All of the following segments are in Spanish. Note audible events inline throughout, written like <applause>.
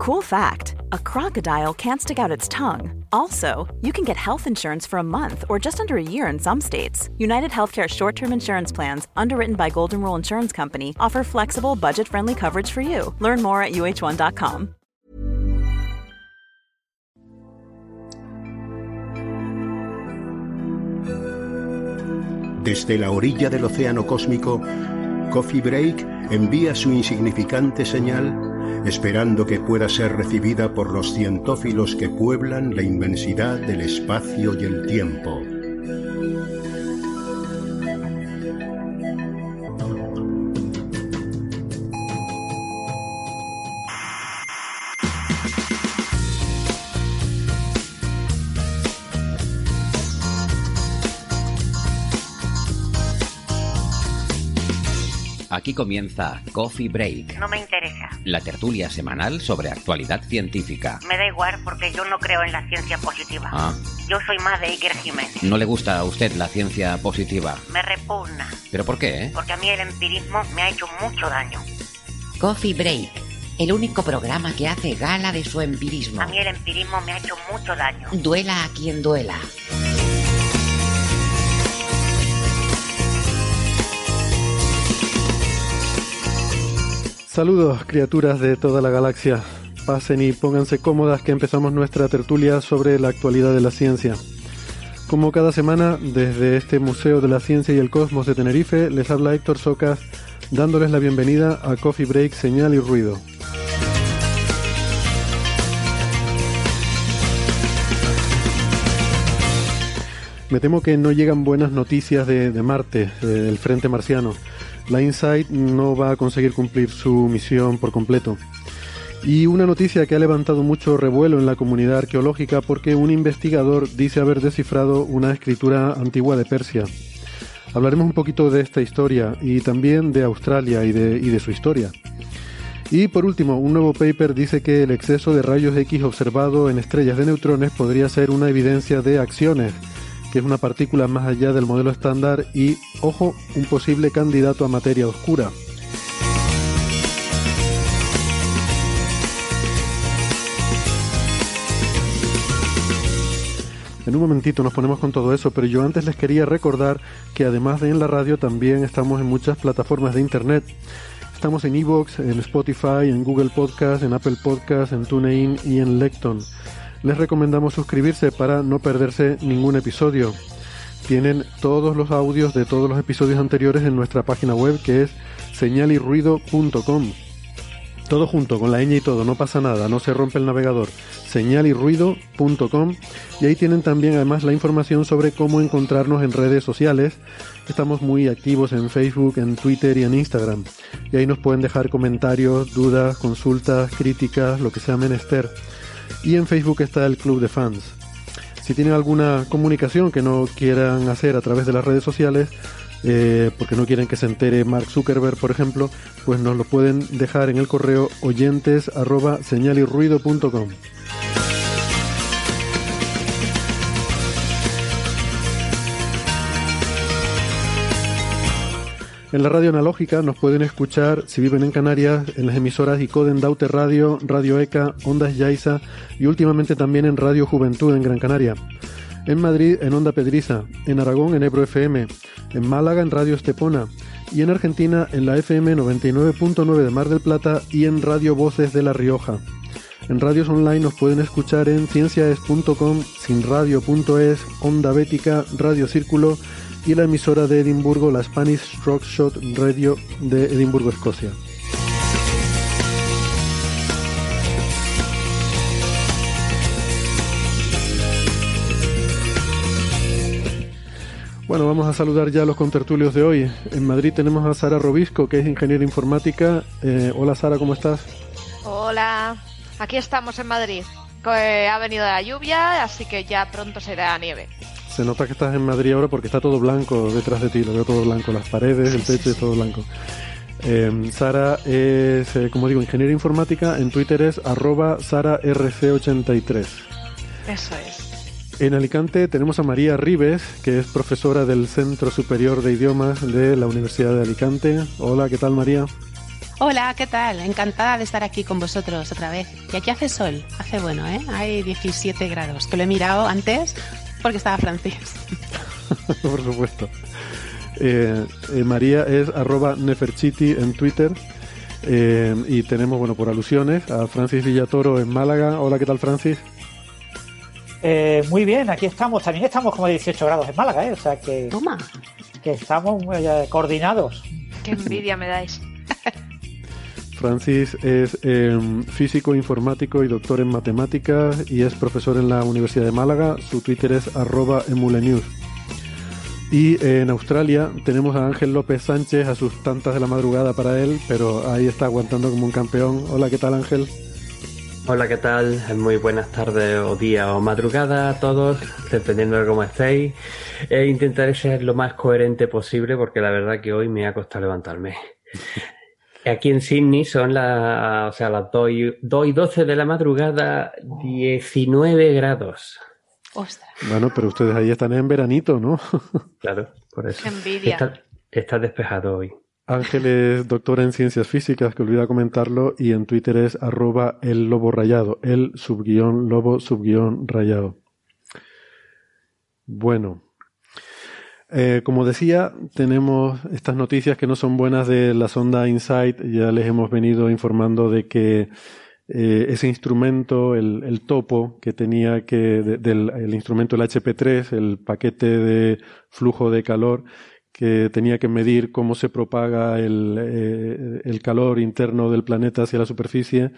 Cool fact a crocodile can't stick out its tongue. Also, you can get health insurance for a month or just under a year in some states. United Healthcare short term insurance plans, underwritten by Golden Rule Insurance Company, offer flexible, budget friendly coverage for you. Learn more at uh1.com. Desde la orilla del océano cósmico, Coffee Break envía su insignificante señal esperando que pueda ser recibida por los cientófilos que pueblan la inmensidad del espacio y el tiempo. Aquí comienza Coffee Break, No me interesa. la tertulia semanal sobre actualidad científica. Me da igual porque yo no creo en la ciencia positiva. Ah, Yo soy más de Iker Jiménez. ¿no le gusta a usted la ciencia positiva? Me repugna. ¿Pero por qué? eh? Porque a mí el empirismo me ha hecho mucho daño. Coffee Break, el único programa que hace gala de su empirismo. A mí el empirismo me ha hecho mucho daño. Duela a quien duela. Saludos, criaturas de toda la galaxia. Pasen y pónganse cómodas que empezamos nuestra tertulia sobre la actualidad de la ciencia. Como cada semana, desde este Museo de la Ciencia y el Cosmos de Tenerife, les habla Héctor Socas, dándoles la bienvenida a Coffee Break Señal y Ruido. Me temo que no llegan buenas noticias de, de Marte, del frente marciano. La InSight no va a conseguir cumplir su misión por completo. Y una noticia que ha levantado mucho revuelo en la comunidad arqueológica porque un investigador dice haber descifrado una escritura antigua de Persia. Hablaremos un poquito de esta historia y también de Australia y de, y de su historia. Y por último, un nuevo paper dice que el exceso de rayos X observado en estrellas de neutrones podría ser una evidencia de acciones, que es una partícula más allá del modelo estándar y, ojo, un posible candidato a materia oscura. En un momentito nos ponemos con todo eso, pero yo antes les quería recordar que además de en la radio también estamos en muchas plataformas de internet. Estamos en Evox, en Spotify, en Google Podcast, en Apple Podcast, en TuneIn y en Lecton. Les recomendamos suscribirse para no perderse ningún episodio. Tienen todos los audios de todos los episodios anteriores en nuestra página web que es señalirruido.com. Todo junto, con la ñ y todo, no pasa nada, no se rompe el navegador. Señalirruido.com y ahí tienen también además la información sobre cómo encontrarnos en redes sociales. Estamos muy activos en Facebook, en Twitter y en Instagram. Y ahí nos pueden dejar comentarios, dudas, consultas, críticas, lo que sea menester. Y en Facebook está el Club de Fans. Si tienen alguna comunicación que no quieran hacer a través de las redes sociales, eh, porque no quieren que se entere Mark Zuckerberg, por ejemplo, pues nos lo pueden dejar en el correo oyentes. En la radio analógica nos pueden escuchar, si viven en Canarias, en las emisoras Icoden Daute Radio, Radio ECA, Ondas Yaiza y últimamente también en Radio Juventud en Gran Canaria. En Madrid en Onda Pedriza, en Aragón en Ebro FM, en Málaga en Radio Estepona y en Argentina en la FM 99.9 de Mar del Plata y en Radio Voces de La Rioja. En radios online nos pueden escuchar en cienciaes.com, sinradio.es, Onda Bética, Radio Círculo y la emisora de Edimburgo, la Spanish Rock Shot Radio de Edimburgo, Escocia. Bueno, vamos a saludar ya a los contertulios de hoy. En Madrid tenemos a Sara Robisco, que es ingeniera informática. Eh, hola Sara, ¿cómo estás? Hola, aquí estamos en Madrid. Que ha venido la lluvia, así que ya pronto será nieve. Se nota que estás en Madrid ahora porque está todo blanco detrás de ti, lo veo todo blanco, las paredes, el techo, es todo blanco. Eh, Sara es, eh, como digo, ingeniera informática, en Twitter es arroba sararc83. Eso es. En Alicante tenemos a María Ribes, que es profesora del Centro Superior de Idiomas de la Universidad de Alicante. Hola, ¿qué tal María? Hola, ¿qué tal? Encantada de estar aquí con vosotros otra vez. Y aquí hace sol, hace bueno, ¿eh? Hay 17 grados, que lo he mirado antes porque estaba Francis. <laughs> Por supuesto. Eh, eh, María es arroba Neferchiti en Twitter. Eh, y tenemos, bueno, por alusiones, a Francis Villatoro en Málaga. Hola, ¿qué tal, Francis? Eh, muy bien, aquí estamos. También estamos como a 18 grados en Málaga, ¿eh? O sea que, Toma. que estamos eh, coordinados. Qué envidia me dais. Francis es eh, físico informático y doctor en matemáticas y es profesor en la Universidad de Málaga. Su Twitter es arroba emulenews. Y eh, en Australia tenemos a Ángel López Sánchez a sus tantas de la madrugada para él, pero ahí está aguantando como un campeón. Hola, ¿qué tal Ángel? Hola, ¿qué tal? Muy buenas tardes o día o madrugada a todos, dependiendo de cómo estéis. Eh, intentaré ser lo más coherente posible porque la verdad que hoy me ha costado levantarme. Aquí en Sydney son las, o sea, las 2 y, 2 y 12 de la madrugada, 19 grados. Ostras. Bueno, pero ustedes ahí están en veranito, ¿no? <laughs> Claro, por eso. Qué envidia. Está, está despejado hoy. Ángel es doctor en ciencias físicas, que olvida comentarlo, y en Twitter es arroba el lobo rayado, el subguión lobo subguión rayado. Bueno, eh, como decía, tenemos estas noticias que no son buenas de la sonda InSight. Ya les hemos venido informando de que eh, ese instrumento, el, el, topo que tenía que, de, del el instrumento, el HP3, el paquete de flujo de calor, que tenía que medir cómo se propaga el, eh, el calor interno del planeta hacia la superficie,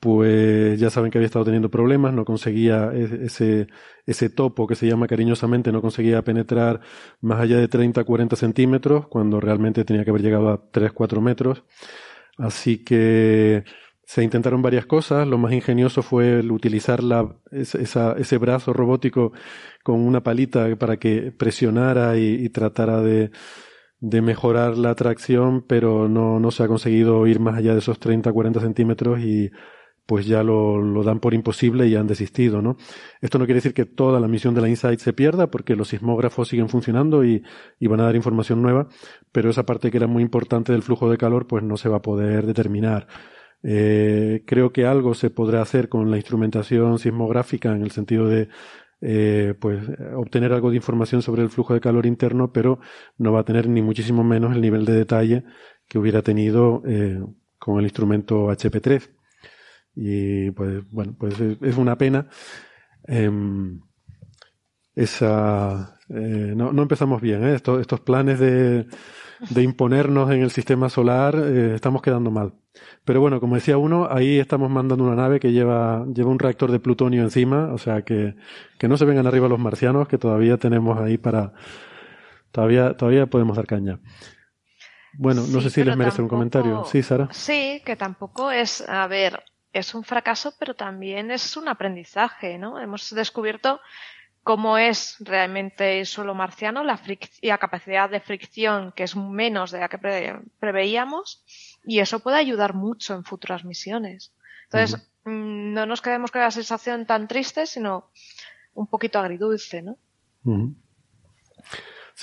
pues ya saben que había estado teniendo problemas, no conseguía ese, ese topo que se llama cariñosamente, no conseguía penetrar más allá de 30, 40 centímetros, cuando realmente tenía que haber llegado a 3, 4 metros. Así que se intentaron varias cosas. Lo más ingenioso fue el utilizar la, esa, ese brazo robótico con una palita para que presionara y, y tratara de, de mejorar la tracción, pero no, no se ha conseguido ir más allá de esos 30, 40 centímetros y pues ya lo, dan por imposible y han desistido, ¿no? Esto no quiere decir que toda la misión de la InSight se pierda, porque los sismógrafos siguen funcionando y, y, van a dar información nueva, pero esa parte que era muy importante del flujo de calor, pues no se va a poder determinar. Eh, creo que algo se podrá hacer con la instrumentación sismográfica en el sentido de eh, pues obtener algo de información sobre el flujo de calor interno, pero no va a tener ni muchísimo menos el nivel de detalle que hubiera tenido eh, con el instrumento HP3. Y pues bueno, pues es una pena. Eh, esa eh, no, no, empezamos bien, ¿eh? estos, estos planes de, de, imponernos en el sistema solar eh, estamos quedando mal. Pero bueno, como decía uno, ahí estamos mandando una nave que lleva, lleva un reactor de plutonio encima, o sea que, que no se vengan arriba los marcianos, que todavía tenemos ahí para, todavía, todavía podemos dar caña. Bueno, no sí, sé si les merece tampoco... un comentario. Sí, Sara. Sí, que tampoco es, a ver, es un fracaso, pero también es un aprendizaje, ¿no? Hemos descubierto cómo es realmente el suelo marciano, la, la, capacidad de fricción que es menos de la que pre preveíamos y eso puede ayudar mucho en futuras misiones. Entonces, uh -huh. no nos quedemos con la sensación tan triste, sino un poquito agridulce, ¿no? Uh -huh.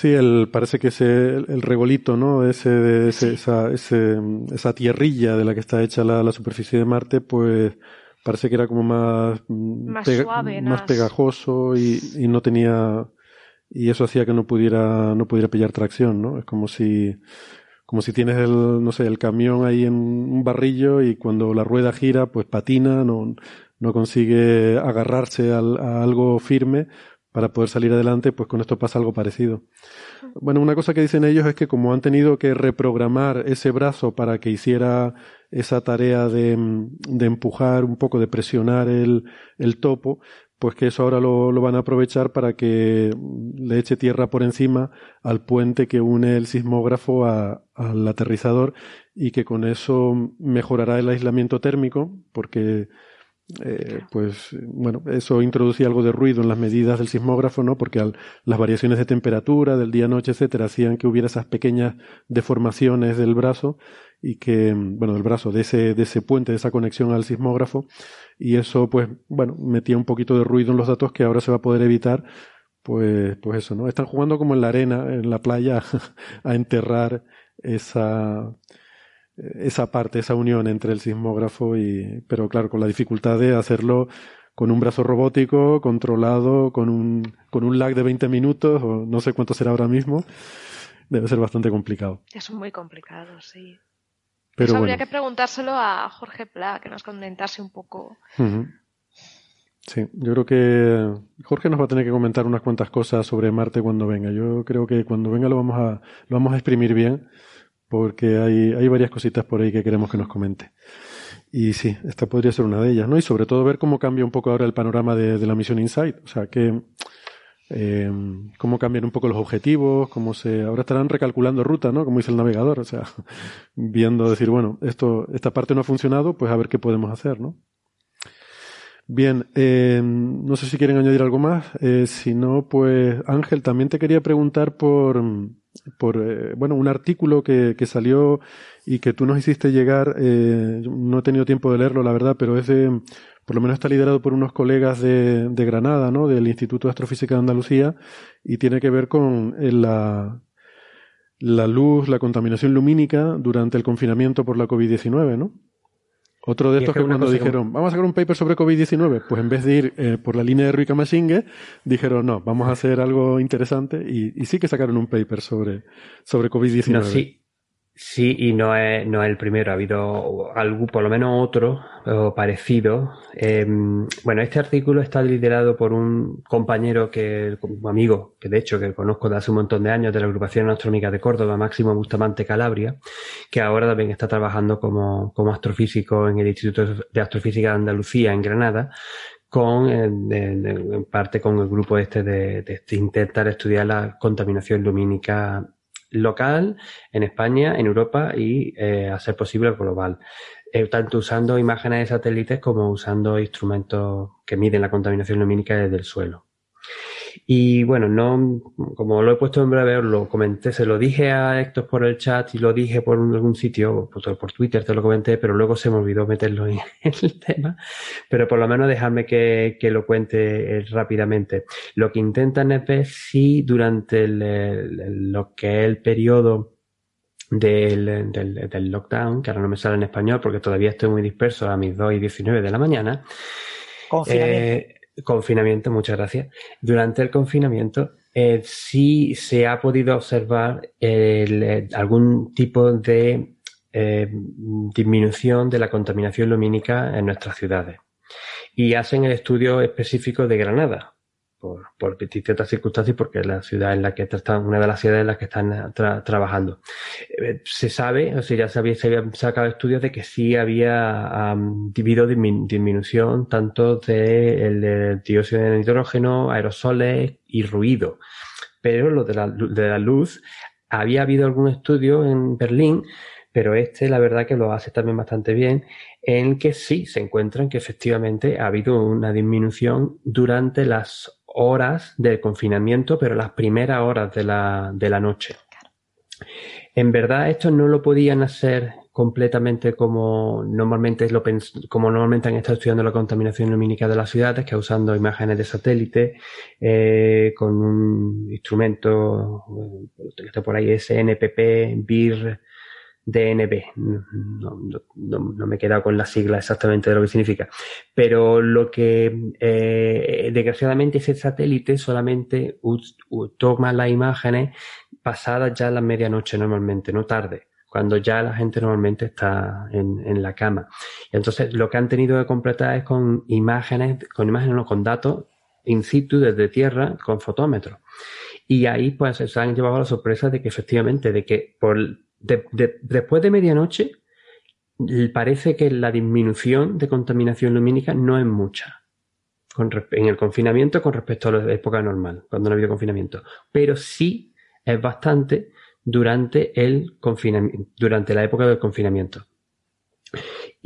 Sí, el, parece que ese, el, el regolito, ¿no? Ese, de, ese, sí. esa, ese, esa tierrilla de la que está hecha la, la superficie de Marte, pues parece que era como más, más, pega, suave, más pegajoso y, y, no tenía y eso hacía que no pudiera no pudiera pillar tracción no es como si como si tienes el no sé el camión ahí en un barrillo y cuando la rueda gira pues patina no no consigue agarrarse al, a algo firme para poder salir adelante, pues con esto pasa algo parecido. Bueno, una cosa que dicen ellos es que como han tenido que reprogramar ese brazo para que hiciera esa tarea de, de empujar un poco, de presionar el, el topo, pues que eso ahora lo, lo, van a aprovechar para que le eche tierra por encima al puente que une el sismógrafo a, al aterrizador y que con eso mejorará el aislamiento térmico, porque eh, pues bueno, eso introducía algo de ruido en las medidas del sismógrafo, ¿no? Porque al, las variaciones de temperatura, del día-noche, etcétera, hacían que hubiera esas pequeñas deformaciones del brazo y que, bueno, del brazo, de ese, de ese puente, de esa conexión al sismógrafo, y eso, pues, bueno, metía un poquito de ruido en los datos que ahora se va a poder evitar, pues, pues eso, ¿no? Están jugando como en la arena, en la playa, <laughs> a enterrar esa, esa parte, esa unión entre el sismógrafo y, pero claro, con la dificultad de hacerlo con un brazo robótico, controlado, con un, con un lag de 20 minutos, o no sé cuánto será ahora mismo. Debe ser bastante complicado. Es muy complicado, sí. Pero Eso habría bueno. que preguntárselo a Jorge Pla, que nos comentase un poco. Sí, yo creo que Jorge nos va a tener que comentar unas cuantas cosas sobre Marte cuando venga. Yo creo que cuando venga lo vamos a, lo vamos a exprimir bien, porque hay, hay varias cositas por ahí que queremos que nos comente. Y sí, esta podría ser una de ellas, ¿no? Y sobre todo ver cómo cambia un poco ahora el panorama de, de la misión Insight. O sea, que eh, cómo cambian un poco los objetivos, cómo se, ahora estarán recalculando ruta, ¿no? Como dice el navegador, o sea, <laughs> viendo decir, bueno, esto, esta parte no ha funcionado, pues a ver qué podemos hacer, ¿no? Bien, eh, no sé si quieren añadir algo más. Eh, si no, pues Ángel, también te quería preguntar por, por eh, bueno, un artículo que, que salió y que tú nos hiciste llegar. eh, no he tenido tiempo de leerlo, la verdad, pero es de, por lo menos está liderado por unos colegas de, de Granada, ¿no? Del Instituto de Astrofísica de Andalucía y tiene que ver con eh, la, la luz, la contaminación lumínica durante el confinamiento por la COVID-19, ¿no? Otro de estos que que cuando que- dijeron, vamos a sacar un paper sobre COVID-19, pues en vez de ir eh, por la línea de Ruika Masingue, dijeron, no, vamos a hacer algo interesante y, y sí que sacaron un paper sobre, sobre COVID-19. No, sí, sí, y no es, no es el primero. Ha habido algo, por lo menos otro o parecido. Eh, bueno, este artículo está liderado por un compañero que, un amigo, que de hecho que conozco de hace un montón de años de la agrupación astronómica de Córdoba, Máximo Bustamante Calabria, que ahora también está trabajando como, como astrofísico en el Instituto de Astrofísica de Andalucía en Granada con eh, parte con el grupo este de, de intentar estudiar la contaminación lumínica local en España, en Europa y eh, a ser posible global. Eh, tanto usando imágenes de satélites como usando instrumentos que miden la contaminación lumínica desde el suelo. Y bueno, no, como lo he puesto en breve, lo comenté, se lo dije a Héctor por el chat y lo dije por algún sitio, por, por Twitter te lo comenté, pero luego se me olvidó meterlo en <laughs> el tema. Pero por lo menos dejarme que, que lo cuente rápidamente. Lo que intentan es ver si durante el- el- lo que es el periodo del, del, del lockdown, que ahora no me sale en español porque todavía estoy muy disperso a mis 2 y 19 de la mañana, Confinamiento. eh, confinamiento, muchas gracias. Durante el confinamiento, eh, sí se ha podido observar eh, algún tipo de eh, disminución de la contaminación lumínica en nuestras ciudades. Y hacen el estudio específico de Granada, por, por distintas circunstancias, porque la ciudad en la que están, una de las ciudades en las que están tra- trabajando. Eh, se sabe, o sea, ya se, había, sacado estudios de que sí había am, habido dismin- disminución tanto del de dióxido de nitrógeno, aerosoles y ruido. Pero lo de la, de la luz, había habido algún estudio en Berlín, pero este la verdad que lo hace también bastante bien, en que sí se encuentran que efectivamente ha habido una disminución durante las horas del confinamiento, pero las primeras horas de la, de la noche. En verdad, esto no lo podían hacer completamente como normalmente lo como normalmente han estado estudiando la contaminación lumínica de las ciudades, que usando imágenes de satélite eh, con un instrumento eh, que está por ahí, SNPP, BIR, DNB. No, no- me he quedado con la sigla exactamente de lo que significa. Pero lo que, eh, desgraciadamente, ese satélite solamente toma las imágenes pasadas ya la medianoche normalmente, no tarde, cuando ya la gente normalmente está en, en la cama. Entonces lo que han tenido que completar es con imágenes, con imágenes, no, con datos in situ desde tierra con fotómetros. Y ahí pues se han llevado la sorpresa de que efectivamente, de que por, de- de- después de medianoche, parece que la disminución de contaminación lumínica no es mucha en el confinamiento con respecto a la época normal, cuando no ha habido confinamiento. Pero sí es bastante durante el durante la época del confinamiento.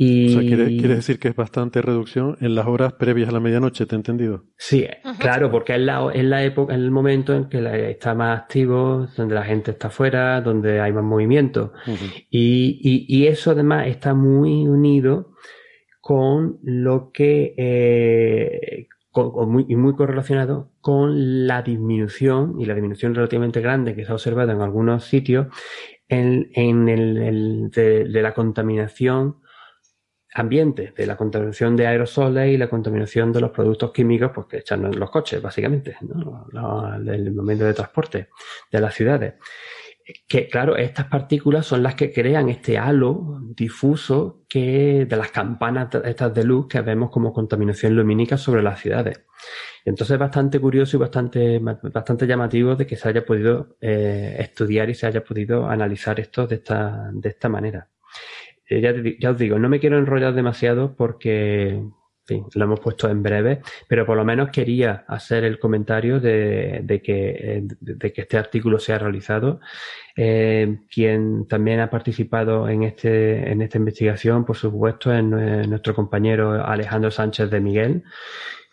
Y O sea, quiere, quiere decir que es bastante reducción en las horas previas a la medianoche, ¿te he entendido? Sí, claro, porque es la, es la época, es el momento en que la- está más activo, donde la gente está afuera, donde hay más movimiento. Y, y- y eso además está muy unido con lo que, eh, con- con muy, y muy correlacionado con la disminución, y la disminución relativamente grande que se ha observado en algunos sitios, en, el, de, la contaminación ambiente, de la contaminación de aerosoles y la contaminación de los productos químicos pues, que echan los coches, básicamente, ¿no? el momento de transporte de las ciudades que claro, estas partículas son las que crean este halo difuso que de las campanas estas de luz que vemos como contaminación lumínica sobre las ciudades. Entonces es bastante curioso y bastante, bastante llamativo de que se haya podido eh, estudiar y se haya podido analizar esto de esta, de esta manera. Eh, ya, os digo, no me quiero enrollar demasiado porque lo hemos puesto en breve, pero por lo menos quería hacer el comentario de, que, de que este artículo se ha realizado. Eh, quien también ha participado en, este, en esta investigación, por supuesto, es nuestro compañero Alejandro Sánchez de Miguel,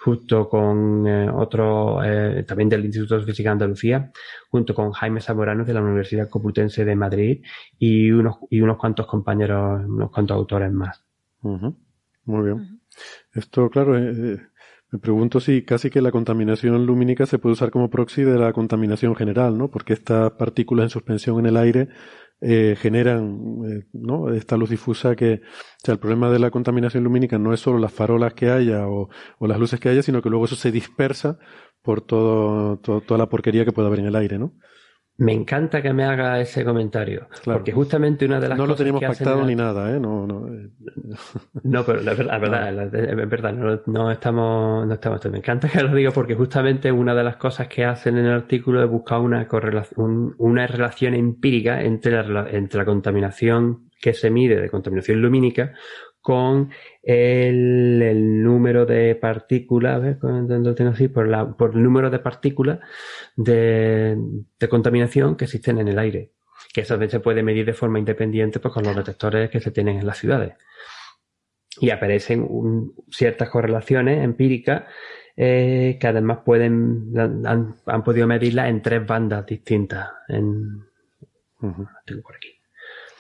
junto con eh, otro, eh, también del Instituto de Física de Andalucía, junto con Jaime Zamorano de la Universidad Complutense de Madrid y unos, y unos cuantos compañeros, unos cuantos autores más. Muy bien. Esto, claro, eh, eh, me pregunto si casi que la contaminación lumínica se puede usar como proxy de la contaminación general, ¿no? Porque estas partículas en suspensión en el aire eh, generan ¿no? esta luz difusa que, o sea, el problema de la contaminación lumínica no es solo las farolas que haya o, las luces que haya, sino que luego eso se dispersa por todo, toda la porquería que puede haber en el aire, ¿no? Me encanta que me haga ese comentario, porque justamente una de las no cosas lo teníamos pactado ni nada, ¿eh? No, no, eh. <laughs> no pero la verdad, la verdad, es verdad no, no, estamos, no estamos. Me encanta que lo diga porque justamente una de las cosas que hacen en el artículo es buscar una correlación, una relación empírica entre la, entre la contaminación que se mide de contaminación lumínica con el, el número de partículas, a ver, tengo así, por, la, por el número de partículas de, de, contaminación que existen en el aire. Que eso se puede medir de forma independiente pues, con los detectores que se tienen en las ciudades. Y aparecen ciertas correlaciones empíricas eh, que además pueden, han, han, podido medirlas en tres bandas distintas. En, Tengo por aquí.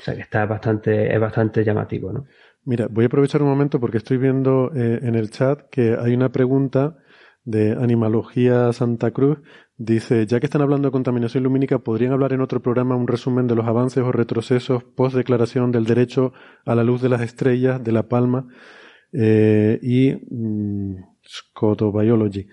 O sea que está bastante, es bastante llamativo, ¿no? Mira, voy a aprovechar un momento porque estoy viendo eh, en el chat que hay una pregunta de Animalogía Santa Cruz. Dice, ya que están hablando de contaminación lumínica, ¿podrían hablar en otro programa un resumen de los avances o retrocesos post declaración del derecho a la luz de las estrellas de La Palma eh, y mmm, Scotobiology?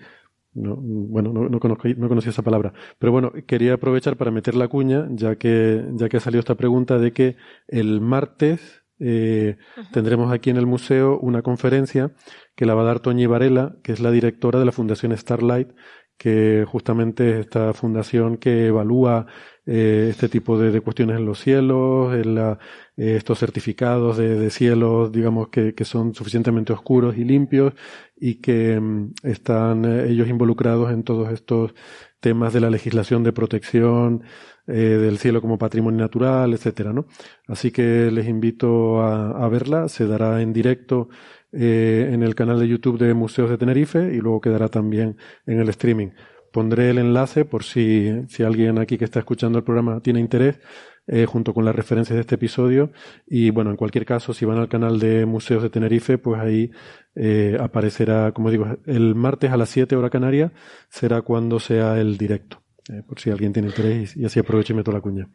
No, bueno, no, no, conozco, no conocía esa palabra. Pero bueno, quería aprovechar para meter la cuña, ya que, ya que ha salido esta pregunta de que el martes eh, tendremos aquí en el museo una conferencia que la va a dar Toñi Varela, que es la directora de la Fundación Starlight, que justamente es esta fundación que evalúa eh, este tipo de, cuestiones en los cielos, en la, eh, estos certificados de, cielos, digamos, que, que, son suficientemente oscuros y limpios y que mm, están ellos involucrados en todos estos temas de la legislación de protección eh, del cielo como patrimonio natural, etcétera, ¿no? Así que les invito a, a verla, se dará en directo eh, en el canal de YouTube de Museos de Tenerife y luego quedará también en el streaming. Pondré el enlace por si, si alguien aquí que está escuchando el programa tiene interés, eh, junto con las referencias de este episodio. Y bueno, en cualquier caso, si van al canal de Museos de Tenerife, pues ahí eh, aparecerá, como digo, el martes a las 7 hora canaria será cuando sea el directo. Eh, por si alguien tiene interés y, así aprovecho y meto la cuña.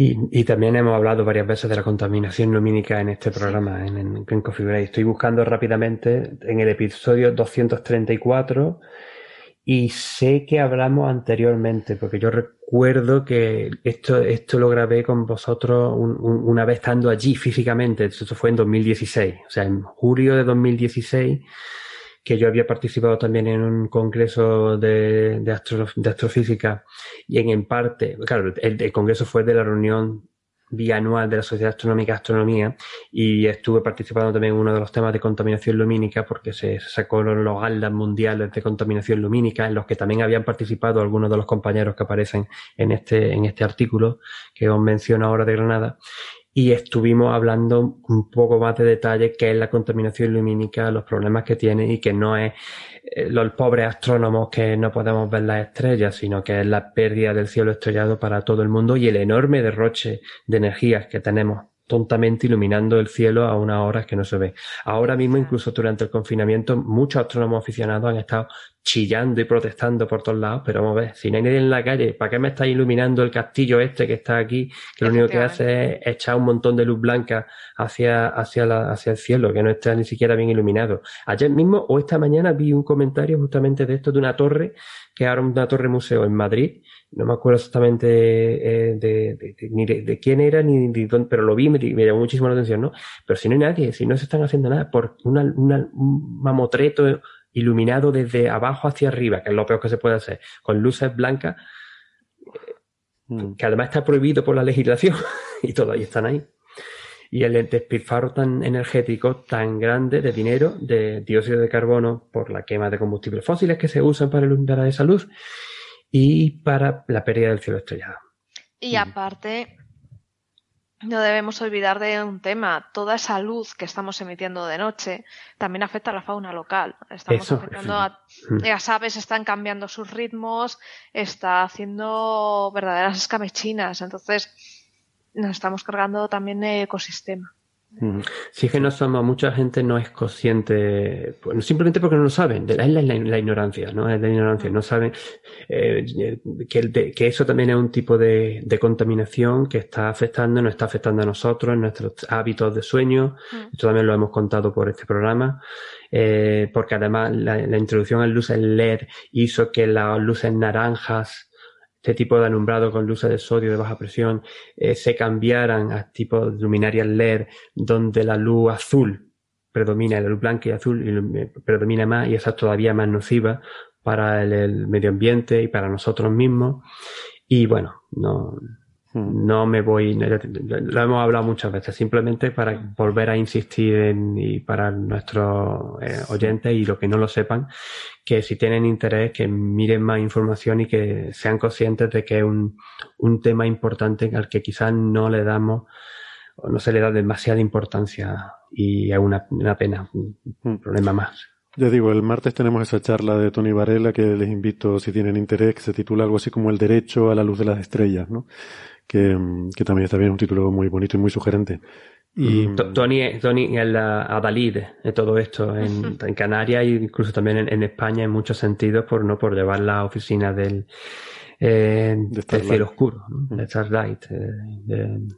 Y, también hemos hablado varias veces de la contaminación lumínica en este programa, en, en, en Coffee Break. Estoy buscando rápidamente en el episodio 234 y sé que hablamos anteriormente, porque yo recuerdo que esto, esto lo grabé con vosotros una vez estando allí físicamente. Esto fue en 2016, o sea, en julio de 2016 que yo había participado también en un congreso de, astrofísica y en, parte, claro, el, congreso fue de la reunión bianual de la Sociedad Astronómica Astronomía y estuve participando también en uno de los temas de contaminación lumínica porque se sacó los GALDAS mundiales de contaminación lumínica en los que también habían participado algunos de los compañeros que aparecen en este, en este artículo que os menciono ahora de Granada y estuvimos hablando un poco más de detalle qué es la contaminación lumínica, los problemas que tiene y que no es eh, los pobres astrónomos que no podemos ver las estrellas, sino que es la pérdida del cielo estrellado para todo el mundo y el enorme derroche de energías que tenemos tontamente iluminando el cielo a unas horas que no se ve. Ahora mismo, incluso durante el confinamiento, muchos astrónomos aficionados han estado chillando y protestando por todos lados, pero vamos a ver, si no hay nadie en la calle, ¿para qué me está iluminando el castillo este que está aquí? Que lo único que hace es echar un montón de luz blanca hacia, hacia, la, hacia el cielo, que no está ni siquiera bien iluminado. Ayer mismo o esta mañana vi un comentario justamente de esto, de una torre, que ahora una torre museo en Madrid, no me acuerdo exactamente eh, de, ni de, quién era ni de dónde, pero lo vi y me, llamó muchísimo la atención, ¿no? Pero si no hay nadie, si no se están haciendo nada, por una, un mamotreto iluminado desde abajo hacia arriba, que es lo peor que se puede hacer, con luces blancas, mm. que además está prohibido por la legislación <laughs> y todavía están ahí. Y el despilfarro tan energético, tan grande de dinero, de dióxido de carbono por la quema de combustibles fósiles que se usan para iluminar esa luz y para la pérdida del cielo estrellado. Y aparte, no debemos olvidar de un tema. Toda esa luz que estamos emitiendo de noche también afecta a la fauna local. Estamos afectando a las aves, están cambiando sus ritmos, está haciendo verdaderas escamechinas. Entonces, nos estamos cargando también el ecosistema. Sí que no somos, mucha gente no es consciente, simplemente porque no lo saben, es la, ignorancia, ¿no? Es la ignorancia, no saben eh, que, que, eso también es un tipo de, contaminación que está afectando, nos está afectando a nosotros, en nuestros hábitos de sueño, esto también lo hemos contado por este programa, eh, porque además la, la introducción a luces LED hizo que las luces naranjas este tipo de alumbrado con luces de sodio de baja presión eh, se cambiaran a tipo de luminarias LED donde la luz azul predomina, la luz blanca y azul eh, predomina más y esa es todavía más nociva para el medio ambiente y para nosotros mismos. Y bueno, no. No me voy, lo hemos hablado muchas veces, simplemente para volver a insistir en, y para nuestros eh, oyentes y los que no lo sepan, que si tienen interés, que miren más información y que sean conscientes de que es un, un tema importante al que quizás no le damos o no se le da demasiada importancia y es una, una pena, un, un hmm. problema más. Ya digo, el martes tenemos esa charla de Tony Varela que les invito, si tienen interés, que se titula algo así como El derecho a la luz de las estrellas, ¿no? Que, que también está bien, un título muy bonito y muy sugerente. Y... Mm, Tony, Tony es la adalid de todo esto en, en Canarias e incluso también en, España en muchos sentidos por no por llevar la oficina del, eh, del cielo oscuro, de Starlight, eh, del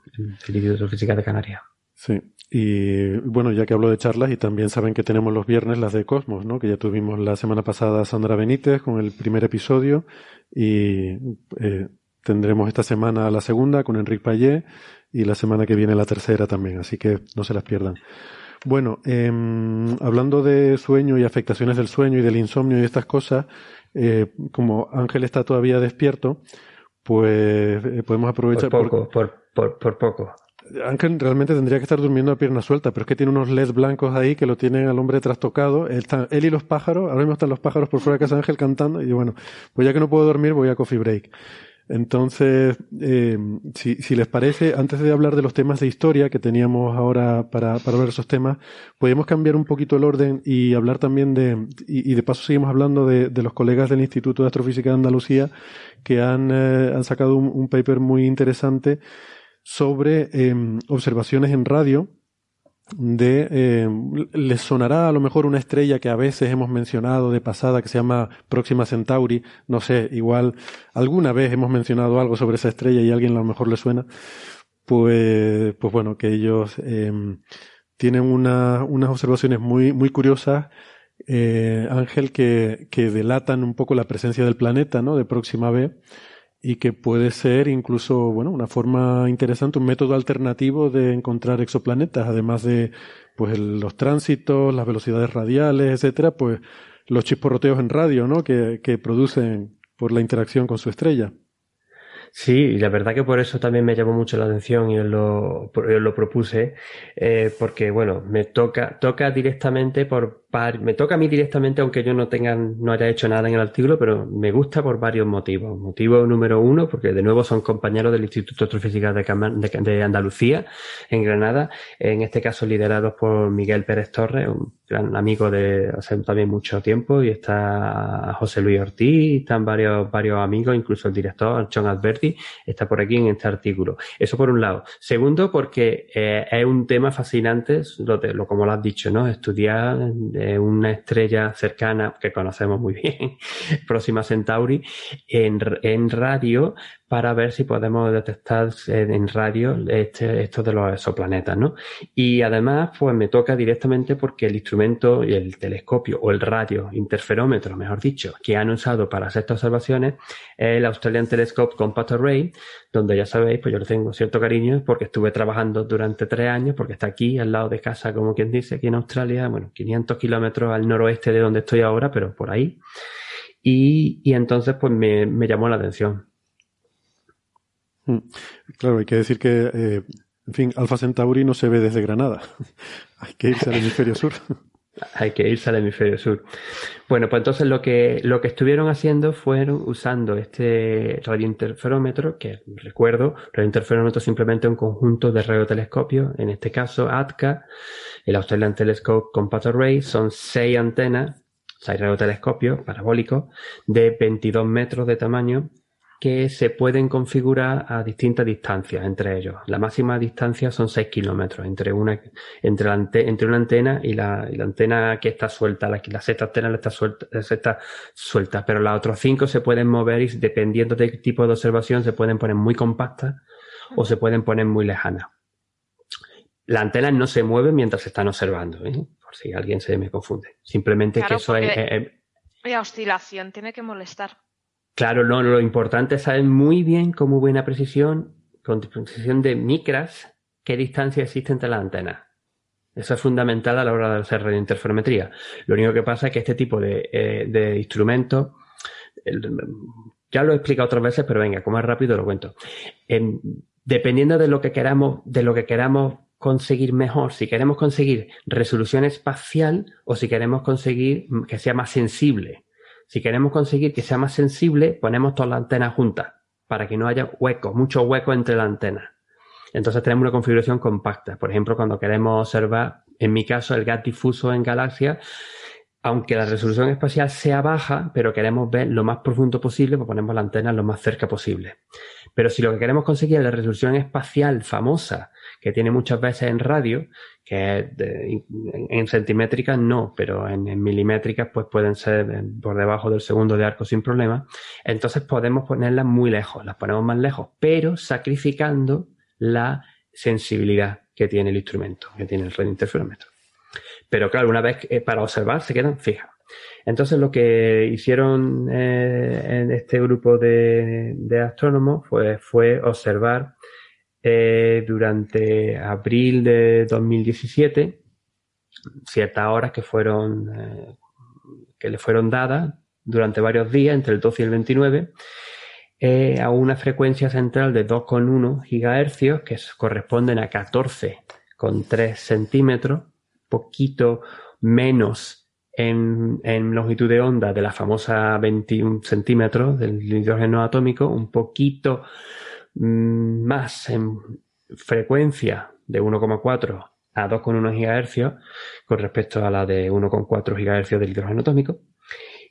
Instituto de Física de Canarias. Sí, y bueno, ya que hablo de charlas, y también saben que tenemos los viernes las de Cosmos, ¿no? Que ya tuvimos la semana pasada Sandra Benítez con el primer episodio y eh, Tendremos esta semana la segunda con Enrique Payet y la semana que viene la tercera también, así que no se las pierdan. Bueno, em, hablando de sueño y afectaciones del sueño y del insomnio y estas cosas, eh, como Ángel está todavía despierto, pues eh, podemos aprovechar. Por poco, por, por, poco. Ángel realmente tendría que estar durmiendo a pierna suelta, pero es que tiene unos LEDs blancos ahí que lo tienen al hombre trastocado. Él, él y los pájaros, ahora mismo están los pájaros por fuera de casa de Ángel cantando, y bueno, pues ya que no puedo dormir, voy a coffee break. Entonces, eh, si, si, les parece, antes de hablar de los temas de historia que teníamos ahora para, para ver esos temas, podemos cambiar un poquito el orden y hablar también de, y, de paso seguimos hablando de, de, los colegas del Instituto de Astrofísica de Andalucía que han, eh, han sacado un, un, paper muy interesante sobre eh, observaciones en radio de eh, les sonará a lo mejor una estrella que a veces hemos mencionado de pasada que se llama Próxima Centauri, no sé, igual alguna vez hemos mencionado algo sobre esa estrella y a alguien a lo mejor le suena, pues, pues bueno, que ellos eh, tienen una, unas observaciones muy, muy curiosas, eh, Ángel, que, que delatan un poco la presencia del planeta, ¿no? De Próxima B y que puede ser incluso, bueno, una forma interesante, un método alternativo de encontrar exoplanetas, además de, pues, los tránsitos, las velocidades radiales, etcétera, pues, los chisporroteos en radio, ¿no? Que, que producen por la interacción con su estrella. Sí, y la verdad que por eso también me llamó mucho la atención y os lo, lo propuse, eh, porque, bueno, me toca, toca directamente por, me toca a mí directamente, aunque yo no tenga, no haya hecho nada en el artículo, pero me gusta por varios motivos. Motivo número uno, porque de nuevo son compañeros del Instituto de Astrofísica de, Andalucía, en Granada, en este caso liderados por Miguel Pérez Torres, un gran amigo de hace también mucho tiempo, y está José Luis Ortiz, están varios, varios amigos, incluso el director, John Alberti, está por aquí en este artículo. Eso por un lado. Segundo, porque eh, es un tema fascinante, lo, lo, como lo has dicho, ¿no? Estudiar una estrella cercana que conocemos muy <laughs> bien, Próxima Centauri, en, en radio para ver si podemos detectar en radio este, esto de los exoplanetas, ¿no? Y además, pues me toca directamente porque el instrumento y el telescopio o el radio interferómetro, mejor dicho, que han usado para hacer estas observaciones es el Australian Telescope Compact Array, donde ya sabéis, pues yo le tengo cierto cariño porque estuve trabajando durante tres años, porque está aquí al lado de casa, como quien dice, aquí en Australia, bueno, 500 kilómetros al noroeste de donde estoy ahora, pero por ahí. Y, entonces, pues me, llamó la atención. Claro, hay que decir que, eh, en fin, Alfa Centauri no se ve desde Granada. <laughs> hay que irse al hemisferio sur. <laughs> hay que irse al hemisferio sur. Bueno, pues entonces lo que, lo que estuvieron haciendo fueron usando este radiointerferómetro, que recuerdo, radiointerferómetro simplemente un conjunto de radiotelescopios, en este caso ATCA, el Australian Telescope Compact Array, son seis antenas, seis radiotelescopios parabólicos de 22 metros de tamaño que se pueden configurar a distintas distancias entre ellos. La máxima distancia son 6 kilómetros entre una, entre, entre una antena y la, antena que está suelta. La, la sexta antena está suelta, está suelta, pero las otras 5 se pueden mover y dependiendo del tipo de observación se pueden poner muy compactas o se pueden poner muy lejanas. La antena no se mueve mientras se están observando, ¿eh? por si alguien se me confunde. Simplemente que eso es... La oscilación tiene que molestar. Claro, no, lo importante es saber muy bien, con muy buena precisión, con precisión de micras, qué distancia existe entre las antenas. Eso es fundamental a la hora de hacer radiointerferometría. Lo único que pasa es que este tipo de, eh, instrumentos, ya lo he explicado otras veces, pero venga, como es rápido lo cuento. dependiendo de lo que queramos, de lo que queramos conseguir mejor, si queremos conseguir resolución espacial o si queremos conseguir que sea más sensible. Si queremos conseguir que sea más sensible, ponemos todas las antenas juntas para que no haya huecos, muchos huecos entre las antenas. Entonces tenemos una configuración compacta. Por ejemplo, cuando queremos observar, en mi caso, el gas difuso en galaxias, aunque la resolución espacial sea baja, pero queremos ver lo más profundo posible, pues ponemos la antena lo más cerca posible. Pero si lo que queremos conseguir es la resolución espacial famosa, que tiene muchas veces en radio, que en centimétricas no, pero en, milimétricas pues pueden ser por debajo del segundo de arco sin problema. Entonces podemos ponerlas muy lejos, las ponemos más lejos, pero sacrificando la sensibilidad que tiene el instrumento, que tiene el radiointerferómetro. Pero claro, una vez para observar se quedan fijas. Entonces lo que hicieron eh, en este grupo de, astrónomos fue observar eh, durante abril de 2017 ciertas horas que fueron eh, que le fueron dadas durante varios días entre el 12 y el 29 eh, a una frecuencia central de 2,1 gigahercios que corresponden a 14,3 centímetros poquito menos en, en, longitud de onda de la famosa 21 centímetros del hidrógeno atómico, un poquito más en frecuencia de 1,4 a 2,1 GHz con respecto a la de 1,4 GHz del hidrógeno atómico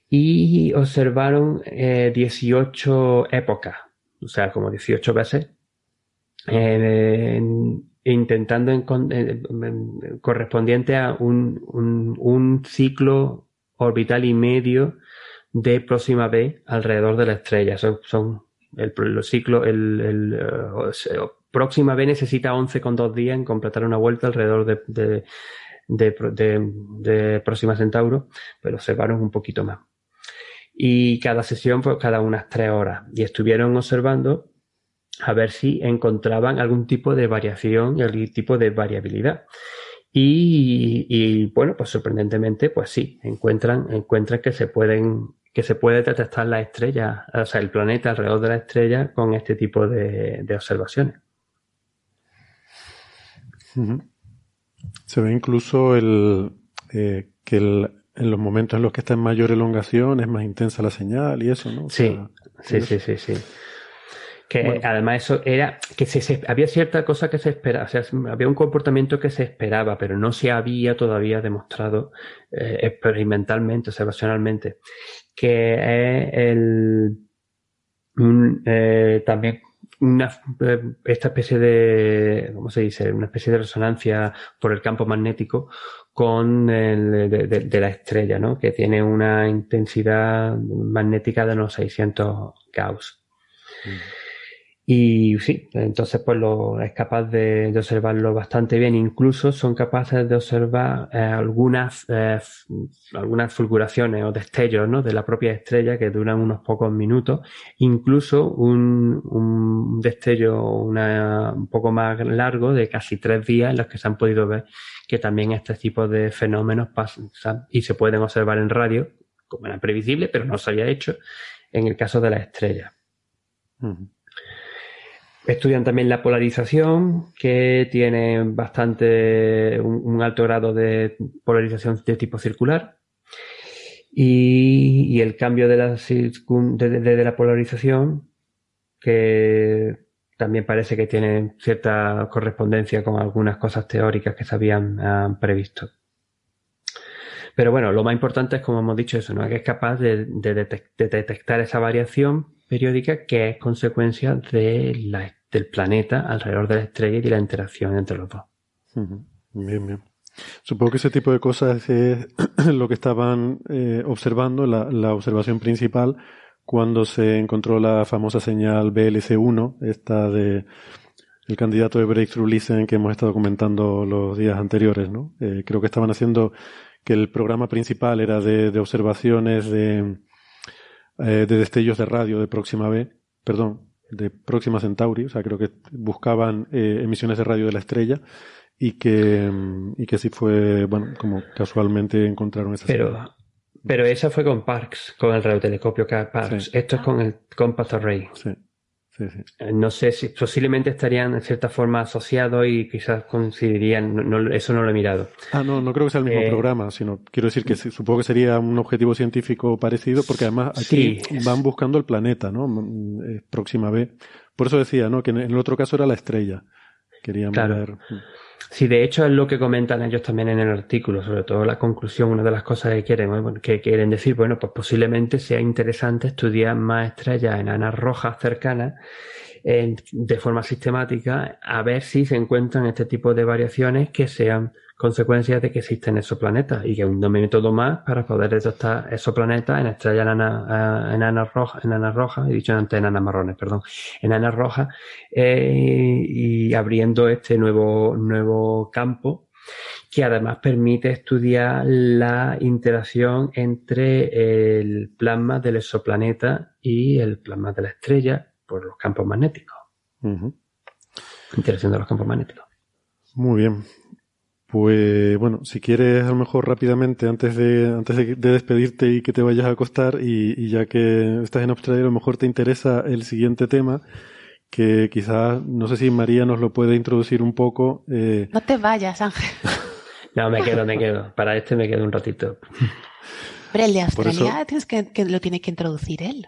y observaron 18 eh, épocas, o sea, como 18 veces, intentando correspondiente a un, un, ciclo orbital y medio de próxima B alrededor de la estrella. Son, son el, ciclo, el, el uh, próxima B necesita 11,2 días en completar una vuelta alrededor de, de, Próxima Centauro, pero observaron un poquito más. Y cada sesión fue cada unas tres horas. Y estuvieron observando a ver si encontraban algún tipo de variación, algún tipo de variabilidad. Y, y, bueno, pues sorprendentemente, pues sí, encuentran, encuentran que se pueden que se puede detectar la estrella, o sea, el planeta alrededor de la estrella con este tipo de, observaciones. Se ve incluso el, eh, que en los momentos en los que está en mayor elongación es más intensa la señal y eso, ¿no? sí, sí, sí, sí, sí. Que además eso era que se, había cierta cosa que se esperaba, o sea, había un comportamiento que se esperaba, pero no se había todavía demostrado eh, experimentalmente, observacionalmente, que es el eh, también una, eh, esta especie de, ¿cómo se dice? Una especie de resonancia por el campo magnético con de, la estrella, ¿no? Que tiene una intensidad magnética de unos 600 Gauss. Mm. Y sí, entonces pues lo, es capaz de, observarlo bastante bien. Incluso son capaces de observar eh, algunas, eh, algunas fulguraciones o destellos ¿no? de la propia estrella que duran unos pocos minutos. Incluso un, un destello una, un poco más largo de casi tres días en los que se han podido ver que también este tipo de fenómenos pasan y se pueden observar en radio, como era previsible, pero no se había hecho en el caso de la estrella. Estudian también la polarización, que tiene bastante, un, alto grado de polarización de tipo circular. Y, el cambio de la, de, la polarización, que también parece que tiene cierta correspondencia con algunas cosas teóricas que se habían previsto. Pero bueno, lo más importante es, como hemos dicho, eso, ¿no? que es capaz de, detectar esa variación periódica que es consecuencia de la, del planeta alrededor de la estrella y de la interacción entre los dos. Bien, bien. Supongo que ese tipo de cosas es <clears throat> lo que estaban eh, observando, la, la, observación principal, cuando se encontró la famosa señal BLC1, esta de el candidato de Breakthrough Listen que hemos estado comentando los días anteriores, ¿no? Eh, creo que estaban haciendo que el programa principal era de, observaciones de, eh, de destellos de radio de Próxima B, perdón, de Próxima Centauri, o sea, creo que buscaban eh, emisiones de radio de la estrella y que, y que sí fue, bueno, como casualmente encontraron esa Pero, pero esa fue con Parks, con el radiotelescopio Parks. Esto es con el Compass Array. Sí. Eh, no sé si posiblemente estarían en cierta forma asociados y quizás coincidirían. No, eso no lo he mirado. Ah, no, no creo que sea el mismo eh, programa, sino quiero decir que supongo que sería un objetivo científico parecido, porque además aquí van buscando el planeta, ¿no? Mm, eh, próxima B. Por eso decía, ¿no? Que en el otro caso era la estrella. Querían ver. Sí, de hecho es lo que comentan ellos también en el artículo, sobre todo la conclusión, una de las cosas que quieren, que quieren decir, bueno, pues posiblemente sea interesante estudiar más estrellas enanas rojas cercanas de forma sistemática a ver si se encuentran este tipo de variaciones que sean consecuencias de que existen exoplanetas y que un método más para poder detectar exoplanetas en estrellas enanas, enanas rojas, enanas rojas, he dicho antes enanas marrones, perdón, enanas rojas, eh, y abriendo este nuevo, nuevo campo que además permite estudiar la interacción entre el plasma del exoplaneta y el plasma de la estrella por los campos magnéticos. Interacción de los campos magnéticos. Muy bien. Pues bueno, si quieres a lo mejor rápidamente, antes de, antes de, despedirte y que te vayas a acostar, y, ya que estás en Australia, a lo mejor te interesa el siguiente tema, que quizás, no sé si María nos lo puede introducir un poco. Eh... No te vayas, Ángel. <laughs> no, me quedo, me quedo. Para este me quedo un ratito. Pero el de Australia tienes que, que lo tiene que introducir él.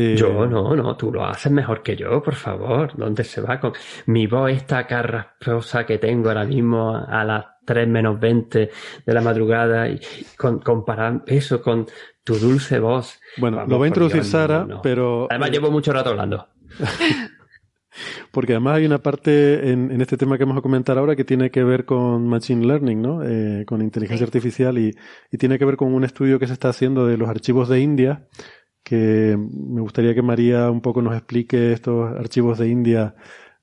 Eh, yo no, no, tú lo haces mejor que yo, por favor. ¿Dónde se va con mi voz esta carrasposa que tengo ahora mismo a las 3 menos 20 de la madrugada y con, comparar eso con tu dulce voz? Bueno, lo va a introducir Sara, pero... Además llevo mucho rato hablando. <laughs> Porque además hay una parte en, este tema que vamos a comentar ahora que tiene que ver con Machine Learning, ¿no? Eh, con inteligencia artificial y, y, tiene que ver con un estudio que se está haciendo de los archivos de India que me gustaría que María un poco nos explique estos archivos de India,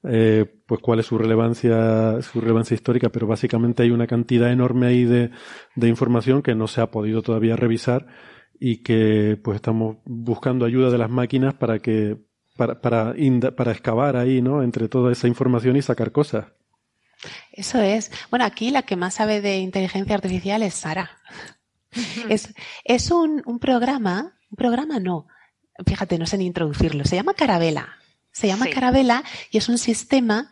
eh, pues cuál es su relevancia, su relevancia histórica, pero básicamente hay una cantidad enorme ahí de, de información que no se ha podido todavía revisar y que pues estamos buscando ayuda de las máquinas para que para, para, para excavar ahí, ¿no? Entre toda esa información y sacar cosas. Eso es. Bueno, aquí la que más sabe de inteligencia artificial es Sara. <laughs> es, es un, un programa programa no. Fíjate, no sé ni introducirlo. Se llama Carabela. Se llama Carabela y es un sistema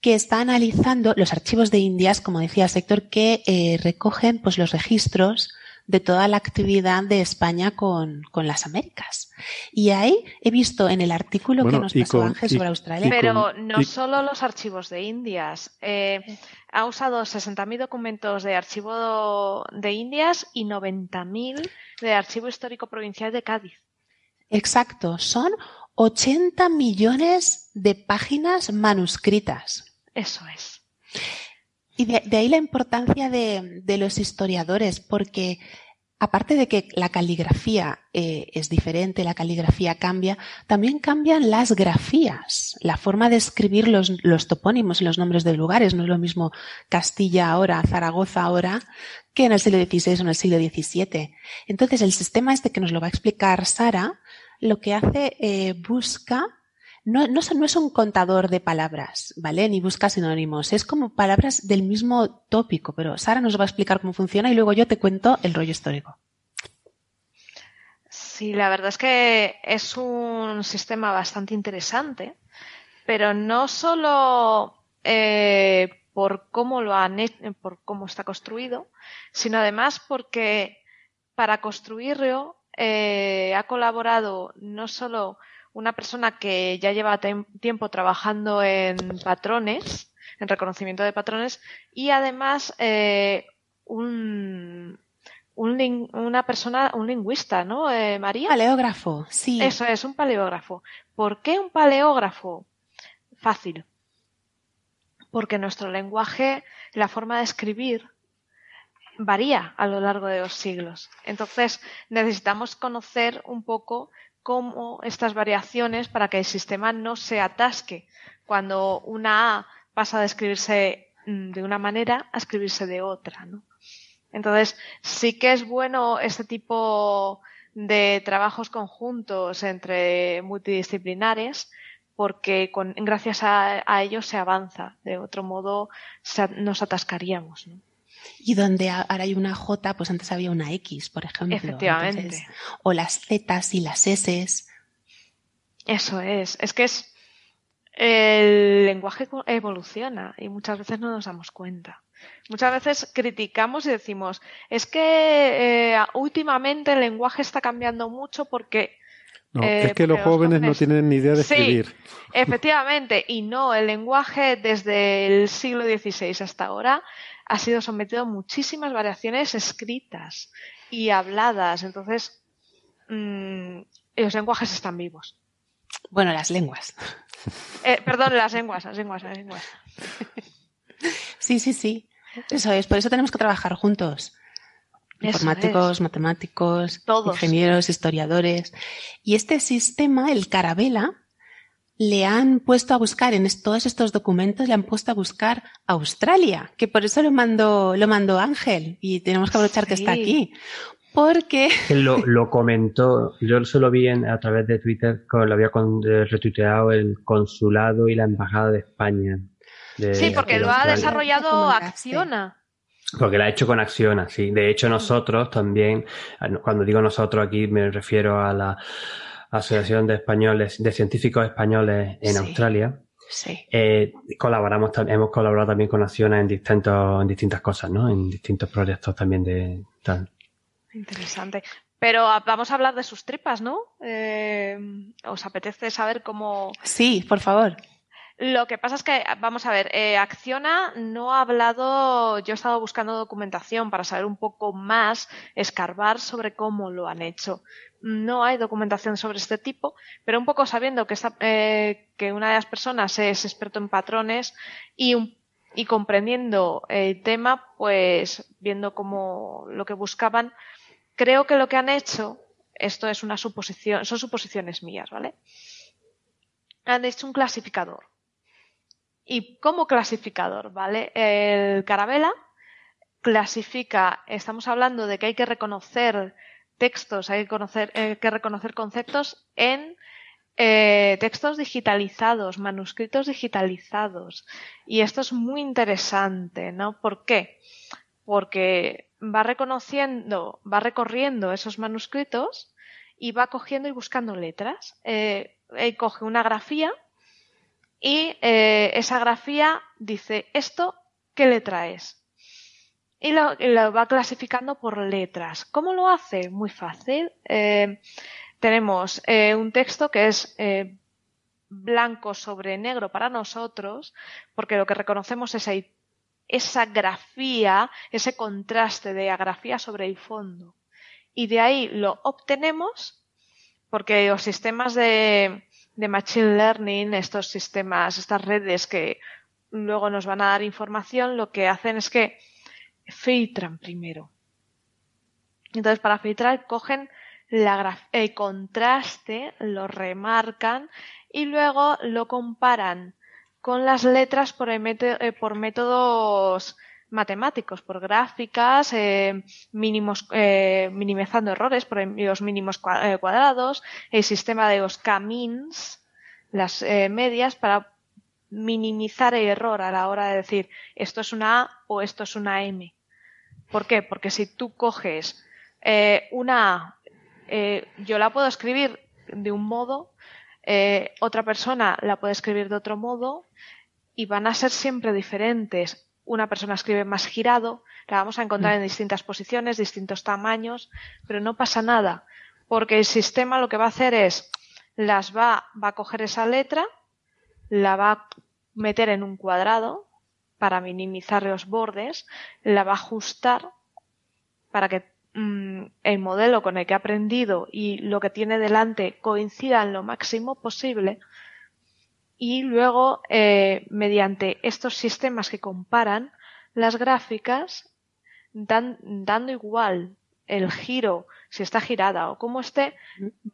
que está analizando los archivos de Indias, como decía el sector, que eh, recogen pues, los registros de toda la actividad de España con, con, las Américas. Y ahí he visto en el artículo que nos pasó Ángel sobre Australia. Pero no solo los archivos de Indias. Eh, ha usado 60.000 documentos de archivo de Indias y 90.000 de archivo histórico provincial de Cádiz. Exacto, son 80 millones de páginas manuscritas. Eso es. Y de, ahí la importancia de, los historiadores, porque aparte de que la caligrafía eh, es diferente, la caligrafía cambia, también cambian las grafías, la forma de escribir los, topónimos y los nombres de lugares. No es lo mismo Castilla ahora, Zaragoza ahora, que en el siglo XVI o en el siglo XVII. Entonces, el sistema este que nos lo va a explicar Sara, lo que hace, eh, busca no, no, no, es un contador de palabras, ¿vale? Ni busca sinónimos. Es como palabras del mismo tópico, pero Sara nos va a explicar cómo funciona y luego yo te cuento el rollo histórico. Sí, la verdad es que es un sistema bastante interesante, pero no solo eh, por cómo lo han por cómo está construido, sino además porque para construirlo eh, ha colaborado no solo una persona que ya lleva tiempo trabajando en patrones, en reconocimiento de patrones, y además eh, un, una persona, un lingüista, ¿no, eh, María? Paleógrafo, sí. Eso es, un paleógrafo. ¿Por qué un paleógrafo? Fácil. Porque nuestro lenguaje, la forma de escribir, varía a lo largo de los siglos. Entonces, necesitamos conocer un poco cómo estas variaciones para que el sistema no se atasque cuando una A pasa de escribirse mm, de una manera a escribirse de otra, ¿no? Entonces, sí que es bueno este tipo de trabajos conjuntos entre multidisciplinares porque con, gracias a, ellos se avanza. De otro modo, nos atascaríamos. Y donde ahora hay una J, pues antes había una X, por ejemplo. Efectivamente. o las Z y las S. Eso es. Es que es. El lenguaje evoluciona y muchas veces no nos damos cuenta. Muchas veces criticamos y decimos, es que eh, últimamente el lenguaje está cambiando mucho porque no, es eh, que los jóvenes, no tienen ni idea de escribir. efectivamente, y no, el lenguaje desde el siglo XVI hasta ahora ha sido sometido a muchísimas variaciones escritas y habladas. Entonces, mm, los lenguajes están vivos. Bueno, las lenguas. Eh, perdón, las lenguas, las lenguas, las lenguas. Sí, sí, sí. Eso es, por eso tenemos que trabajar juntos. Informáticos, matemáticos, ingenieros, historiadores. Y este sistema, el Carabela, le han puesto a buscar en todos estos documentos, le han puesto a buscar Australia, que por eso lo mandó, lo mandó Ángel y tenemos que aprovechar que está aquí. Porque. Lo, <laughs> lo comentó, yo solo vi en, a través de Twitter, lo había eh, retuiteado el consulado y la embajada de España. sí, porque lo ha desarrollado Acciona. Porque la ha hecho con Acciona, sí. De hecho, nosotros también, cuando digo nosotros aquí me refiero a la Asociación de Españoles, de Científicos Españoles en Australia. Sí. Eh, colaboramos, hemos colaborado también con Acciona en distintos, en distintas cosas, ¿no? En distintos proyectos también de tal. Interesante. Pero vamos a hablar de sus tripas, ¿no? Eh, ¿Os apetece saber cómo? Sí, por favor. Lo que pasa es que, vamos a ver, eh, Acciona no ha hablado, yo he estado buscando documentación para saber un poco más, escarbar sobre cómo lo han hecho. No hay documentación sobre este tipo, pero un poco sabiendo que, eh, que una de las personas es experto en patrones y, y comprendiendo el tema, pues viendo cómo lo que buscaban, creo que lo que han hecho, esto es una suposición, son suposiciones mías, ¿vale? Han hecho un clasificador y como clasificador, ¿vale? El Carabela clasifica, estamos hablando de que hay que reconocer textos, hay que, conocer, eh, que reconocer conceptos en eh, textos digitalizados, manuscritos digitalizados. Y esto es muy interesante, ¿no? ¿Por qué? Porque va reconociendo, va recorriendo esos manuscritos y va cogiendo y buscando letras. Eh, coge una grafía y eh, esa grafía dice esto, ¿qué letra es? Y lo, va clasificando por letras. ¿Cómo lo hace? Muy fácil. Eh, tenemos eh, un texto que es blanco sobre negro para nosotros, porque lo que reconocemos es esa grafía, ese contraste de grafía sobre el fondo. Y de ahí lo obtenemos porque los sistemas de, de Machine Learning, estos sistemas, estas redes que luego nos van a dar información, lo que hacen es que filtran primero. Entonces, para filtrar, cogen el contraste, lo remarcan y luego lo comparan con las letras por, eh, por métodos matemáticos, por gráficas, eh, mínimos, eh, minimizando errores por los mínimos cuadrados, el sistema de los camins, las medias, para minimizar el error a la hora de decir esto es una A o esto es una M. ¿Por qué? Porque si tú coges una A, yo la puedo escribir de un modo eh, otra persona la puede escribir de otro modo y van a ser siempre diferentes. Una persona escribe más girado, la vamos a encontrar en distintas posiciones, distintos tamaños, pero no pasa nada, porque el sistema lo que va a hacer es las va, va a coger esa letra, la va a meter en un cuadrado para minimizar los bordes, la va a ajustar para que Mm, el modelo con el que ha aprendido y lo que tiene delante coincidan lo máximo posible y luego eh, mediante estos sistemas que comparan las gráficas dan, dando igual el giro si está girada o como esté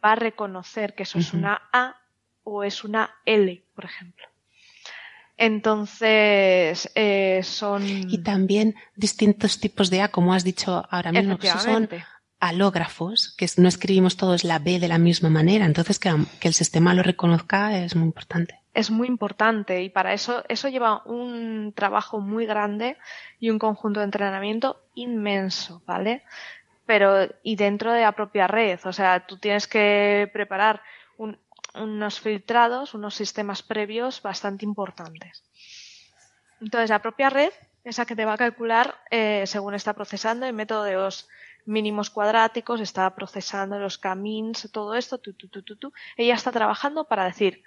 va a reconocer que eso es una A o es una L por ejemplo entonces, eh, son. Y también distintos tipos de A, como has dicho ahora mismo, que son alógrafos, que no escribimos todos la B de la misma manera. Entonces, que, el sistema lo reconozca es muy importante. Es muy importante y para eso, eso lleva un trabajo muy grande y un conjunto de entrenamiento inmenso, ¿vale? Pero, y dentro de la propia red, o sea, tú tienes que preparar un, unos filtrados, unos sistemas previos bastante importantes. Entonces, la propia red, esa que te va a calcular eh, según está procesando el método de los mínimos cuadráticos, está procesando los camins, todo esto, tu, tu, tu, tu, ella está trabajando para decir,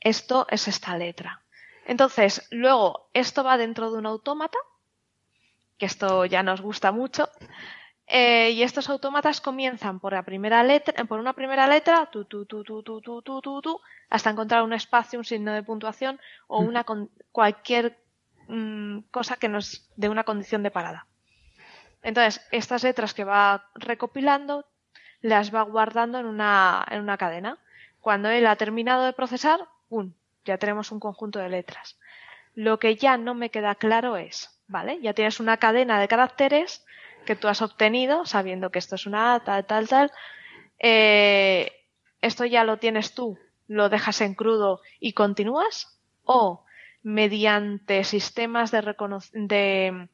esto es esta letra. Entonces, luego, esto va dentro de un autómata, que esto ya nos gusta mucho, eh, y estos autómatas comienzan por la primera letra, por una primera letra, tu, tu, tu, tu, tu, tu, tu, tu, hasta encontrar un espacio, un signo de puntuación o una cualquier mm, cosa que nos dé una condición de parada. Entonces, estas letras que va recopilando las va guardando en una, en una cadena. Cuando él ha terminado de procesar, ¡pum! ya tenemos un conjunto de letras. Lo que ya no me queda claro es, ¿vale? Ya tienes una cadena de caracteres que tú has obtenido, sabiendo que esto es una A, tal, tal, tal, eh, esto ya lo tienes tú, lo dejas en crudo y continúas, o mediante sistemas de, de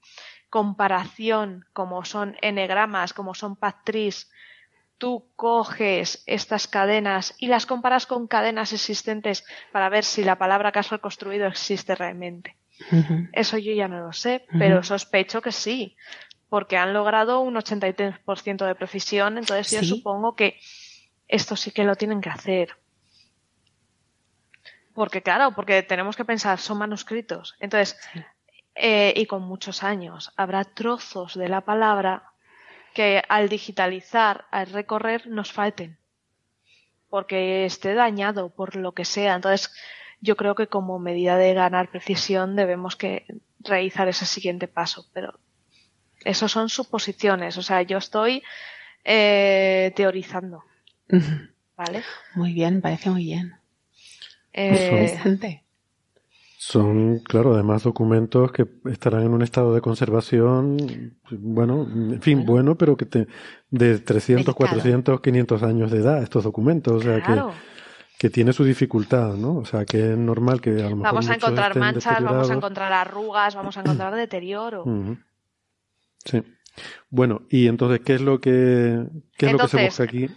comparación, como son enegramas, como son Patrice, tú coges estas cadenas y las comparas con cadenas existentes para ver si la palabra que has reconstruido existe realmente. Eso yo ya no lo sé, pero sospecho que sí, porque han logrado un 83% de precisión, entonces yo supongo que esto sí que lo tienen que hacer. Porque claro, porque tenemos que pensar, son manuscritos. Entonces, eh, y con muchos años, habrá trozos de la palabra que al digitalizar, al recorrer, nos falten. Porque esté dañado por lo que sea. Entonces, yo creo que como medida de ganar precisión debemos que realizar ese siguiente paso. Pero eso son suposiciones, o sea, yo estoy eh, teorizando. ¿Vale? Muy bien, parece muy bien. Eh, son, claro, además documentos que estarán en un estado de conservación, bueno, en fin, bueno, pero que te, de 300, 400, 500 años de edad, estos documentos, o sea que que tiene su dificultad, ¿no? O sea, que es normal que a lo mejor vamos a encontrar manchas, vamos a encontrar arrugas, vamos a encontrar <clears throat> deterioro. Sí. Bueno, y entonces, ¿qué es lo que, qué es lo que se busca aquí?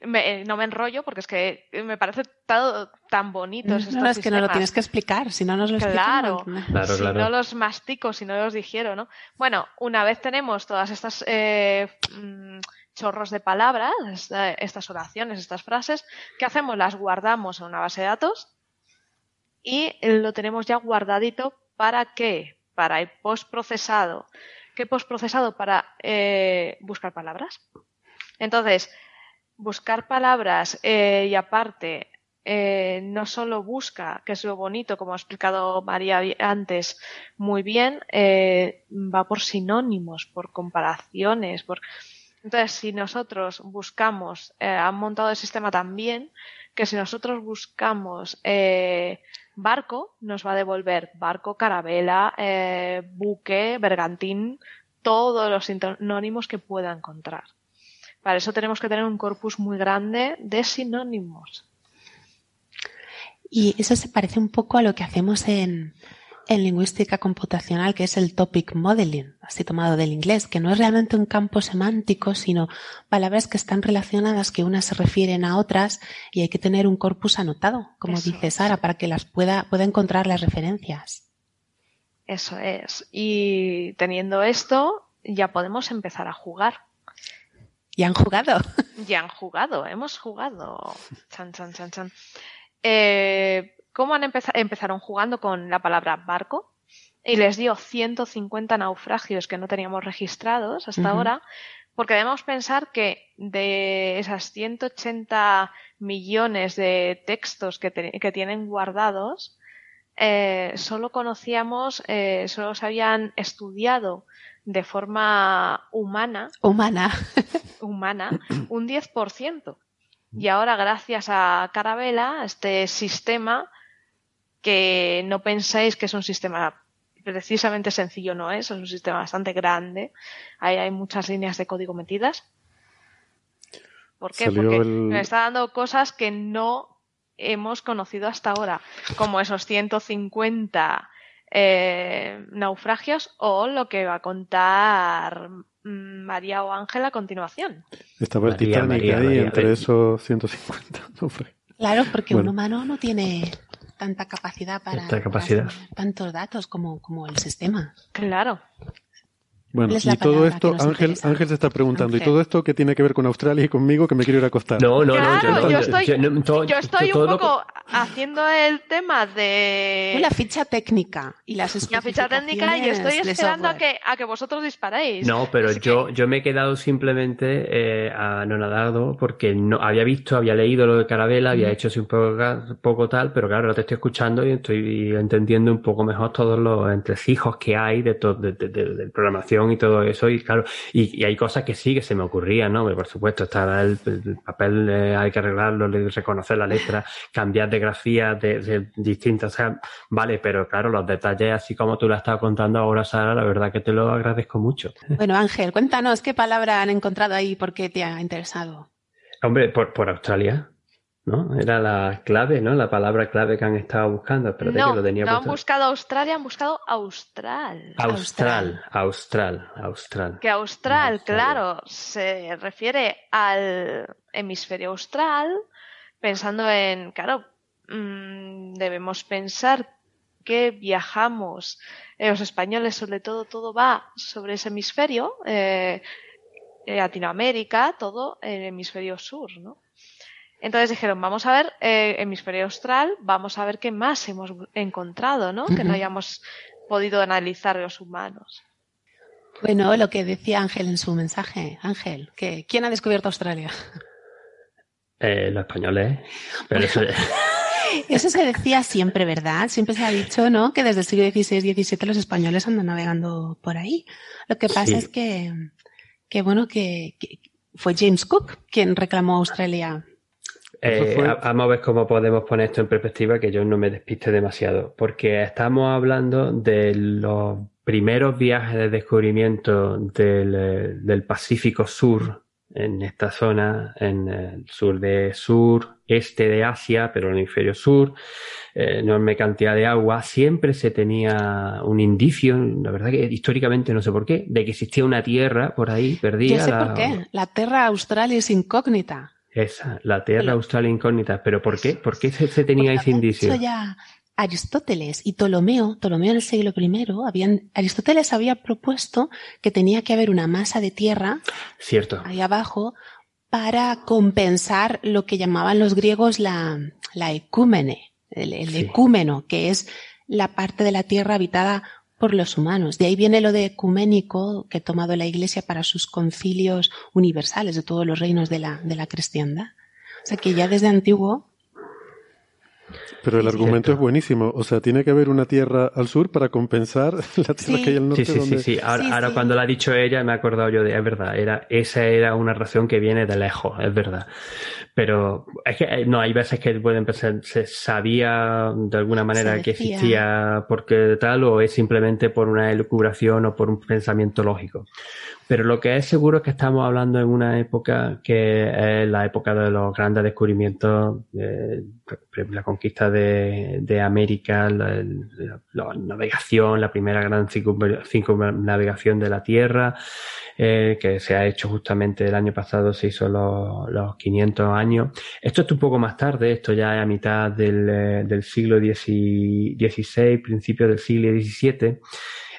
Me- no me enrollo porque es que me parece todo tan bonito. No, es que no lo tienes que explicar, si no nos lo Claro, explicamos. Claro, si claro. no los mastico, si no los digiero, ¿no? Bueno, una vez tenemos todas estas eh, mm, chorros de palabras, esta- estas oraciones, estas frases, ¿qué hacemos? Las guardamos en una base de datos y lo tenemos ya guardadito para qué? Para el postprocesado. ¿Qué postprocesado? Para eh, buscar palabras. Entonces, buscar palabras eh, y aparte eh, no solo busca, que es lo bonito, como ha explicado María antes muy bien, eh, va por sinónimos, por comparaciones, por entonces si nosotros buscamos, eh, han montado el sistema también que si nosotros buscamos eh, barco, nos va a devolver barco, carabela, eh, buque, bergantín, todos los sinónimos que pueda encontrar. Para eso tenemos que tener un corpus muy grande de sinónimos. Y eso se parece un poco a lo que hacemos en, en lingüística computacional, que es el topic modeling, así tomado del inglés, que no es realmente un campo semántico, sino palabras que están relacionadas, que unas se refieren a otras, y hay que tener un corpus anotado, como Eso dice es. Sara, para que las pueda, pueda encontrar las referencias. Eso es. Y teniendo esto, ya podemos empezar a jugar. ¿Y han jugado? <laughs> Ya han jugado, hemos jugado. Chan, chan, chan, chan. Eh, ¿Cómo han empezado? Empezaron jugando con la palabra barco y les dio 150 naufragios que no teníamos registrados hasta ahora, porque debemos pensar que de esas 180 millones de textos que, te- que tienen guardados, eh, solo conocíamos, eh, solo se habían estudiado de forma humana Humana. humana <clears throat> un 10%. Y ahora, gracias a Carabela, este sistema, que no penséis que es un sistema precisamente sencillo, no es, es un sistema bastante grande. Ahí hay muchas líneas de código metidas. ¿Por qué? Salió Porque el- nos está dando cosas que no hemos conocido hasta ahora, como esos 150 eh, naufragios o lo que va a contar mm, María o Ángela a continuación. Estaba el María, Titanic María, ahí María, entre María. esos 150. No, fue. Claro, porque Bueno. un humano no tiene tanta capacidad para, para capacidad. asimilar tantos datos como, como el sistema. Claro. Bueno, ¿Cuál es la y todo esto, Ángel, interesa? Ángel se está preguntando, ¿y todo esto qué tiene que ver con Australia y conmigo que me quiero ir a acostar? No, no, Claro, no. yo estoy- no, to- Yo estoy todo un lo- poco haciendo el tema de la ficha técnica y las la ficha técnica y estoy esperando a que, a que vosotros disparéis. No, pero Así que- yo, yo me he quedado simplemente eh, anonadado porque no había visto, había leído lo de Carabela, había hecho así un poco, poco tal, pero claro, ahora te estoy escuchando y estoy entendiendo un poco mejor todos los entresijos que hay de, to- de, de- de- de y todo eso. Y claro, y, y hay cosas que sí que se me ocurrían, ¿no? Por supuesto, está el, el papel, eh, hay que arreglarlo, reconocer la letra, cambiar de grafía de, de distintas, o sea, vale, pero claro, los detalles, así como tú lo has estado contando ahora, Sara, la verdad que te lo agradezco mucho. Bueno, Ángel, cuéntanos qué palabra han encontrado ahí por qué te ha interesado. Hombre, por, por Australia, ¿no? Era la clave, ¿no? La palabra clave que han estado buscando. Espérate no, que lo tenía no han buscado Australia, han buscado Austral. Austral, Austral, Austral. Que Austral, Austral. claro, se refiere al hemisferio austral, pensando en, claro, mm, debemos pensar que viajamos, eh, los españoles sobre todo, todo va sobre ese hemisferio, eh, eh, Latinoamérica, todo el hemisferio sur, ¿no? Entonces dijeron, vamos a ver eh, hemisferio austral, vamos a ver qué más hemos encontrado, ¿no? Que no hayamos podido analizar los humanos. Bueno, lo que decía Ángel en su mensaje. Ángel, que ¿quién ha descubierto Australia? Eh, los españoles, pero eso, <laughs> Eso se decía siempre, ¿verdad? Siempre se ha dicho, ¿no? Que desde el siglo XVI, XVII los españoles andan navegando por ahí. Lo que pasa Sí. es que, que bueno, que, que fue James Cook quien reclamó Australia. Eh, fue- Vamos a ver cómo podemos poner esto en perspectiva, que yo no me despiste demasiado, porque estamos hablando de los primeros viajes de descubrimiento del, eh, del Pacífico Sur, en esta zona, en el sur de sur, este de Asia, pero en el hemisferio sur, eh, enorme cantidad de agua, siempre se tenía un indicio, la verdad que históricamente no sé por qué, de que existía una tierra por ahí perdida. Ya sé la- por qué. La Terra Australis incógnita. Esa, la Tierra Austral incógnita. ¿Pero por qué? ¿Por qué se, se tenía ese indicio? ya Aristóteles y Ptolomeo, Ptolomeo en el siglo I, habían, Aristóteles había propuesto que tenía que haber una masa de tierra Cierto. ahí abajo para compensar lo que llamaban los griegos la, la ecúmene, el, el Sí. ecúmeno, que es la parte de la tierra habitada por los humanos. De ahí viene lo de ecuménico que ha tomado la Iglesia para sus concilios universales de todos los reinos de la, de la cristiandad. O sea que ya desde antiguo Pero el argumento es buenísimo. O sea, tiene que haber una tierra al sur para compensar <laughs> la tierra Sí. que hay al norte. Sí, sí, sí, donde... sí. Ahora, Sí, ahora sí. cuando lo ha dicho ella me he acordado yo de, es verdad, era, esa era una razón que viene de lejos, es verdad. Pero es que eh, no, hay veces que pueden pensar, se sabía de alguna manera que existía porque tal, o es simplemente por una elucubración o por un pensamiento lógico. Pero lo que es seguro es que estamos hablando en una época que es la época de los grandes descubrimientos, eh, la conquista de, de América, la, la- la navegación, la primera gran circunnavegación de la Tierra, eh, que se ha hecho justamente el año pasado, se hizo los, los 500 años. Esto es un poco más tarde, esto ya es a mitad del, eh, siglo XVI, principio del siglo XVII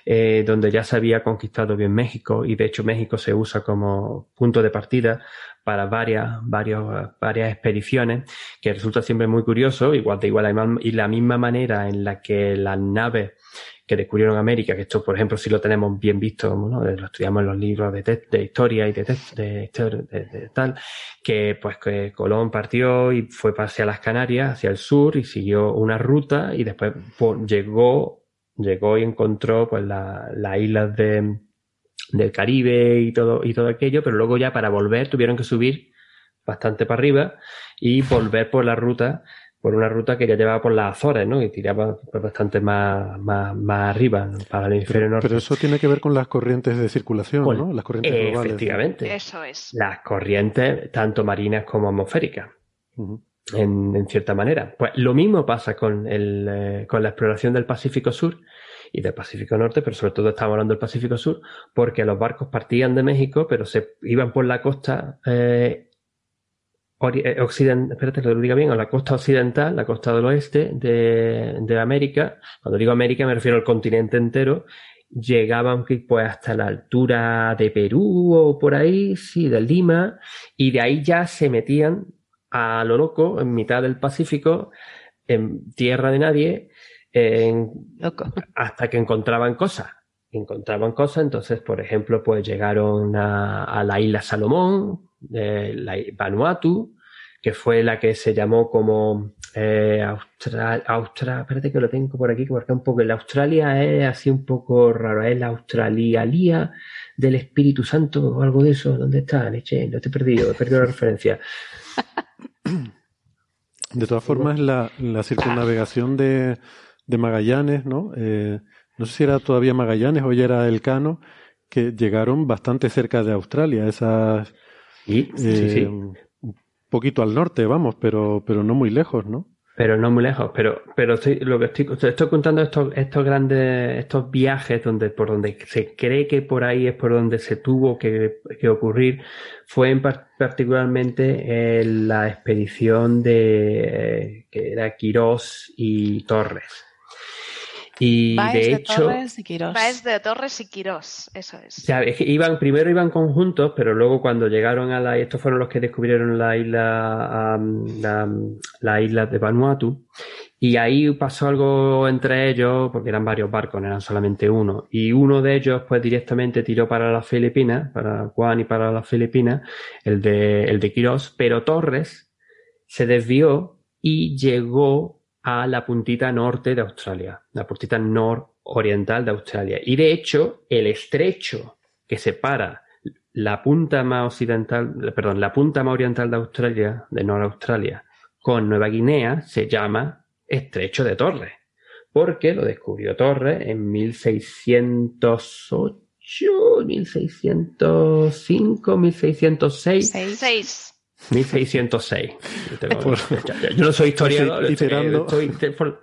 eh, donde ya se había conquistado bien México y de hecho México se usa como punto de partida para varias, varias expediciones, que resulta siempre muy curioso, igual de igual- y la misma manera en la que las naves que descubrieron América, que esto, por ejemplo, sí lo tenemos bien visto, ¿no? lo estudiamos en los libros de, de historia y de, de, de- tal, que pues que Colón partió y fue hacia las Canarias, hacia el sur, y siguió una ruta y después pues, llegó llegó y encontró pues la- las islas de, del Caribe y todo, y todo aquello, pero luego ya para volver tuvieron que subir bastante para arriba y volver por la ruta, por una ruta que ya llevaba por las Azores, ¿no? Y tiraba pues, bastante más, más, más arriba, para el hemisferio norte. pero eso tiene que ver con las corrientes de circulación, ¿no? Las corrientes globales. Efectivamente. Eso es. Las corrientes, tanto marinas como atmosféricas. En, en cierta manera. Pues lo mismo pasa con, el, eh, con la exploración del Pacífico Sur y del Pacífico Norte, pero sobre todo estamos hablando del Pacífico Sur, porque los barcos partían de México, pero se iban por la costa eh, occidental, espérate que lo diga bien, o la costa occidental, la costa del oeste de, de América. Cuando digo América me refiero al continente entero. Llegaban pues hasta la altura de Perú o por ahí, sí, de Lima, y de ahí ya se metían a lo loco, en mitad del Pacífico, en tierra de nadie, en- loco. <laughs> hasta que encontraban cosas. Encontraban cosas, entonces, por ejemplo, pues llegaron a, a la isla Salomón, eh, la Vanuatu, que fue la que se llamó como eh, Austra- Austra- espérate que lo tengo por aquí, que marca un poco. La Australia es así un poco raro, es la Australialía del Espíritu Santo o algo de eso. ¿Dónde está? Leche, no te he perdido, he perdido la <laughs> referencia. De todas formas, la, la circunnavegación de, de Magallanes, ¿no? Eh, no sé si era todavía Magallanes o ya era Elcano, que llegaron bastante cerca de Australia, esas Y, sí, eh, sí. un poquito al norte, vamos, pero, pero no muy lejos, ¿no? Pero no muy lejos, pero, pero estoy, lo que estoy, estoy contando estos, estos grandes, estos viajes donde, por donde se cree que por ahí es por donde se tuvo que, que ocurrir, fue en par- particularmente en la expedición de, eh, que era Quirós y Torres. Y Baez de de hecho, Torres y Quirós. Baez de Torres y Quirós, eso es. o sea, es que iban, primero iban conjuntos, pero luego cuando llegaron a la, estos fueron los que descubrieron la isla, la, la isla de Vanuatu, y ahí pasó algo entre ellos, porque eran varios barcos, no eran solamente uno, y uno de ellos pues directamente tiró para las Filipinas, para Guam y para las Filipinas, el de, el de Quirós, pero Torres se desvió y llegó a la puntita norte de Australia, la puntita nororiental de Australia. Y de hecho, el estrecho que separa la punta más occidental, perdón, la punta más oriental de Australia, de Nor Australia, con Nueva Guinea se llama Estrecho de Torres, porque lo descubrió Torres en 1608, 1605, 1606. 1606. Yo, tengo- <laughs> <laughs> ya- ya- yo no soy historiador, Estoy estoy- estoy-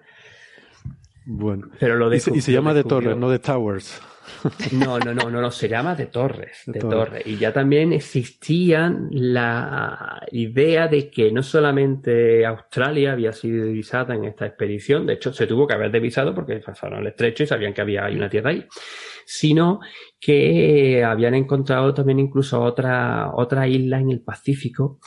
Bueno. pero lo Y se, y se llama de. Torres, no de Towers. <laughs> No, no, no, no, no, se llama de Torres, de, Torres. Y ya también existía la idea de que no solamente Australia había sido divisada en esta expedición, de hecho se tuvo que haber divisado porque pasaron el estrecho y sabían que había una tierra ahí, sino que habían encontrado también incluso otra, otra isla en el Pacífico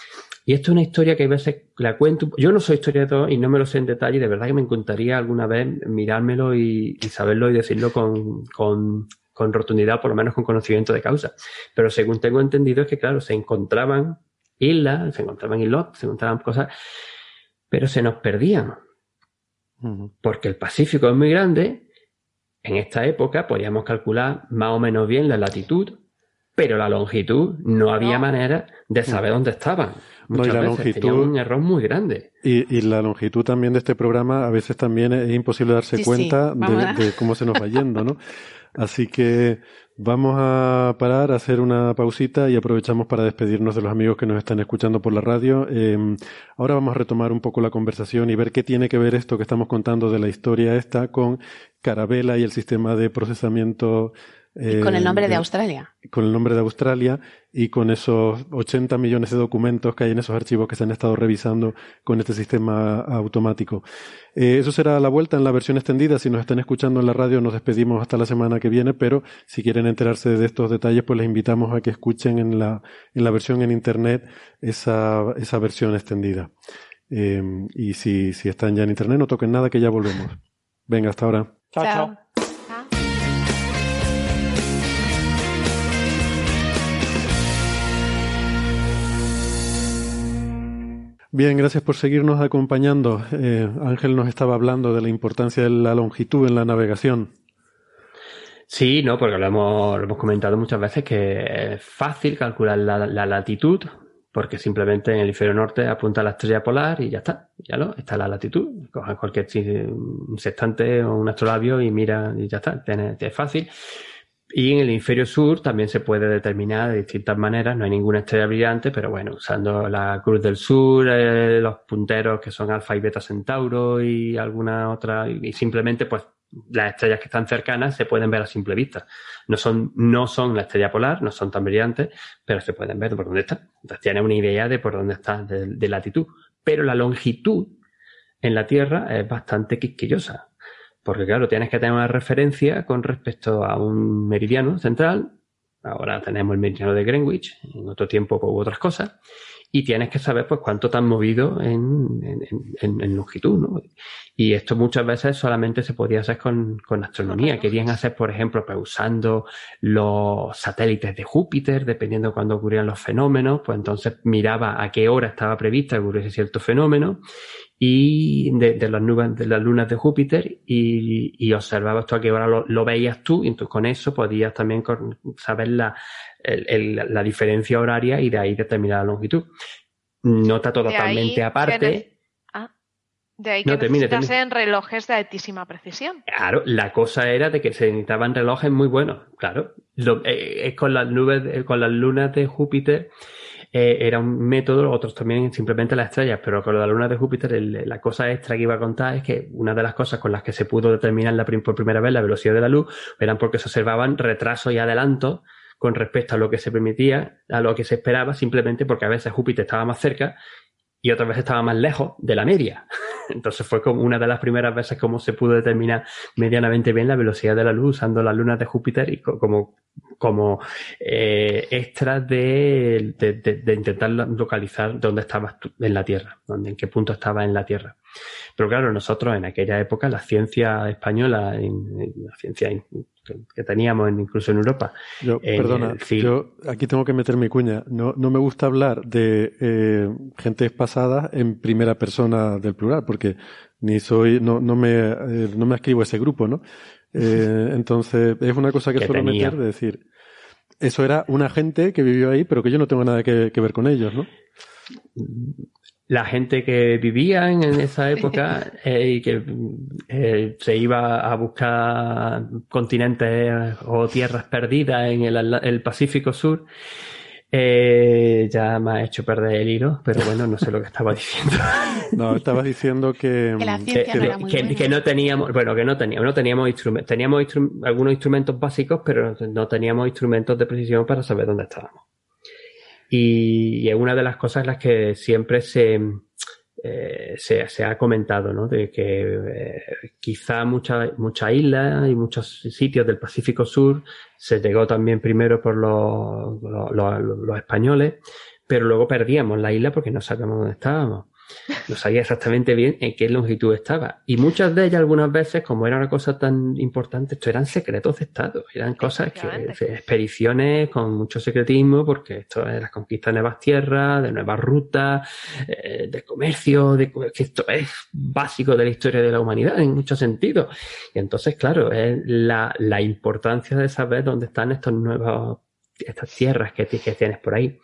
y esto es una historia que a veces la cuento. Yo no soy historiador y no me lo sé en detalle. De verdad que me encantaría alguna vez mirármelo y, saberlo y decirlo con, con, con, rotundidad, por lo menos con conocimiento de causa. Pero según tengo entendido es que, claro, se encontraban islas, se encontraban islotes, se encontraban cosas, pero se nos perdían. Porque el Pacífico es muy grande. En esta época podíamos calcular más o menos bien la latitud, pero la longitud no había manera de saber dónde estaban no, y la longitud. un error muy grande. Y, la longitud también de este programa, a veces también es imposible darse cuenta de, cómo se nos va yendo, ¿no? <laughs> Así que vamos a parar, a hacer una pausita y aprovechamos para despedirnos de los amigos que nos están escuchando por la radio. Em, ahora vamos a retomar un poco la conversación y ver qué tiene que ver esto que estamos contando de la historia esta con Carabela y el sistema de procesamiento y con el nombre de, de, Australia. Con el nombre de Australia y con esos 80 millones de documentos que hay en esos archivos que se han estado revisando con este sistema automático. Eh, eso será la vuelta en la versión extendida. Si nos están escuchando en la radio, nos despedimos hasta la semana que viene, pero si quieren enterarse de estos detalles, pues les invitamos a que escuchen en la, en la versión en Internet esa, esa versión extendida. Eh, y si, si están ya en Internet, no toquen nada, que ya volvemos. Venga, hasta ahora. chao. chao. Bien, gracias por seguirnos acompañando. Eh, Ángel nos estaba hablando de la importancia de la longitud en la navegación. Sí, no, porque lo hemos, hemos comentado muchas veces que es fácil calcular la, latitud, porque simplemente en el hemisferio norte apunta la estrella polar y ya está, ya lo, está la latitud. Coges cualquier sextante o un astrolabio y mira y ya está, es fácil. Y en el hemisferio sur también se puede determinar de distintas maneras, no hay ninguna estrella brillante, pero bueno, usando la Cruz del Sur, eh, los punteros que son Alfa y Beta Centauro y alguna otra, y simplemente pues las estrellas que están cercanas se pueden ver a simple vista. No son, no son la estrella polar, no son tan brillantes, pero se pueden ver por dónde están. Entonces tiene una idea de por dónde está, de latitud. Pero la longitud en la Tierra es bastante quisquillosa. Porque claro, tienes que tener una referencia con respecto a un meridiano central. Ahora tenemos el meridiano de Greenwich, en otro tiempo hubo otras cosas. Y tienes que saber pues cuánto te han movido en, longitud, ¿no? Y esto muchas veces solamente se podía hacer con, con astronomía. Querían hacer, por ejemplo, pues usando los satélites de Júpiter, dependiendo de cuándo ocurrían los fenómenos, pues entonces miraba a qué hora estaba prevista que ocurriese cierto fenómeno y de, las nubes, de las lunas de Júpiter y, y observabas tú a qué hora lo, veías tú y entonces con eso podías también saber la, la diferencia horaria y de ahí determinar la longitud. No está totalmente aparte. Ah, de ahí que no, necesitasen relojes de altísima precisión. Claro, la cosa era de que se necesitaban relojes muy buenos, claro. Eh, es con las nubes, eh, con las lunas de Júpiter era un método, otros también simplemente las estrellas, pero con la luna de Júpiter la cosa extra que iba a contar es que una de las cosas con las que se pudo determinar la, por primera vez la velocidad de la luz eran porque se observaban retrasos y adelantos con respecto a lo que se permitía, a lo que se esperaba, simplemente porque a veces Júpiter estaba más cerca y otras veces estaba más lejos de la media. <laughs> Entonces fue como una de las primeras veces como se pudo determinar medianamente bien la velocidad de la luz usando las lunas de Júpiter y como como eh, extras de, de, intentar localizar dónde estabas en la Tierra, dónde, en qué punto estaba en la Tierra. Pero claro, nosotros en aquella época, la ciencia española, la ciencia que teníamos incluso en Europa. Yo, perdona, yo aquí tengo que meter mi cuña. No, no me gusta hablar de eh, gentes pasadas en primera persona del plural, porque ni soy, no, no me, eh, no me escribo ese grupo, ¿no? <laughs> Eh, entonces, es una cosa que, suelo meter de decir, eso era una gente que vivió ahí, pero que yo no tengo nada que, ver con ellos, ¿no? La gente que vivía en, esa <laughs> época eh, y que eh, se iba a buscar continentes o tierras perdidas en el, Pacífico Sur, Eh, ya me ha hecho perder el hilo, pero bueno, no sé lo que estaba diciendo. No, estabas diciendo que, Que la mm, que, no era muy que- buena. que no teníamos, bueno, que no teníamos, no teníamos instrumentos, teníamos instru- algunos instrumentos básicos, pero no- no teníamos instrumentos de precisión para saber dónde estábamos. Y, es una de las cosas en las que siempre se, eh, se, se ha comentado, ¿no? De que eh, quizá muchas muchas islas y muchos sitios del Pacífico Sur se llegó también primero por los, los, los- los españoles, pero luego perdíamos la isla porque no sabíamos dónde estábamos. No sabía exactamente bien en qué longitud estaba. Y muchas de ellas, algunas veces, como era una cosa tan importante, esto eran secretos de Estado. Eran cosas que, expediciones con mucho secretismo, porque esto es la conquista de nuevas tierras, de nuevas rutas, eh, de comercio, de, que esto es básico de la historia de la humanidad en muchos sentidos. Y entonces, claro, es la, la importancia de saber dónde están estos nuevos, estas tierras que, ti- que tienes por ahí.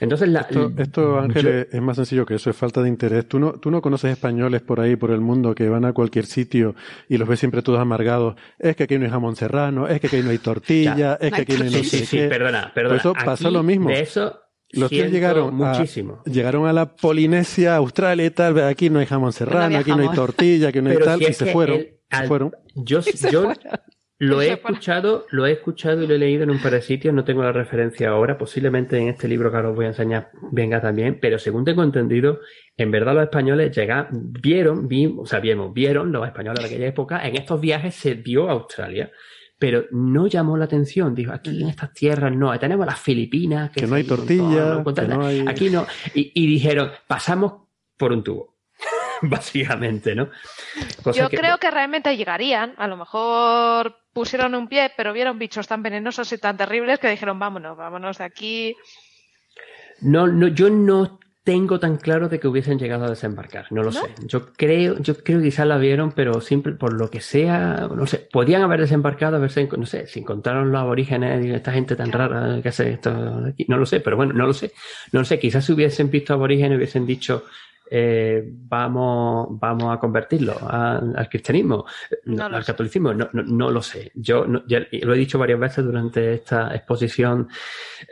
Entonces, la, Esto, esto, Ángel, yo- es- es más sencillo que eso, es falta de interés. ¿Tú no, tú no conoces españoles por ahí, por el mundo, que van a cualquier sitio y los ves siempre todos amargados. Es que aquí no hay jamón serrano, es que aquí no hay tortilla, Ya. es que aquí no hay no Sí, sí, sé sí, qué. perdona, perdona. Pues eso pasó lo mismo. De eso Los siento llegaron a, muchísimo. llegaron a la Polinesia, Australia y tal, aquí no hay jamón serrano, había aquí no hay jamón. tortilla, aquí no hay Pero tal, si y se fueron. él- se al- fueron. Yo, <laughs> se yo fueron. Lo he escuchado, lo he escuchado y lo he leído en un par de sitios, no tengo la referencia ahora, posiblemente en este libro que ahora os voy a enseñar venga también, pero según tengo entendido, en verdad los españoles llegaron, vieron, vi- o sea, vieron, vieron los españoles de aquella época, en estos viajes se vio Australia. Pero no llamó la atención, dijo, aquí en estas tierras no, tenemos las Filipinas, Que no hay hay un tortilla, montón, que ¿no? no hay- aquí no, y, y dijeron, pasamos por un tubo, <laughs> básicamente, ¿no? Cosa Yo creo que realmente llegarían. A lo mejor pusieron un pie, pero vieron bichos tan venenosos y tan terribles que dijeron, vámonos, vámonos de aquí. No, no, yo no tengo tan claro de que hubiesen llegado a desembarcar, no lo ¿No? sé. Yo creo, yo creo que quizás la vieron, pero simple, por lo que sea, no sé, podían haber desembarcado, haberse, no sé, si encontraron los aborígenes y esta gente tan rara que hace esto aquí, no lo sé, pero bueno, no lo sé, no lo sé, quizás si hubiesen visto aborígenes hubiesen dicho, eh, vamos, vamos a convertirlo al, al cristianismo, No al catolicismo, no, no, no lo sé. Yo no- ya lo he dicho varias veces durante esta exposición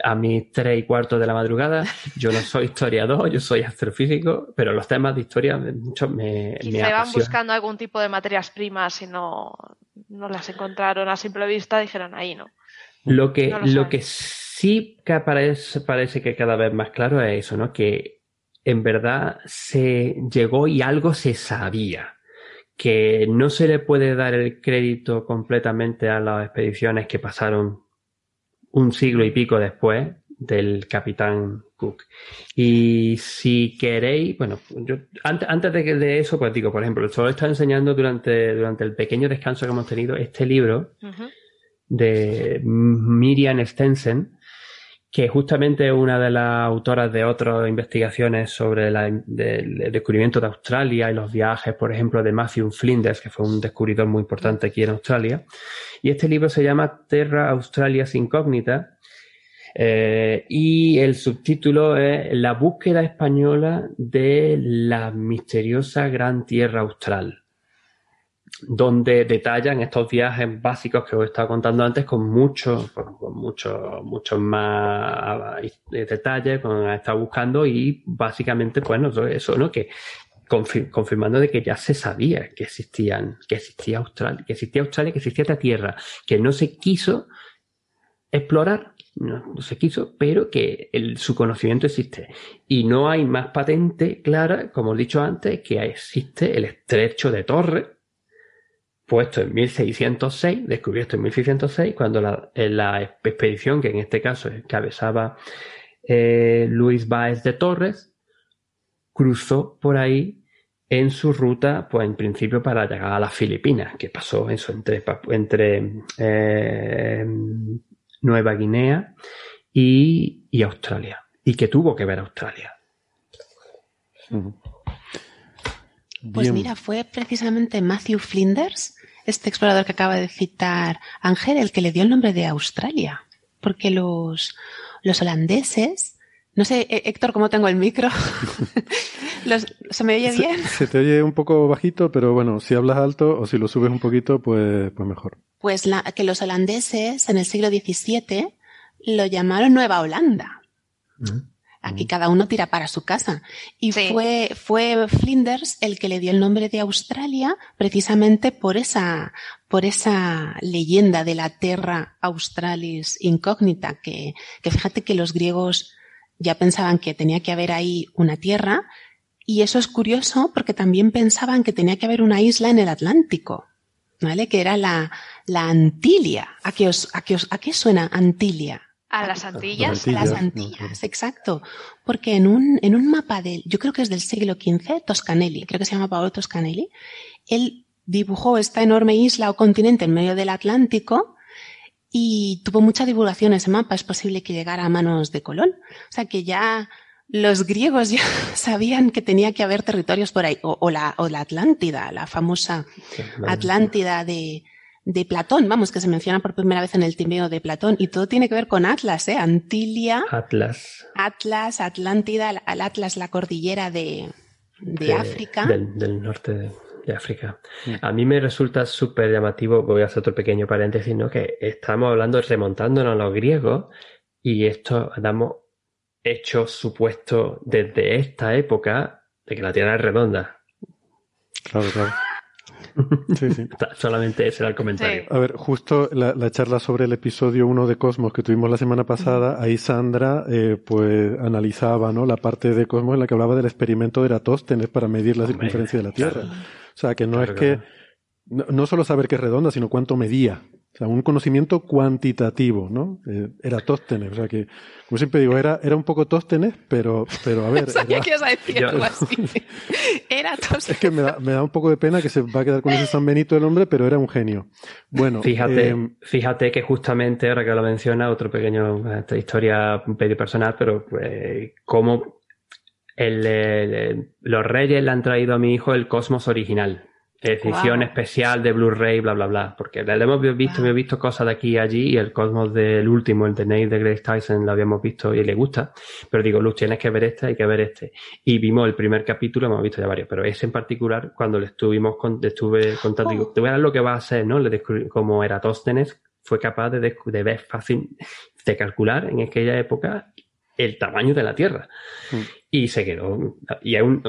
a mis tres y cuarto de la madrugada. Yo no soy historiador, yo soy astrofísico, pero los temas de historia me- mucho me, me Quizá iban apasionan. buscando algún tipo de materias primas y no, no las encontraron a simple vista, dijeron ahí no. Lo que, No lo lo que sí que parece, parece que cada vez más claro es eso, ¿no? Que en verdad se llegó y algo se sabía. Que no se le puede dar el crédito completamente a las expediciones que pasaron un siglo y pico después del capitán Cook. Y si queréis, bueno, yo antes, antes de, que- de eso, pues digo, por ejemplo, solo está enseñando durante, durante el pequeño descanso que hemos tenido este libro de Miriam Stensen, que justamente es una de las autoras de otras investigaciones sobre el descubrimiento de Australia y los viajes, por ejemplo, de Matthew Flinders, que fue un descubridor muy importante aquí en Australia. Y este libro se llama Terra Australias Incógnita. eh, y el subtítulo es La búsqueda española de la misteriosa gran tierra austral donde detallan estos viajes básicos que os he estado contando antes con muchos con, mucho, muchos más eh, detalles, con estado buscando y básicamente, bueno, eso- eso, ¿no? Que confir- confirmando de que ya se sabía que existían, que existía Australia, que existía Australia, que existía esta tierra, que no se quiso explorar, no, no se quiso, pero que el- su conocimiento existe. Y no hay más patente clara, como he dicho antes, que existe el estrecho de Torres, puesto en 1606, descubierto en 1606, cuando la, en la expedición, que en este caso encabezaba eh, Luis Báez de Torres, cruzó por ahí en su ruta, pues en principio para llegar a las Filipinas, que pasó eso entre, entre eh, Nueva Guinea y, y Australia, y que tuvo que ver Australia. Pues Bien. mira, fue precisamente Matthew Flinders, este explorador que acaba de citar Ángel, el que le dio el nombre de Australia. Porque los, los holandeses, no sé, Hé- Héctor, cómo tengo el micro. <laughs> Los- ¿Se me oye bien? Se, te oye un poco bajito, pero bueno, si hablas alto o si lo subes un poquito, pues, pues mejor. Pues la, que los holandeses en el siglo XVII lo llamaron Nueva Holanda. Aquí cada uno tira para su casa. Y fue, fue Flinders el que le dio el nombre de Australia precisamente por esa, por esa leyenda de la Terra Australis incógnita, que, que fíjate que los griegos ya pensaban que tenía que haber ahí una tierra, y eso es curioso porque también pensaban que tenía que haber una isla en el Atlántico, ¿vale? Que era la, la Antilia. ¿A qué, os, a, qué os, ¿A qué suena Antilia? A las Antillas. A las Antillas, exacto. Porque en un, en un mapa del, yo creo que es del siglo XV, Toscanelli, creo que se llama Paolo Toscanelli, él dibujó esta enorme isla o continente en medio del Atlántico y tuvo mucha divulgación ese mapa. Es posible que llegara a manos de Colón. O sea que ya los griegos ya <laughs> sabían que tenía que haber territorios por ahí. O, la, o la Atlántida, la famosa Atlántida de, de Platón, vamos, que se menciona por primera vez en el Timeo de Platón, y todo tiene que ver con Atlas, ¿eh? Antilia. Atlas. Atlas, Atlántida, al Atlas, la cordillera de, de, África. Del, norte de, África. Mm. A mí me resulta súper llamativo, voy a hacer otro pequeño paréntesis, ¿no? Que estamos hablando, remontándonos a los griegos, y esto damos hechos supuestos desde esta época de que la Tierra es redonda. Claro, claro. <laughs> Sí, sí. <laughs> Solamente ese era el comentario. A ver, justo la, charla sobre el episodio 1 de Cosmos que tuvimos la semana pasada, ahí Sandra eh, pues analizaba ¿no? la parte de Cosmos en la que hablaba del experimento de Eratóstenes para medir la circunferencia de la Tierra. O sea, que no es que, no, no, solo saber que es redonda, sino cuánto medía. O sea, un conocimiento cuantitativo, ¿no? Eh, era Tóstenes, o sea que, como siempre digo, era, era un poco Tóstenes, pero, pero a ver. <laughs> Sabía que ibas a decir algo así. Era Tóstenes. Es que me da, me da, un poco de pena que se va a quedar con ese San Benito el hombre, pero era un genio. Bueno. Fíjate, eh, fíjate que justamente, ahora que lo menciona, otro pequeño, esta historia un medio personal, pero pues, cómo el, los reyes le han traído a mi hijo el cosmos original edición especial de Blu-ray, bla, bla, bla. Porque le hemos visto, me he visto cosas de aquí y allí y el Cosmos del último, el de Nate de Grace Tyson, lo habíamos visto y le gusta. Pero digo, Luz, tienes que ver este, hay que ver este. Y vimos el primer capítulo, hemos visto ya varios, pero ese en particular, cuando le estuvimos con, le estuve contando, digo, oh. te voy a dar lo que va a hacer, ¿no? Le descubrí como Eratóstenes fue capaz de, de ver fácil, de calcular en aquella época el tamaño de la Tierra. Mm. Y se quedó. Y es un,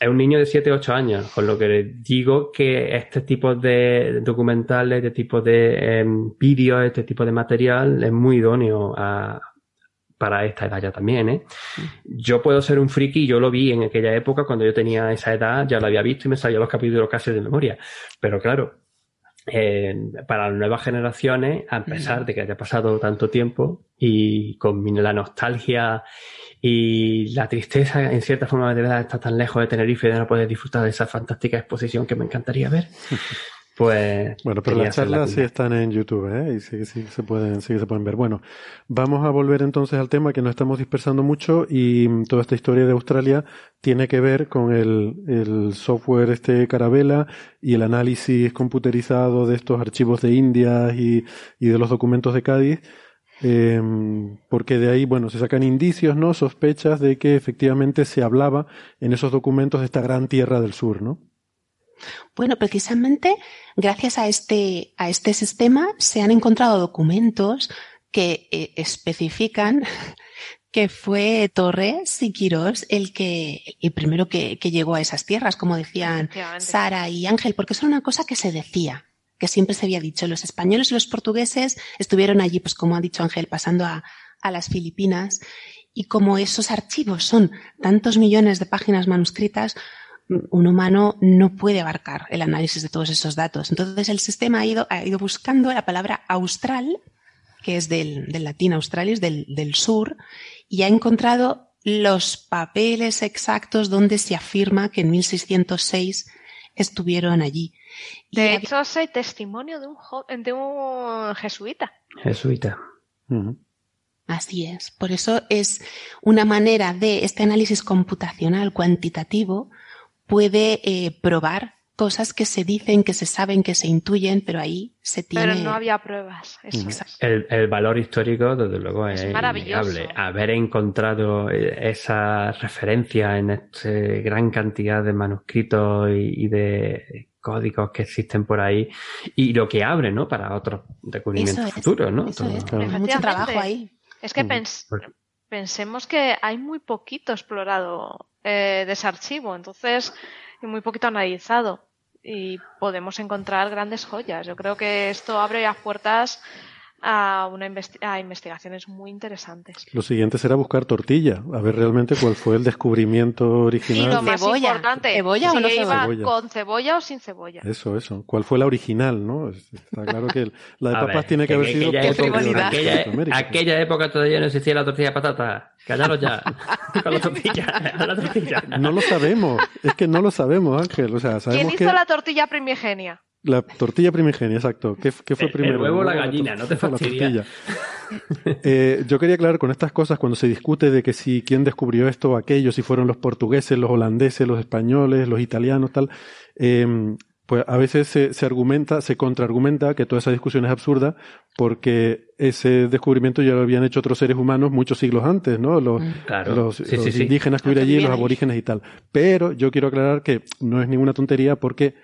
es un niño de 7, 8 años, con lo que digo que este tipo de documentales, este tipo de em, vídeos, este tipo de material es muy idóneo para esta edad ya también. ¿eh? Mm. Yo puedo ser un friki, yo lo vi en aquella época, cuando yo tenía esa edad, ya lo había visto y me salía los capítulos casi de memoria. Pero claro, para las nuevas generaciones, a pesar de que haya pasado tanto tiempo y con la nostalgia y la tristeza, en cierta forma, de verdad, estar tan lejos de Tenerife y de no poder disfrutar de esa fantástica exposición que me encantaría ver. <laughs> Pues. Bueno, pero las charlas sí están en YouTube, ¿eh? Y sí, sí, se pueden, sí se pueden ver. Bueno, vamos a volver entonces al tema que nos estamos dispersando mucho y toda esta historia de Australia tiene que ver con el, el software este Carabela y el análisis computerizado de estos archivos de India y, y de los documentos de Cádiz. Eh, porque de ahí, bueno, se sacan indicios, ¿no? Sospechas de que efectivamente se hablaba en esos documentos de esta gran tierra del sur, ¿no? Bueno, precisamente gracias a este, a este sistema se han encontrado documentos que eh, especifican <laughs> que fue Torres y Quirós el que el primero que, que llegó a esas tierras, como decían Sara y Ángel, porque eso era una cosa que se decía, que siempre se había dicho. Los españoles y los portugueses estuvieron allí, pues como ha dicho Ángel, pasando a, a las Filipinas. Y como esos archivos son tantos millones de páginas manuscritas, un humano no puede abarcar el análisis de todos esos datos. Entonces el sistema ha ido, ha ido buscando la palabra austral, que es del, del latín australis, del, del sur, y ha encontrado los papeles exactos donde se afirma que en 1606 estuvieron allí. De hecho, hay testimonio de un, de un jesuita. Jesuita. Así es. Por eso es una manera de este análisis computacional cuantitativo puede eh, probar cosas que se dicen, que se saben, que se intuyen, pero ahí se tiene. Pero no había pruebas. el, valor histórico, desde luego, es, maravilloso. Haber encontrado eh, esa referencia en esta gran cantidad de manuscritos y, de códigos que existen por ahí y lo que abre, ¿no? Para otros descubrimientos futuros, ¿no? mucho trabajo ahí. Es que pens pensemos que hay muy poquito explorado eh, de ese archivo, entonces, y muy poquito analizado. Y podemos encontrar grandes joyas. Yo creo que esto abre las puertas a, una a investigaciones muy interesantes. Lo siguiente será buscar tortilla, a ver realmente cuál fue el descubrimiento original. Y lo más Cebolla. importante, ¿Cebolla o si no iba cebolla? con cebolla o sin cebolla. Eso, eso. ¿Cuál fue la original, no? Está claro que la de <laughs> A papas ver, tiene que haber sido aquella época- de aquella, época todavía no existía la tortilla de patata. Callaros ya. <laughs> Con la tortilla. La tortilla. No lo sabemos, es que no lo sabemos, Ángel. O sea, ¿Quién hizo que la tortilla primigenia? La tortilla primigenia, exacto. ¿Qué, qué fue El- primero? el huevo o la gallina, no te <laughs> tortilla? <laughs> Eh, yo quería aclarar con estas cosas cuando se discute de que si quién descubrió esto o aquello, si fueron los portugueses, los holandeses, los españoles, los italianos, tal. eh, pues a veces se, se argumenta, se contraargumenta que toda esa discusión es absurda porque ese descubrimiento ya lo habían hecho otros seres humanos muchos siglos antes, ¿no? Los, Claro. los, Sí, los sí, sí. indígenas que hubiera allí, los aborígenes y tal. Pero yo quiero aclarar que no es ninguna tontería porque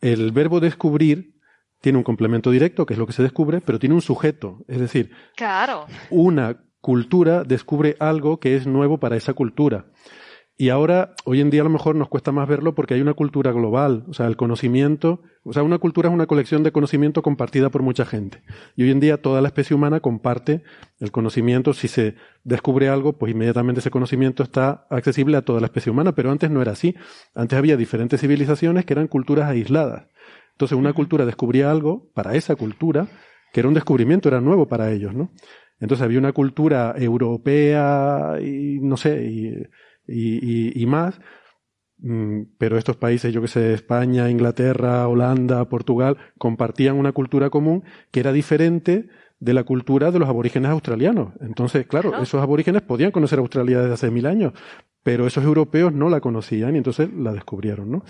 el verbo descubrir tiene un complemento directo, que es lo que se descubre, pero tiene un sujeto. Es decir, Claro. una cultura descubre algo que es nuevo para esa cultura. Y ahora, hoy en día a lo mejor nos cuesta más verlo porque hay una cultura global, o sea, el conocimiento, o sea, una cultura es una colección de conocimiento compartida por mucha gente. Y hoy en día toda la especie humana comparte el conocimiento. Si se descubre algo, pues inmediatamente ese conocimiento está accesible a toda la especie humana, pero antes no era así. Antes había diferentes civilizaciones que eran culturas aisladas. Entonces una cultura descubría algo para esa cultura que era un descubrimiento, era nuevo para ellos, ¿no? Entonces había una cultura europea y no sé, y, y, y- y más, mm, pero estos países, yo que sé, España, Inglaterra, Holanda, Portugal, compartían una cultura común que era diferente de la cultura de los aborígenes australianos. Entonces, claro, Claro. esos aborígenes podían conocer Australia desde hace mil años, pero esos europeos no la conocían y entonces la descubrieron, ¿no?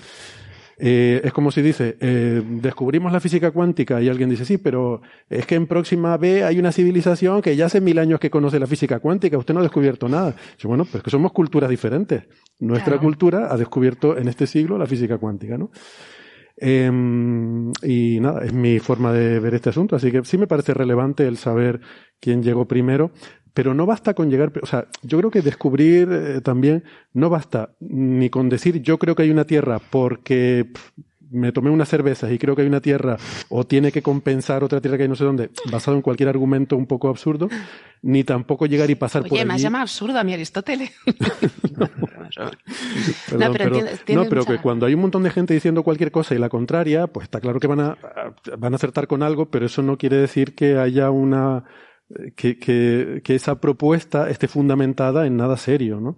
Eh, es como si dice, eh, descubrimos la física cuántica y alguien dice, sí, pero es que en próxima B hay una civilización que ya hace mil años que conoce la física cuántica, usted no ha descubierto nada. Dice, bueno, pues que somos culturas diferentes. Nuestra Claro. cultura ha descubierto en este siglo la física cuántica, ¿no? Eh, y nada, es mi forma de ver este asunto, así que sí me parece relevante el saber quién llegó primero, pero no basta con llegar, o sea, yo creo que descubrir eh, también no basta ni con decir yo creo que hay una tierra porque pff, me tomé unas cervezas y creo que hay una tierra o tiene que compensar otra tierra que hay no sé dónde, basado en cualquier argumento un poco absurdo, ni tampoco llegar y pasar por Oye, me has allí. llamado absurdo a mi Aristóteles. <laughs> Perdón, No, pero pero, entiende- tiene no, pero mucha- que cuando hay un montón de gente diciendo cualquier cosa y la contraria, pues está claro que van a, van a acertar con algo, pero eso no quiere decir que haya una, que, que, que esa propuesta esté fundamentada en nada serio, ¿no?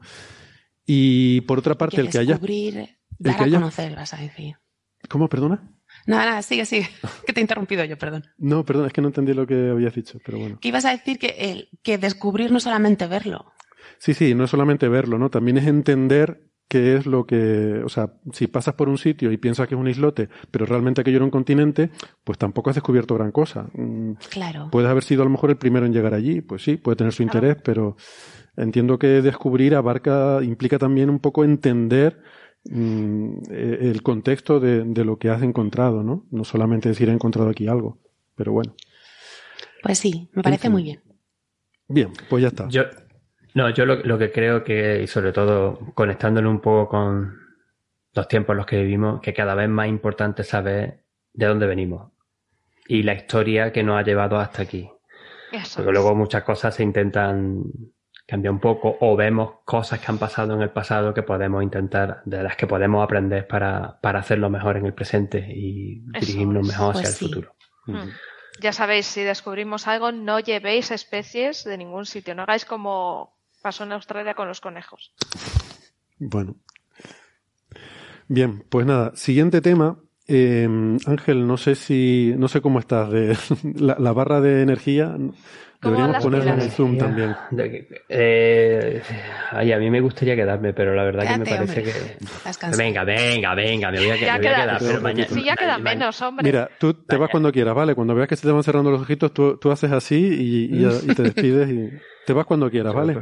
Y por otra parte, Que el que haya, descubrir, dar que a haya- conocer, vas a decir. ¿cómo, perdona? Nada, nada, sigue, sigue. <laughs> Que te he interrumpido yo, perdón. No, perdón, es que no entendí lo que habías dicho, pero bueno. Que ibas a decir que, el, que descubrir no solamente verlo. Sí, sí, no es solamente verlo, ¿no? También es entender qué es lo que, o sea, si pasas por un sitio y piensas que es un islote, pero realmente aquello era un continente, pues tampoco has descubierto gran cosa. Mm, Claro. Puedes haber sido a lo mejor el primero en llegar allí, pues sí, puede tener su interés, pero entiendo que descubrir abarca, implica también un poco entender mm, eh, el contexto de, de lo que has encontrado, ¿no? No solamente decir he encontrado aquí algo, pero bueno. Pues sí, me parece fin. muy bien. Bien, pues ya está. Yo, no, yo lo, lo que creo que, y sobre todo conectándolo un poco con los tiempos en los que vivimos, que cada vez más importante saber de dónde venimos y la historia que nos ha llevado hasta aquí. Eso Porque es. luego muchas cosas se intentan cambiar un poco o vemos cosas que han pasado en el pasado que podemos intentar, de las que podemos aprender para, para hacerlo mejor en el presente y Eso dirigirnos es. mejor hacia Pues el sí. futuro. Mm. Ya sabéis, si descubrimos algo, no llevéis especies de ningún sitio. No hagáis como pasó en Australia con los conejos. Bueno. Bien, pues nada, siguiente tema. Eh, Ángel, no sé si, no sé cómo estás de <laughs> la, la barra de energía. Deberíamos ponerla en el? Zoom también. Eh, ay, a mí me gustaría quedarme, pero la verdad que me parece hombre. que... Venga, venga, venga, me voy a, que- Ya me voy a queda- quedar. Pero mañana, Sí, ya queda menos, hombre. Mira, tú te vas cuando quieras, ¿vale? Cuando veas que se te van cerrando los ojitos, tú, tú haces así y, y- y te <laughs> despides y te vas cuando quieras, ¿vale?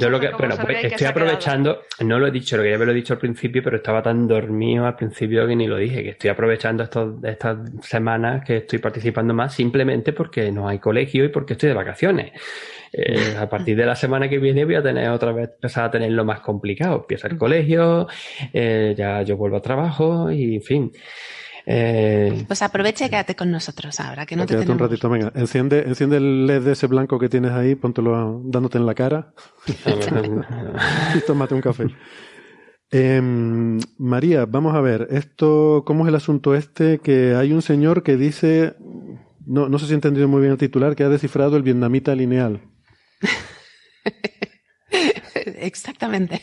Yo lo que, bueno, pues estoy aprovechando, no lo he dicho, lo que ya me lo he dicho al principio, pero estaba tan dormido al principio que ni lo dije, que estoy aprovechando estos, estas semanas que estoy participando más simplemente porque no hay colegio y porque estoy de vacaciones. Eh, a partir de la semana que viene voy a tener otra vez, empezar a tener lo más complicado. Empieza el colegio, eh, ya yo vuelvo a trabajo y en fin. Eh, pues aprovecha y quédate con nosotros ahora, que no te un ratito, venga. Enciende, enciende el LED de ese blanco que tienes ahí, póntelo dándote en la cara y <laughs> <laughs> tómate un café. Em, María, vamos a ver, esto, ¿cómo es el asunto este? Que hay un señor que dice, no, no sé si he entendido muy bien el titular, que ha descifrado el vietnamita lineal. <laughs> Exactamente.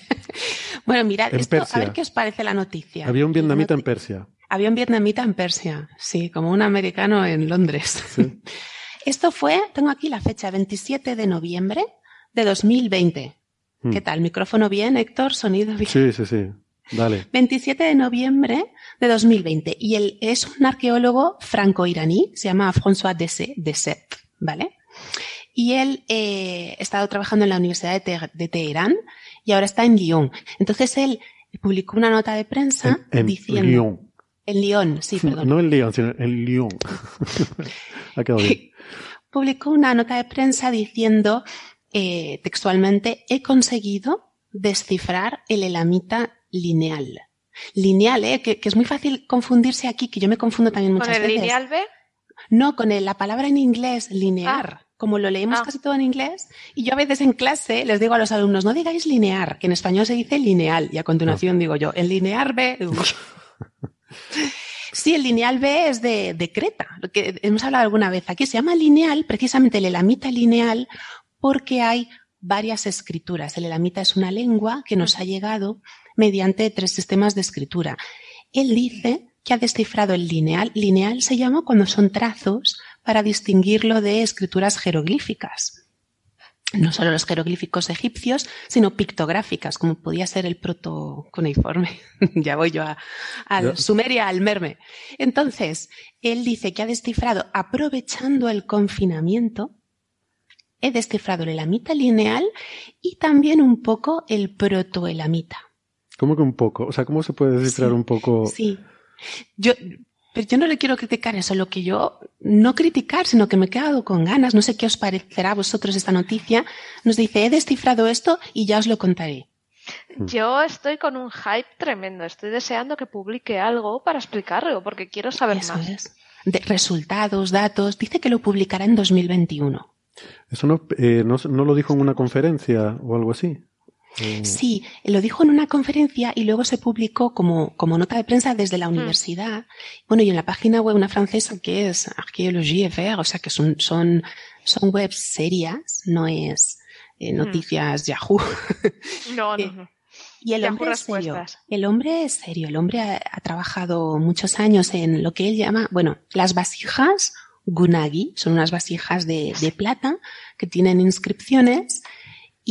Bueno, mirad, esto, a ver qué os parece la noticia. Había un vietnamita en Persia. Había un vietnamita en Persia, sí, como un americano en Londres. <laughs> Esto fue, tengo aquí la fecha, 27 de noviembre de 2020. Hmm. ¿Qué tal? ¿Micrófono bien, Héctor? ¿Sonido bien? Sí, sí, sí. Dale. 27 de noviembre de 2020. Y él es un arqueólogo franco-iraní, se llama François Dessep, ¿vale? Y él eh, ha estado trabajando en la Universidad de, Teherán y ahora está en Lyon. Entonces él publicó una nota de prensa en, diciendo... Lyon. En Lyon, sí, perdón. No en Lyon, sino en Lyon. <laughs> ha quedado bien. <laughs> Publicó una nota de prensa diciendo eh, textualmente, he conseguido descifrar el elamita lineal. Lineal, ¿eh? que, es muy fácil confundirse aquí, que yo me confundo también muchas veces. ¿Con el lineal B? No, con la palabra en inglés, linear. Ah. Como lo leemos ah. casi todo en inglés, y yo a veces en clase les digo a los alumnos, no digáis linear, que en español se dice lineal, y a continuación ah. digo yo, el linear B. <laughs> Sí, el lineal B es de, Creta, lo que hemos hablado alguna vez aquí. Se llama lineal, precisamente el elamita lineal, porque hay varias escrituras. El elamita es una lengua que nos ha llegado mediante tres sistemas de escritura. Él dice que ha descifrado el lineal. Lineal se llama cuando son trazos para distinguirlo de escrituras jeroglíficas no solo los jeroglíficos egipcios, sino pictográficas, como podía ser el proto-cuneiforme. <laughs> ya voy yo al Sumeria, al Merme. Entonces, él dice que ha descifrado, aprovechando el confinamiento, he descifrado el elamita lineal y también un poco el protoelamita. ¿Cómo que un poco? O sea, ¿cómo se puede descifrar un poco? Sí. Yo, pero yo no le quiero criticar eso, lo que yo, no criticar, sino que me he quedado con ganas, no sé qué os parecerá a vosotros esta noticia, nos dice, he descifrado esto y ya os lo contaré. Hmm. Yo estoy con un hype tremendo, estoy deseando que publique algo para explicarlo, porque quiero saber más. De resultados, datos, dice que lo publicará en 2021. ¿Eso eh, no, no lo dijo en una conferencia o algo así? Mm. Sí, lo dijo en una conferencia y luego se publicó como, como nota de prensa desde la mm. universidad. Bueno, y en la página web una francesa que es Archéologie Ver, o sea que son, son, son webs serias, no es eh, mm. noticias Yahoo. <laughs> No, no, no. Y el hombre es serio. El hombre es serio. El hombre ha, trabajado muchos años en lo que él llama, bueno, las vasijas gunagi, son unas vasijas de, de plata que tienen inscripciones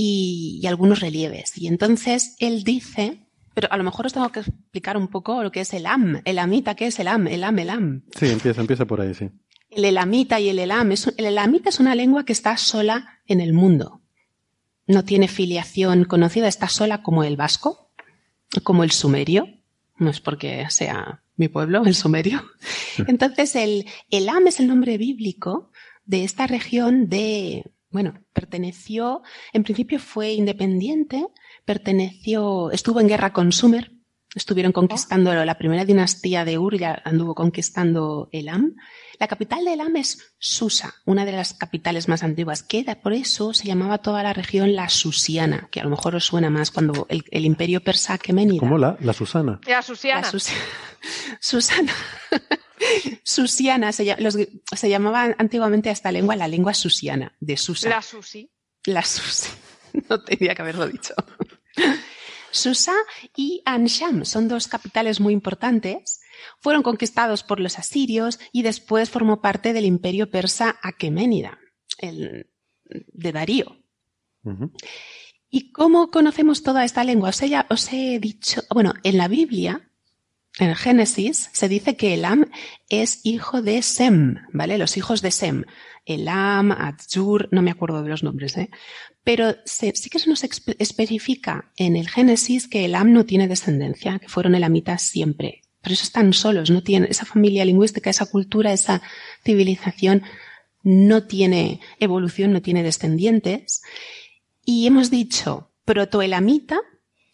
y, algunos relieves. Y entonces él dice, pero a lo mejor os tengo que explicar un poco lo que es el am, el amita, ¿qué es el am? El am, el am. Sí, empieza, empieza por ahí, sí. El elamita y el elam. el elamita es una lengua que está sola en el mundo. No tiene filiación conocida, está sola como el vasco, como el sumerio. No es porque sea mi pueblo, el sumerio. <laughs> Entonces, el elam es el nombre bíblico de esta región de, bueno, perteneció, en principio fue independiente, perteneció, estuvo en guerra con Sumer, estuvieron conquistando la primera dinastía de Ur, ya anduvo conquistando Elam. La capital de Elam es Susa, una de las capitales más antiguas. Queda por eso se llamaba toda la región la Susiana, que a lo mejor os suena más cuando el, imperio persa Aqueménida. ¿Cómo la? La Susana. La Susiana. <laughs> Susana. <laughs> Susiana, se, llamaba antiguamente a esta lengua la lengua susiana, de Susa. La Susi. La Susi. <laughs> No tenía que haberlo dicho. Susa y Ansham son dos capitales muy importantes. Fueron conquistados por los asirios y después formó parte del imperio persa Aqueménida, el de Darío. ¿Y cómo conocemos toda esta lengua? os he dicho, bueno, en la Biblia en Génesis se dice que Elam es hijo de Sem, ¿vale? Los hijos de Sem. Elam, Adzur, no me acuerdo de los nombres, ¿eh? Pero sí que se nos especifica en el Génesis que Elam no tiene descendencia, que fueron elamitas siempre. Por eso están solos, esa familia lingüística, esa cultura, esa civilización no tiene evolución, no tiene descendientes. Y hemos dicho protoelamita,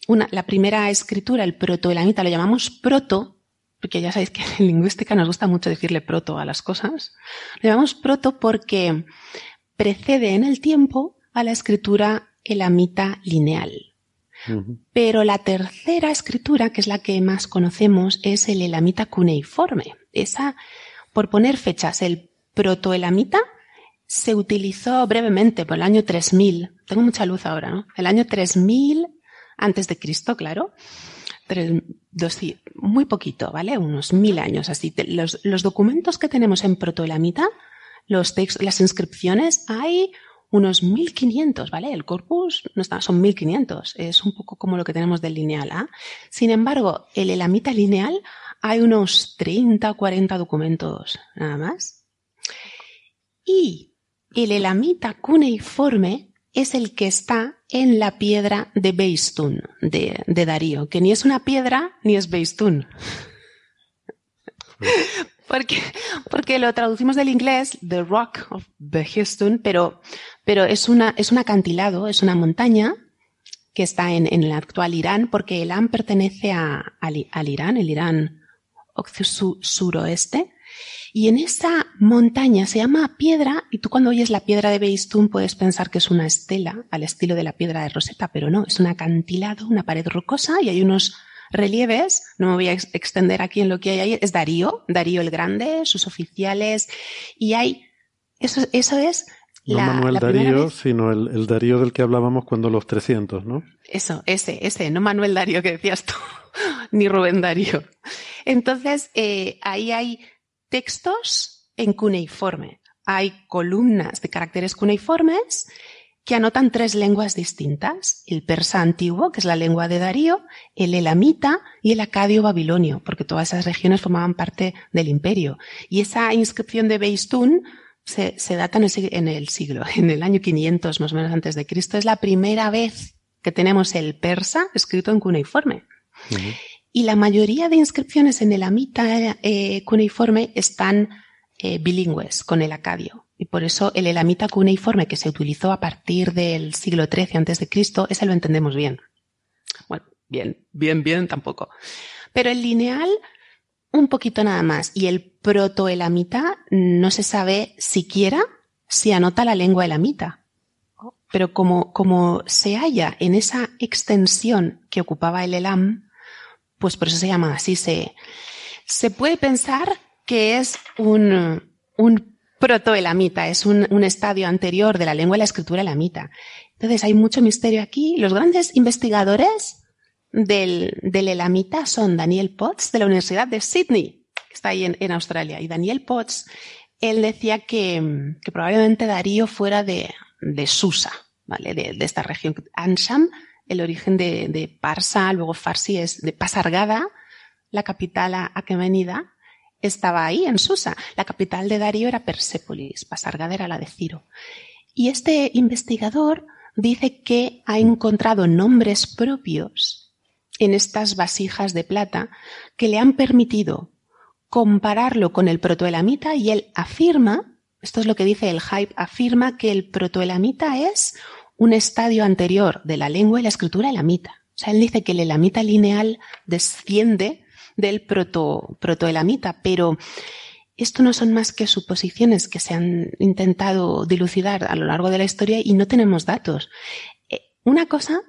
una, la primera escritura, el protoelamita, lo llamamos proto, porque ya sabéis que <laughs> en lingüística nos gusta mucho decirle proto a las cosas. Lo llamamos proto porque precede en el tiempo a la escritura elamita lineal. Pero la tercera escritura, que es la que más conocemos, es el elamita cuneiforme. Esa, por poner fechas, el protoelamita se utilizó brevemente por el año 3000. Tengo mucha luz ahora, ¿no? El año 3000 antes de Cristo, claro. muy poquito, ¿vale? Unos mil años así. Los, los documentos que tenemos en protoelamita, los textos, las inscripciones, hay unos 1500, ¿vale? El corpus no está, son 1500. Es un poco como lo que tenemos del lineal ¿ah? Sin embargo, el elamita lineal hay unos 30 o 40 documentos nada más. Y el elamita cuneiforme es el que está en la piedra de Beistún, de, Darío, que ni es una piedra ni es Beistún. <laughs> Porque, porque lo traducimos del inglés, The Rock of Behistun, pero, pero es, una, es un acantilado, es una montaña que está en, en el actual Irán, porque Elam pertenece a, al, Irán, el Irán suroeste, y en esa montaña se llama piedra, y tú cuando oyes la piedra de Beistún puedes pensar que es una estela al estilo de la piedra de Rosetta, pero no, es un acantilado, una pared rocosa y hay unos relieves, no me voy a extender aquí en lo que hay ahí, es Darío, Darío el Grande, sus oficiales, y hay, eso, eso es no Manuel Darío, sino el, Darío del que hablábamos cuando los 300, ¿no? Eso, ese, ese, no Manuel Darío que decías tú, <laughs> ni Rubén Darío. Entonces, eh, ahí hay textos en cuneiforme. Hay columnas de caracteres cuneiformes que anotan tres lenguas distintas, el persa antiguo, que es la lengua de Darío, el elamita y el acadio babilonio, porque todas esas regiones formaban parte del imperio. Y esa inscripción de Beistún se, data en el, siglo, <laughs> en el año 500 más o menos antes de Cristo. Es la primera vez que tenemos el persa escrito en cuneiforme. Y la mayoría de inscripciones en el Amita eh, cuneiforme están eh, bilingües con el acadio. Y por eso el elamita cuneiforme que se utilizó a partir del siglo XIII antes de Cristo, ese lo entendemos bien. Bueno, bien, bien, bien tampoco. Pero el lineal, un poquito nada más. Y el protoelamita no se sabe siquiera si anota la lengua elamita. Pero como, como se halla en esa extensión que ocupaba el elam, pues por eso se llama así. Se, se puede pensar que es un, un protoelamita, es un, un, estadio anterior de la lengua y la escritura elamita. Entonces hay mucho misterio aquí. Los grandes investigadores del, del elamita son Daniel Potts de la Universidad de Sydney, que está ahí en, en Australia. Y Daniel Potts, él decía que, que probablemente Darío fuera de, de Susa, ¿vale? De, de esta región. Ansam el origen de, de Parsa, luego Farsi es de Pasargada, la capital aquemenida, estaba ahí en Susa. La capital de Darío era Persépolis, Pasargada era la de Ciro. Y este investigador dice que ha encontrado nombres propios en estas vasijas de plata que le han permitido compararlo con el protoelamita y él afirma, esto es lo que dice el hype, afirma que el protoelamita es un estadio anterior de la lengua y la escritura elamita. O sea, él dice que el elamita lineal desciende del proto, protoelamita, pero esto no son más que suposiciones que se han intentado dilucidar a lo largo de la historia y no tenemos datos. Eh, una cosa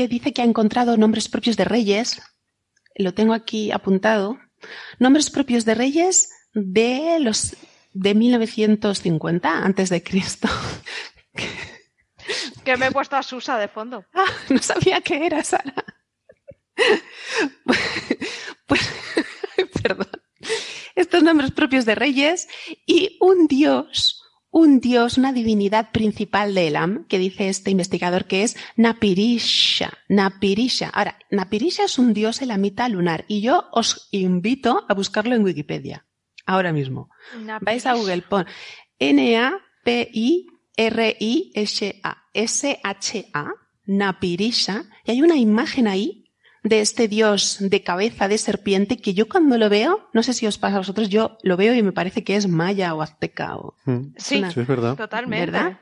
que dice que ha encontrado nombres propios de reyes, lo tengo aquí apuntado, nombres propios de reyes de los de 1950 antes de Cristo. <laughs> Que me he puesto a Susa de fondo. Ah, no sabía qué era, Sara. Pues, <laughs> perdón. Estos nombres propios de reyes y un dios, un dios, una divinidad principal de Elam, que dice este investigador que es Napirisha. Napirisha. Ahora, Napirisha es un dios elamita lunar y yo os invito a buscarlo en Wikipedia. Ahora mismo. Vais a Google, pon N-A-P-I-R-I-S-A. S-H-A. Napirisha. Y hay una imagen ahí de este dios de cabeza de serpiente que yo cuando lo veo, no sé si os pasa a vosotros, yo lo veo y me parece que es maya o azteca o... Mm. Sí, Sí, es verdad. totalmente. ¿Verdad?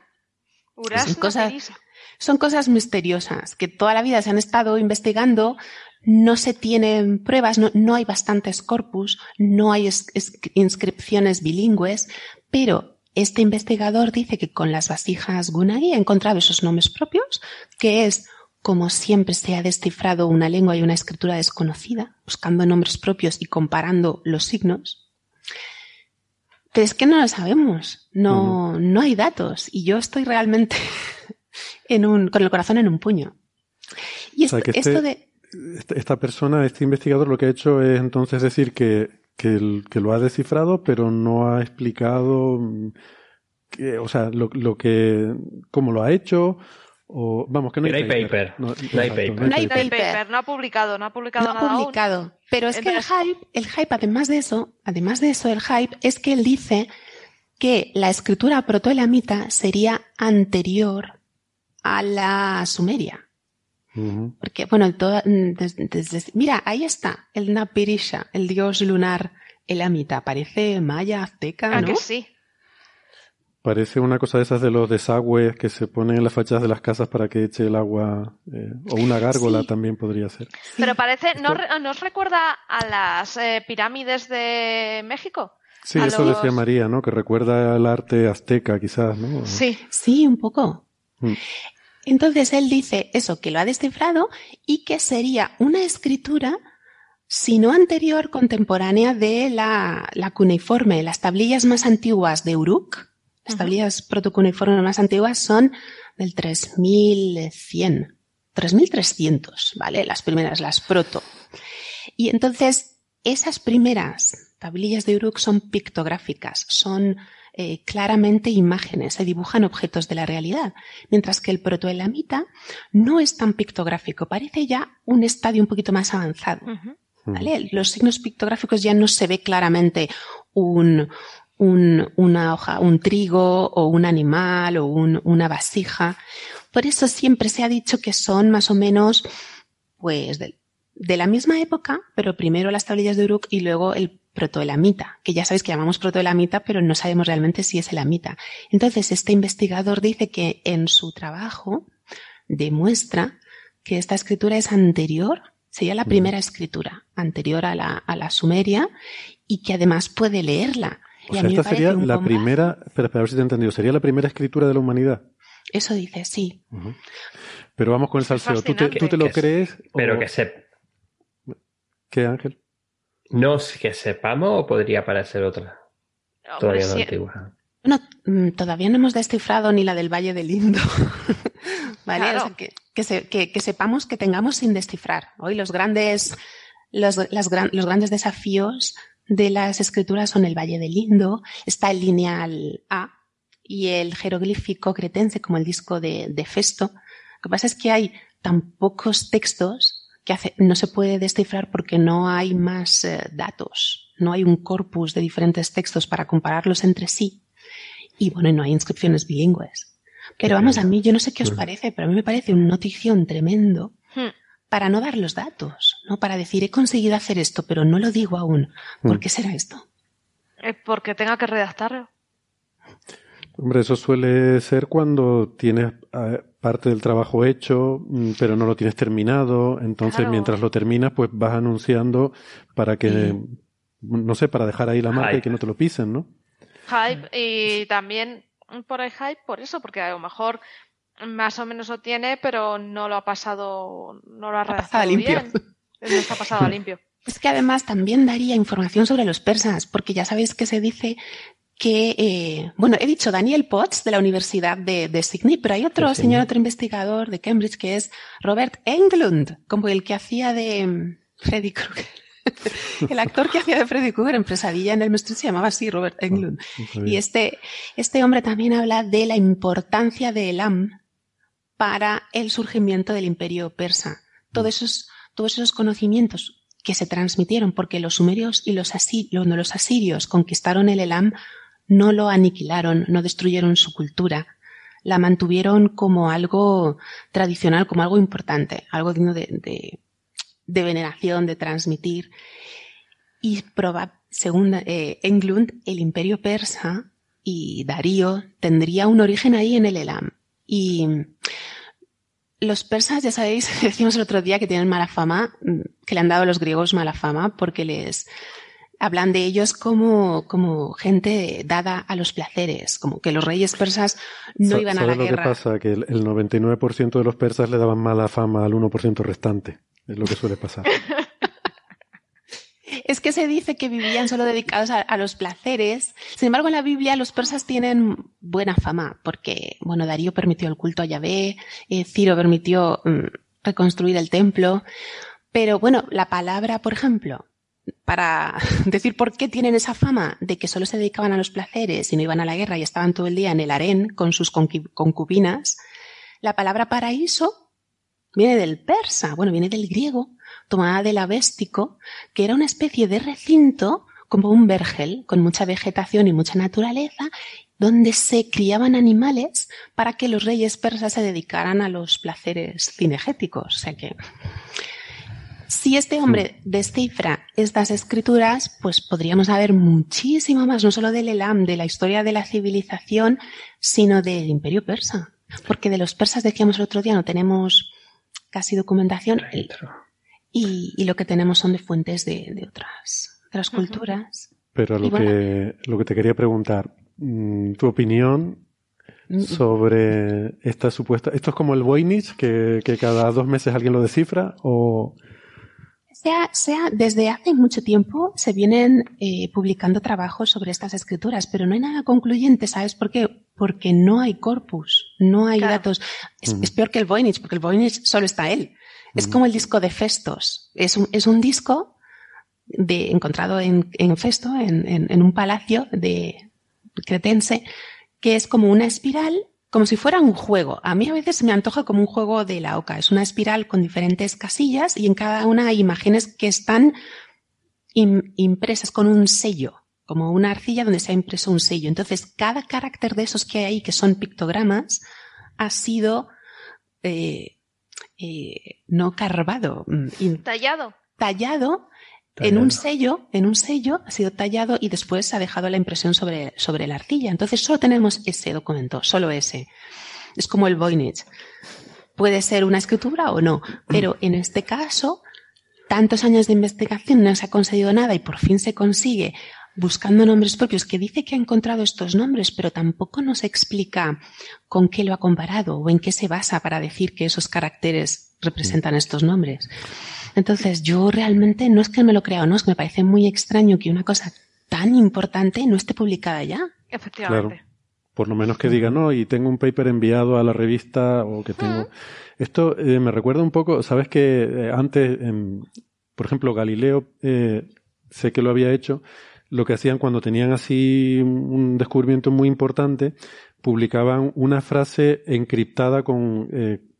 Son cosas-. Son cosas misteriosas que toda la vida se han estado investigando, no se tienen pruebas, no, no hay bastantes corpus, no hay es- es- inscripciones bilingües, pero este investigador dice que con las vasijas Gunagi ha encontrado esos nombres propios, que es como siempre se ha descifrado una lengua y una escritura desconocida, buscando nombres propios y comparando los signos. Pero es que no lo sabemos, no, no hay datos y yo estoy realmente <laughs> en un, con el corazón en un puño. Y O sea, esto, que este- esto de... Esta- Esta persona, este investigador, lo que ha hecho es entonces decir que, que, el- que lo ha descifrado, pero no ha explicado, mm, que, o sea, lo, lo que, cómo lo ha hecho, o vamos, que no hay, paper. No, No hay paper. No hay paper. no ha publicado, no ha publicado No ha nada aún. publicado. Pero es que el hype, el hype, además de eso, además de eso, el hype es que él dice que la escritura protoelamita sería anterior a la sumeria. Porque, bueno, toda- mm, des- desde- mira, ahí está, el Napirisha, el dios lunar elamita. Parece maya, azteca, ¿A ¿no? que sí? Parece una cosa de esas de los desagües que se ponen en las fachadas de las casas para que eche el agua, eh, o una gárgola Sí. también podría ser. Pero parece, ¿no, ¿no os recuerda a las eh, pirámides de México? Sí, A eso los- decía María, ¿no? Que recuerda el arte azteca, quizás, ¿no? Sí. Sí, un poco. Mm. Entonces él dice eso, que lo ha descifrado y que sería una escritura, si no anterior, contemporánea de la, la cuneiforme. Las tablillas más antiguas de Uruk, las tablillas protocuneiformes más antiguas son del 3100, 3300, ¿vale? Las primeras, las proto. Y entonces, esas primeras tablillas de Uruk son pictográficas, son eh, claramente imágenes, se dibujan objetos de la realidad, mientras que el protoelamita no es tan pictográfico, parece ya un estadio un poquito más avanzado. ¿vale? Los signos pictográficos ya no se ve claramente un, un- una hoja, un trigo o un animal o un- una vasija. Por eso siempre se ha dicho que son más o menos, pues, de, de la misma época, pero primero las tablillas de Uruk y luego el protoelamita, que ya sabéis que llamamos protoelamita, pero no sabemos realmente si es elamita. Entonces, este investigador dice que en su trabajo demuestra que esta escritura es anterior, sería la primera escritura, anterior a la, a la sumeria, y que además puede leerla. O sea, esta sería la bombazo. primera, espera, espera, a ver si te he entendido, sería la primera escritura de la humanidad. Eso dice, sí. Pero vamos con el salseo. ¿Tú te, fascinante. tú te lo crees? Pero o- que se, ¿Qué, Ángel? no que sepamos o podría parecer otra. Todavía no antigua. Bueno, mm, todavía no hemos descifrado ni la del Valle del Indo. <laughs> ¿Vale? Claro. O sea, que, que, se- que- que sepamos que tengamos sin descifrar. Hoy los grandes, los, las gran- los grandes desafíos de las escrituras son el Valle del Indo, está el lineal A y el jeroglífico cretense como el disco de, de Festo. Lo que pasa es que hay tan pocos textos que hace- no se puede descifrar porque no hay más eh, datos, no hay un corpus de diferentes textos para compararlos entre sí. Y bueno, no hay inscripciones bilingües. Pero vamos, a mí, yo no sé qué os parece, pero a mí me parece un notición tremendo Hmm. Para no dar los datos, ¿no? Para decir, he conseguido hacer esto, pero no lo digo aún. ¿Por Mm. qué será esto? Eh, Porque tenga que redactarlo. Hombre, eso suele ser cuando tienes eh, parte del trabajo hecho, mm, pero no lo tienes terminado. Entonces, Claro. mientras lo terminas, pues vas anunciando para que, no sé, para dejar ahí la marca y que no te lo pisen, ¿no? Hype y también por el hype por eso, porque a lo mejor más o menos lo tiene, pero no lo ha pasado, no lo ha pasado redactado limpio. bien. No está pasado a <laughs> limpio. Es que además también daría información sobre los persas, porque ya sabéis que se dice que, eh, bueno, he dicho Daniel Potts de la Universidad de, de Sydney, pero hay otro señor, otro investigador de Cambridge que es Robert Englund, como el que hacía de Freddy Krueger. <laughs> el actor que hacía de Freddy Krueger en Pesadilla en el Street se llamaba así, Robert ah, Englund. y este, este hombre también habla de la importancia de Elam para el surgimiento del imperio persa. Todos esos, todos esos conocimientos que se transmitieron porque los sumerios y los, los asirios conquistaron el Elam no lo aniquilaron, no destruyeron su cultura, la mantuvieron como algo tradicional, como algo importante, algo digno de, de, veneración, de transmitir. Y según eh, Englund, el imperio persa y Darío tendría un origen ahí en el Elam. Y los persas, ya sabéis, <laughs> decimos el otro día que tienen mala fama, que le han dado a los griegos mala fama porque les, hablan de ellos como, como gente dada a los placeres, como que los reyes persas no iban a la lo guerra. lo que pasa? Que el, 99% de los persas le daban mala fama al 1% restante. Es lo que suele pasar. <laughs> es que se dice que vivían solo dedicados a, los placeres. Sin embargo, en la Biblia los persas tienen buena fama, porque, bueno, Darío permitió el culto a Yahvé, eh, Ciro permitió mm, reconstruir el templo. Pero bueno, la palabra, por ejemplo, para <laughs> decir por qué tienen esa fama de que solo se dedicaban a los placeres y no iban a la guerra y estaban todo el día en el harén con sus concubinas, la palabra paraíso viene del persa, bueno, viene del griego, tomada del avéstico, que era una especie de recinto como un vergel, con mucha vegetación y mucha naturaleza, donde se criaban animales para que los reyes persas se dedicaran a los placeres cinegéticos. O sea que si este hombre descifra estas escrituras, pues podríamos saber muchísimo más, no solo del Elam, de la historia de la civilización, sino del imperio persa. Porque de los persas, decíamos el otro día, no tenemos casi documentación y, lo que tenemos son de fuentes de, otras, otras culturas. Pero lo, que, lo que te quería preguntar, mm, tu opinión mm. sobre esta supuesta... ¿Esto es como el Voynich, que, que cada dos meses alguien lo descifra? ¿O sea, sea, desde hace mucho tiempo se vienen eh, publicando trabajos sobre estas escrituras, pero no hay nada concluyente, ¿sabes por qué? Porque no hay corpus, no hay datos. Es, peor que el Voynich, porque el Voynich solo está él. Es como el disco de Festos. Es un, es un disco de, encontrado en, en Festo, en, en, un palacio de cretense, que es como una espiral como si fuera un juego. A mí a veces me antoja como un juego de la oca. Es una espiral con diferentes casillas y en cada una hay imágenes que están impresas con un sello, como una arcilla donde se ha impreso un sello. Entonces, cada carácter de esos que hay ahí, que son pictogramas, ha sido eh, eh, no carvado. Mm, tallado. Tallado en un sello, en un sello ha sido tallado y después ha dejado la impresión sobre, sobre la arcilla. Entonces solo tenemos ese documento, solo ese. Es como el Voynich. Puede ser una escritura o no, pero en este caso, tantos años de investigación no se ha conseguido nada y por fin se consigue buscando nombres propios, que dice que ha encontrado estos nombres, pero tampoco nos explica con qué lo ha comparado o en qué se basa para decir que esos caracteres representan estos nombres. Entonces, yo realmente no es que me lo crea o no, es que me parece muy extraño que una cosa tan importante no esté publicada ya. Efectivamente. Claro. Por lo menos que diga, no, y tengo un paper enviado a la revista o que tengo. Esto eh, me recuerda un poco, sabes que eh, antes, por ejemplo, Galileo, eh, sé que lo había hecho, lo que hacían cuando tenían así un descubrimiento muy importante, publicaban una frase encriptada con,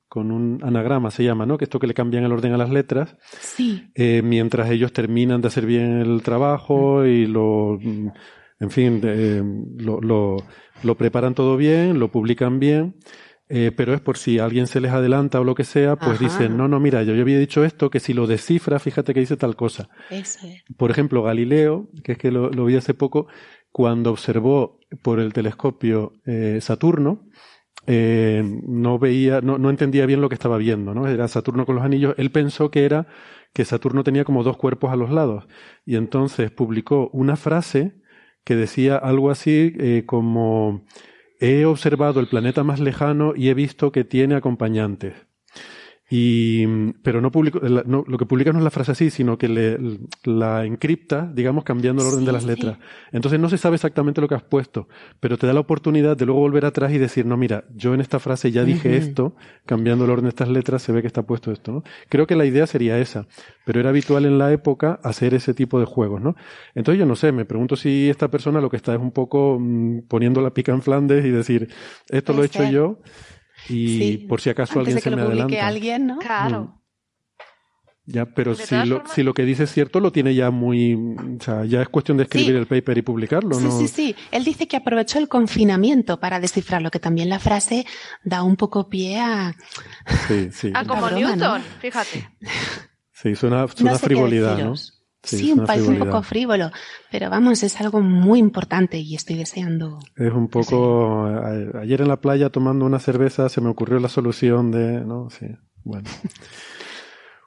con un anagrama, se llama, ¿no? Que esto que le cambian el orden a las letras. Sí. Eh, mientras ellos terminan de hacer bien el trabajo y lo, en fin, eh, lo, lo, lo, preparan todo bien, lo publican bien. Eh, pero es por si alguien se les adelanta o lo que sea, pues dicen, no, no, mira, yo, yo había dicho esto, que si lo descifra, fíjate que dice tal cosa. Eso es. Por ejemplo, Galileo, que es que lo, lo vi hace poco, cuando observó por el telescopio eh, Saturno, eh, no veía, no, no, entendía bien lo que estaba viendo, ¿no? Era Saturno con los anillos. Él pensó que era que Saturno tenía como dos cuerpos a los lados. Y entonces publicó una frase que decía algo así eh, como he observado el planeta más lejano y he visto que tiene acompañantes. Y, pero no publico, no, lo que publica no es la frase así, sino que le, la encripta, digamos, cambiando el orden de las letras. Entonces no se sabe exactamente lo que has puesto, pero te da la oportunidad de luego volver atrás y decir, no, mira, yo en esta frase ya dije esto, cambiando el orden de estas letras se ve que está puesto esto, ¿no? Creo que la idea sería esa, pero era habitual en la época hacer ese tipo de juegos, ¿no? Entonces yo no sé, me pregunto si esta persona lo que está es un poco mm, poniendo la pica en Flandes y decir, esto lo he hecho yo y por si acaso alguien se me adelanta. alguien, ¿no? Claro. Mm. Ya, pero si lo, si lo que dice es cierto, lo tiene ya muy. O sea, ya es cuestión de escribir el paper y publicarlo, sí, ¿no? Sí, sí, Él dice que aprovechó el confinamiento para descifrarlo, que también la frase da un poco pie a. Sí, sí. Ah, como Newton, fíjate. Sí, suena, suena frivolidad, ¿no? Sí, un país un poco frívolo, pero vamos, es algo muy importante y estoy deseando. Es un poco. Ayer en la playa tomando una cerveza se me ocurrió la solución de. ¿no? Sí, bueno. <laughs>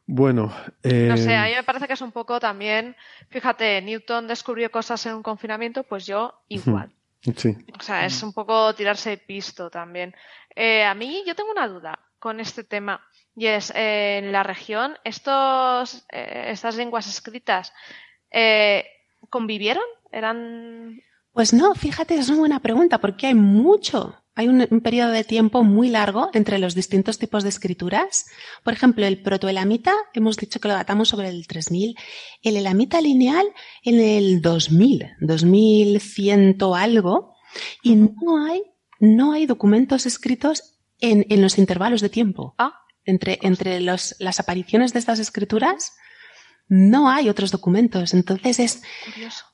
Bueno. Eh... No sé, a mí me parece que es un poco también. Fíjate, Newton descubrió cosas en un confinamiento, pues yo igual. Sí. O sea, es un poco tirarse de pisto también. Eh, a mí, yo tengo una duda con este tema. Y es, eh, en la región, estos, eh, estas lenguas escritas, eh, ¿convivieron? ¿Eran...? Pues no, fíjate, es una buena pregunta, porque hay mucho, hay un, un, periodo de tiempo muy largo entre los distintos tipos de escrituras. Por ejemplo, el protoelamita, hemos dicho que lo datamos sobre el 3000, el elamita lineal en el 2000, 2100 algo, y no hay, no hay documentos escritos en, en los intervalos de tiempo. Ah. Entre, entre los, las apariciones de estas escrituras no hay otros documentos. Entonces es Curioso.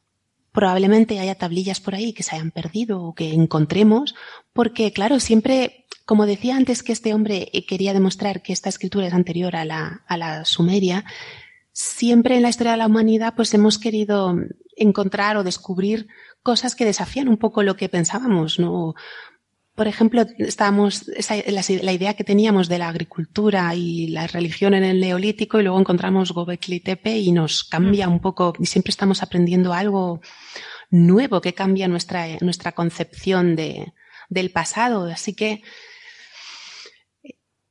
probablemente haya tablillas por ahí que se hayan perdido o que encontremos, porque claro, siempre, como decía antes que este hombre quería demostrar que esta escritura es anterior a la, a la sumeria, siempre en la historia de la humanidad pues hemos querido encontrar o descubrir cosas que desafían un poco lo que pensábamos, ¿no? Por ejemplo, estábamos, esa, la, la, idea que teníamos de la agricultura y la religión en el neolítico y luego encontramos Gobekli Tepe y nos cambia un poco y siempre estamos aprendiendo algo nuevo que cambia nuestra, nuestra concepción de, del pasado. Así que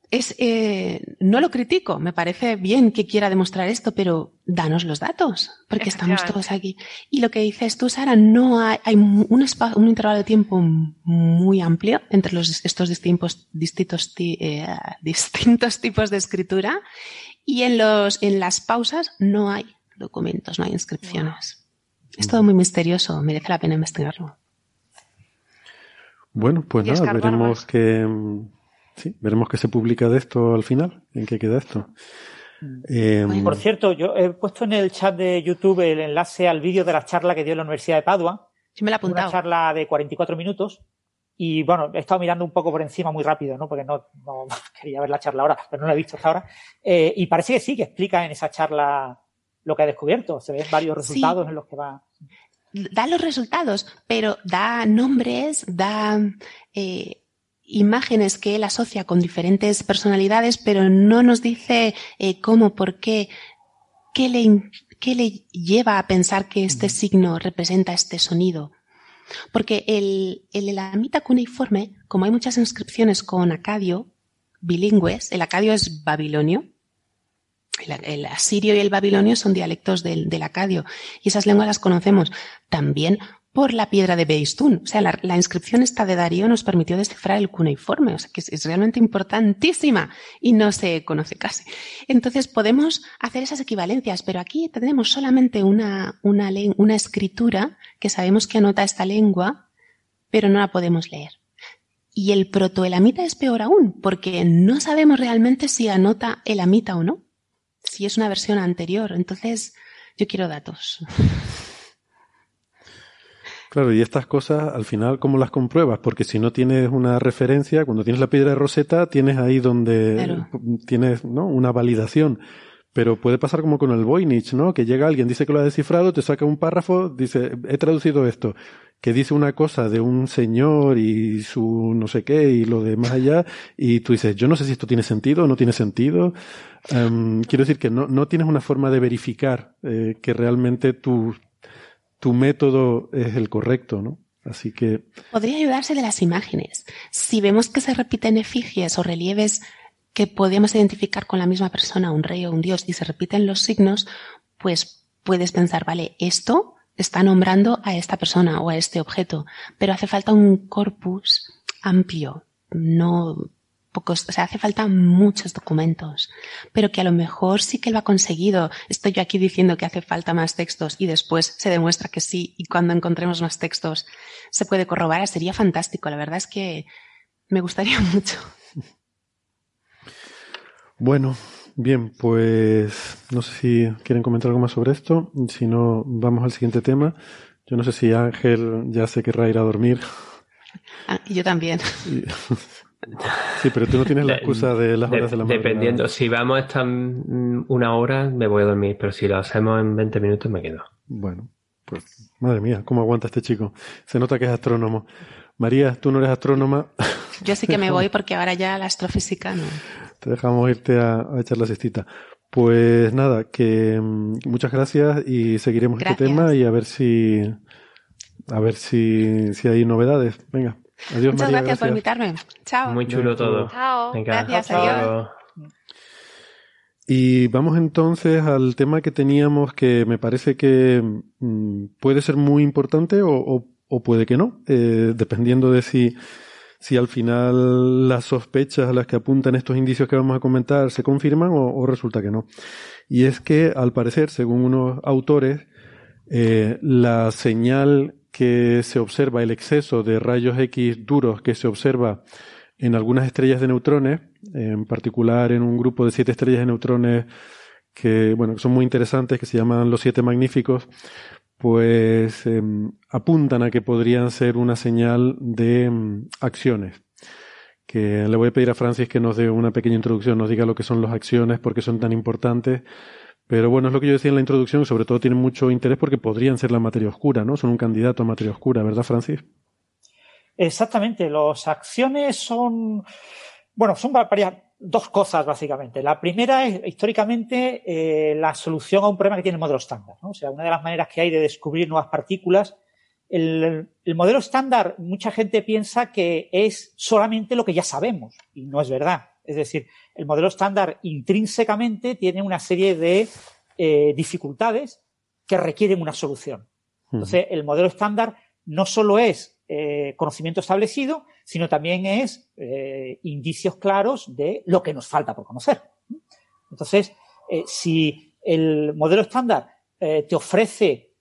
es, eh, no lo critico, me parece bien que quiera demostrar esto, pero danos los datos, porque estamos todos aquí. Y lo que dices tú, Sara, no hay, hay un, espacio, un intervalo de tiempo muy amplio entre los, estos distintos, distintos, eh, <laughs> distintos tipos de escritura y en, los, en las pausas no hay documentos, no hay inscripciones. Es todo muy misterioso, merece la pena investigarlo. Bueno, pues nada, veremos que Sí, veremos qué se publica de esto al final, en qué queda esto. Eh, Por cierto, yo he puesto en el chat de YouTube el enlace al vídeo de la charla que dio en la Universidad de Padua. Sí, me la he apuntado. Una charla de 44 minutos. Y bueno, he estado mirando un poco por encima muy rápido, ¿no? Porque no, no <laughs> quería ver la charla ahora, pero no la he visto hasta ahora. Eh, y parece que sí, que explica en esa charla lo que ha descubierto. Se ven varios resultados sí. en los que va. Da los resultados, pero da nombres, da eh, imágenes que él asocia con diferentes personalidades, pero no nos dice eh, cómo, por qué, qué le, qué le lleva a pensar que este signo representa este sonido. Porque el, el elamita cuneiforme, como hay muchas inscripciones con acadio, bilingües, el acadio es babilonio, el, el, asirio y el babilonio son dialectos del, del, acadio y esas lenguas las conocemos. También por la piedra de Beistún. O sea, la, inscripción esta de Darío nos permitió descifrar el cuneiforme, o sea, que es, realmente importantísima y no se conoce casi. Entonces podemos hacer esas equivalencias, pero aquí tenemos solamente una, una, una escritura que sabemos que anota esta lengua, pero no la podemos leer. Y el protoelamita es peor aún, porque no sabemos realmente si anota elamita o no, si es una versión anterior. Entonces, yo quiero datos. <laughs> Claro, y estas cosas al final, ¿cómo las compruebas? Porque si no tienes una referencia, cuando tienes la piedra de Rosetta, tienes ahí donde claro. tienes ¿no? una validación. Pero puede pasar como con el Voynich, ¿no? Que llega alguien, dice que lo ha descifrado, te saca un párrafo, dice, he traducido esto, que dice una cosa de un señor y su no sé qué y lo de más allá, y tú dices, yo no sé si esto tiene sentido o no tiene sentido. Um, quiero decir que no, no tienes una forma de verificar eh, que realmente tu, tu método es el correcto, ¿no? Así que. Podría ayudarse de las imágenes. Si vemos que se repiten efigies o relieves que podemos identificar con la misma persona, un rey o un dios, y se repiten los signos, pues puedes pensar, vale, esto está nombrando a esta persona o a este objeto, pero hace falta un corpus amplio, no pocos, o sea, hace falta muchos documentos, pero que a lo mejor sí que lo ha conseguido. Estoy yo aquí diciendo que hace falta más textos y después se demuestra que sí y cuando encontremos más textos se puede corroborar. Sería fantástico. La verdad es que me gustaría <laughs> mucho. Bueno, bien, pues no sé si quieren comentar algo más sobre esto. Si no, vamos al siguiente tema. Yo no sé si Ángel ya se querrá ir a dormir. Ah, y yo también. Sí, pero tú no tienes la excusa de las horas de, la mañana. Dependiendo, si vamos hasta una hora, me voy a dormir, pero si lo hacemos en 20 minutos, me quedo. Bueno, pues madre mía, ¿cómo aguanta este chico? Se nota que es astrónomo. María, tú no eres astrónoma. <laughs> Yo sí que me voy porque ahora ya la astrofísica no. Te dejamos irte a, echar la cestita. Pues nada, que mm, muchas gracias y seguiremos este tema y a ver si a ver si, si hay novedades. Venga. Adiós, Muchas gracias, por invitarme. Chao. Muy chulo todo. Chao. gracias, adiós. Y vamos entonces al tema que teníamos que me parece que mm, puede ser muy importante o, o, puede que no, eh, dependiendo de si, si al final las sospechas a las que apuntan estos indicios que vamos a comentar se confirman o, o resulta que no. Y es que, al parecer, según unos autores, eh, la señal que se observa, el exceso de rayos X duros que se observa en algunas estrellas de neutrones, en particular en un grupo de siete estrellas de neutrones que, bueno, son muy interesantes, que se llaman los siete magníficos, pues em, apuntan a que podrían ser una señal de em, acciones. Que le voy a pedir a Francis que nos dé una pequeña introducción, nos diga lo que son las acciones, por qué son tan importantes pero bueno, es lo que yo decía en la introducción, sobre todo tienen mucho interés porque podrían ser la materia oscura, ¿no? Son un candidato a materia oscura, ¿verdad, Francis? Exactamente, las acciones son, bueno, son varias, dos cosas básicamente. La primera es históricamente eh, la solución a un problema que tiene el modelo estándar, ¿no? O sea, una de las maneras que hay de descubrir nuevas partículas. El, el modelo estándar, mucha gente piensa que es solamente lo que ya sabemos, y no es verdad. Es decir, el modelo estándar intrínsecamente tiene una serie de eh, dificultades que requieren una solución. Entonces, el modelo estándar no solo es eh, conocimiento establecido, sino también es eh, indicios claros de lo que nos falta por conocer. Entonces, si el modelo estándar te ofrece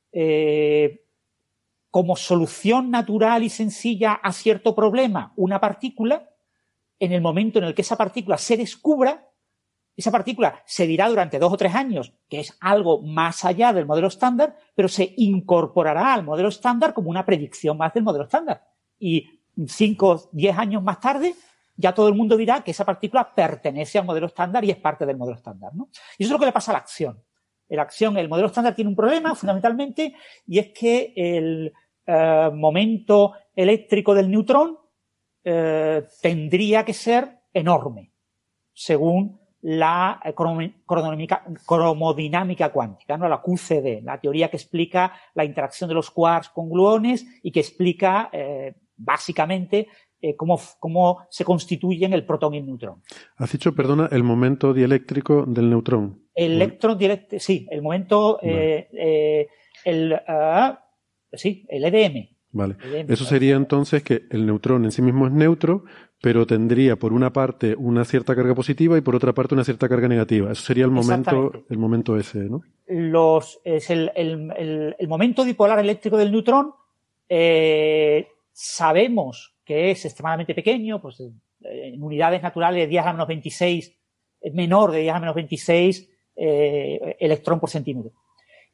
como solución natural y sencilla a cierto problema una partícula, en el momento en el que esa partícula se descubra, esa partícula se dirá durante dos o tres años que es algo más allá del modelo estándar, pero se incorporará al modelo estándar como una predicción más del modelo estándar. Y cinco, o diez años más tarde, ya todo el mundo dirá que esa partícula pertenece al modelo estándar y es parte del modelo estándar. ¿no? Y eso es lo que le pasa a la acción. La acción, el modelo estándar tiene un problema fundamentalmente y es que el eh, momento eléctrico del neutrón eh, tendría que ser enorme, según la cromodinámica cuántica, ¿no? la QCD, la teoría que explica la interacción de los quarks con gluones y que explica eh, básicamente eh, cómo, cómo, se constituyen el protón y el neutrón. Has dicho, perdona, el momento dieléctrico del neutrón. El electrón sí, el momento, el, ah, sí, el EDM, Vale. Eso sería entonces que el neutrón en sí mismo es neutro, pero tendría por una parte una cierta carga positiva y por otra parte una cierta carga negativa. Eso sería el momento, el momento ese, ¿no? Los, es el, el, el, momento dipolar eléctrico del neutrón. Eh, sabemos que es extremadamente pequeño, pues en unidades naturales de 10 a menos 26, menor de 10 a menos 26 eh, electrón por centímetro.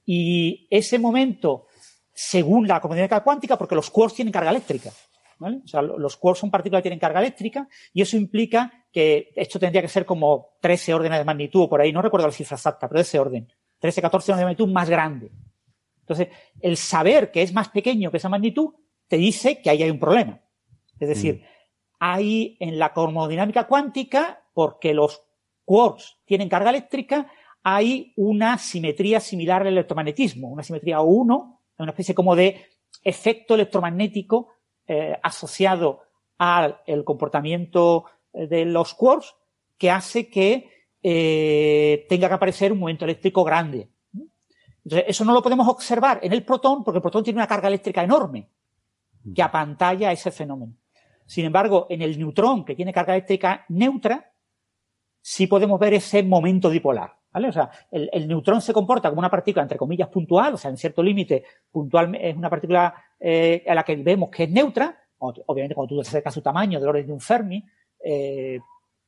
Y ese momento según la cromodinámica cuántica, porque los quarks tienen carga eléctrica. ¿Vale? O sea, los quarks son partículas que tienen carga eléctrica y eso implica que esto tendría que ser como 13 órdenes de magnitud, por ahí no recuerdo la cifra exacta, pero ese orden. 13, 14 órdenes de magnitud más grande. Entonces, el saber que es más pequeño que esa magnitud te dice que ahí hay un problema. Es decir, mm. hay en la cromodinámica cuántica, porque los quarks tienen carga eléctrica, hay una simetría similar al electromagnetismo, una simetría 1 una especie como de efecto electromagnético eh, asociado al comportamiento eh, de los quarks que hace que eh, tenga que aparecer un momento eléctrico grande. Entonces, eso no lo podemos observar en el protón porque el protón tiene una carga eléctrica enorme que apantalla ese fenómeno. Sin embargo, en el neutrón, que tiene carga eléctrica neutra, sí podemos ver ese momento dipolar. ¿Vale? O sea, el, neutrón se comporta como una partícula, entre comillas, puntual, o sea, en cierto límite, puntual es una partícula eh, a la que vemos que es neutra, obviamente cuando tú te acercas su tamaño del orden de un Fermi, eh,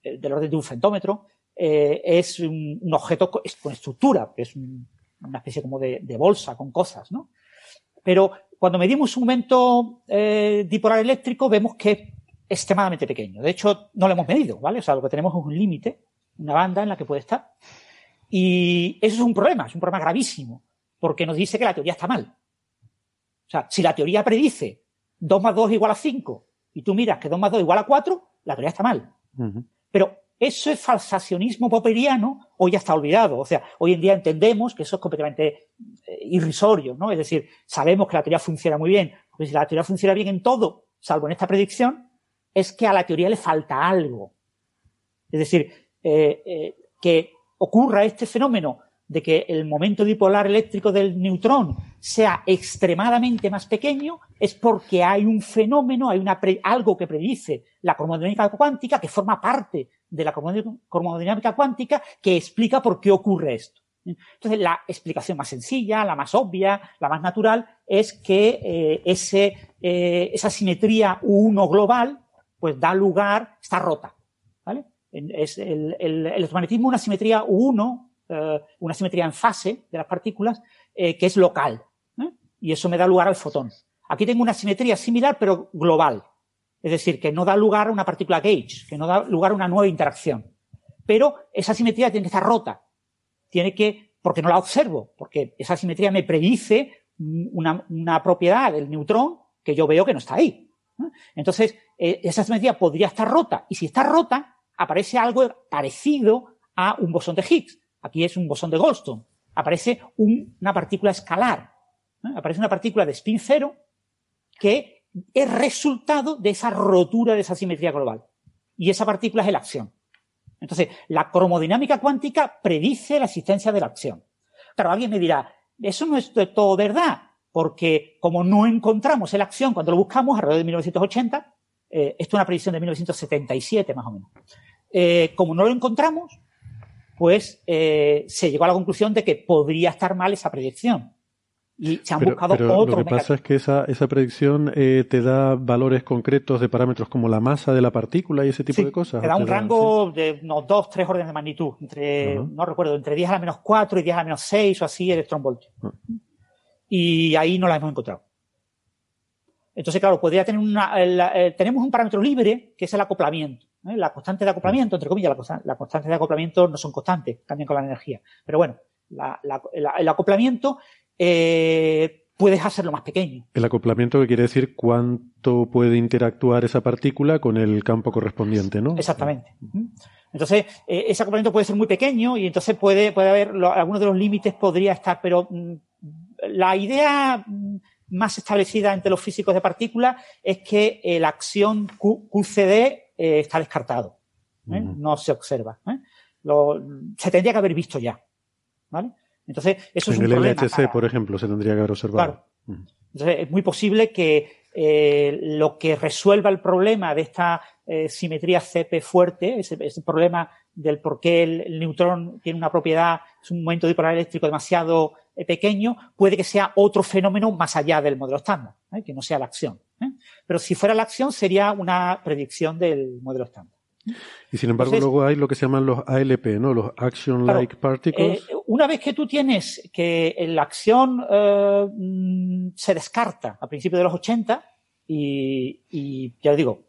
del orden de un centómetro, eh, es un, objeto con estructura, es una especie como de, bolsa con cosas, ¿no? Pero cuando medimos un momento eh, dipolar eléctrico vemos que es extremadamente pequeño. De hecho, no lo hemos medido, ¿vale? O sea, lo que tenemos es un límite, una banda en la que puede estar. Y eso es un problema, es un problema gravísimo, porque nos dice que la teoría está mal. O sea, si la teoría predice 2 más 2 igual a 5 y tú miras que 2 más 2 igual a 4, la teoría está mal. Pero eso es falsacionismo popperiano o ya está olvidado. O sea, hoy en día entendemos que eso es completamente eh, irrisorio, ¿no? Es decir, sabemos que la teoría funciona muy bien. Pues si la teoría funciona bien en todo, salvo en esta predicción, es que a la teoría le falta algo. Es decir, eh, eh, que ocurra este fenómeno de que el momento dipolar eléctrico del neutrón sea extremadamente más pequeño es porque hay un fenómeno, hay una algo que predice la cromodinámica cuántica que forma parte de la cromodinámica cuántica que explica por qué ocurre esto. Entonces, la explicación más sencilla, la más obvia, la más natural, es que eh, ese, eh, esa simetría U1 global, pues da lugar, está rota. ¿vale? Es el, el, electromagnetismo una simetría U1, eh, una simetría en fase de las partículas, que es local. Y eso me da lugar al fotón. Aquí tengo una simetría similar, pero global. Es decir, que no da lugar a una partícula gauge, que no da lugar a una nueva interacción. Pero esa simetría tiene que estar rota. Tiene que, porque no la observo, porque esa simetría me predice una, una propiedad del neutrón que yo veo que no está ahí. Entonces, eh, esa simetría podría estar rota. Y si está rota, aparece algo parecido a un bosón de Higgs. Aquí es un bosón de Goldstone. Aparece una partícula escalar. Aparece una partícula de spin cero que es resultado de esa rotura de esa simetría global. Y esa partícula es la acción. Entonces, la cromodinámica cuántica predice la existencia de la acción. Claro, alguien me dirá, eso no es todo verdad, porque como no encontramos la acción cuando lo buscamos, alrededor de 1980, eh, esto es una predicción de 1977 más o menos, eh, como no lo encontramos, pues eh, se llegó a la conclusión de que podría estar mal esa predicción y se han buscado pero Lo que pasa es que esa, esa predicción eh, te da valores concretos de parámetros como la masa de la partícula y ese tipo de cosas. Te da un rango de unos dos, tres órdenes de magnitud, entre, no recuerdo, entre 10 a la menos 4 y 10 a la menos 6 o así electronvoltios. Ah. Y ahí no la hemos encontrado. Entonces, claro, podría tener una, tenemos un parámetro libre que es el acoplamiento. ¿eh? La constante de acoplamiento, entre comillas, las la constantes de acoplamiento no son constantes, cambian con la energía. Pero bueno, el acoplamiento eh, puedes hacerlo más pequeño. El acoplamiento que quiere decir cuánto puede interactuar esa partícula con el campo correspondiente, ¿no? Exactamente. Entonces, eh, ese acoplamiento puede ser muy pequeño y entonces puede, puede haber, algunos de los límites podría estar, pero mm, la idea mm, más establecida entre los físicos de partículas es que la acción QCD eh, está descartado. No se observa. se tendría que haber visto ya. ¿Vale? Entonces, eso es un el LHC, por ejemplo, se tendría que haber observado. Claro. Entonces, es muy posible que eh, lo que resuelva el problema de esta eh, simetría CP fuerte, ese, problema del por qué el, neutrón tiene una propiedad, es un momento dipolar eléctrico demasiado eh, pequeño, puede que sea otro fenómeno más allá del modelo estándar, que no sea la acción. Pero si fuera la acción, sería una predicción del modelo estándar. Y sin embargo, luego hay lo que se llaman los ALP, ¿no? Los Action Like Particles. Eh, una vez que tú tienes que la acción eh, se descarta a principios de los 80, y, y ya digo,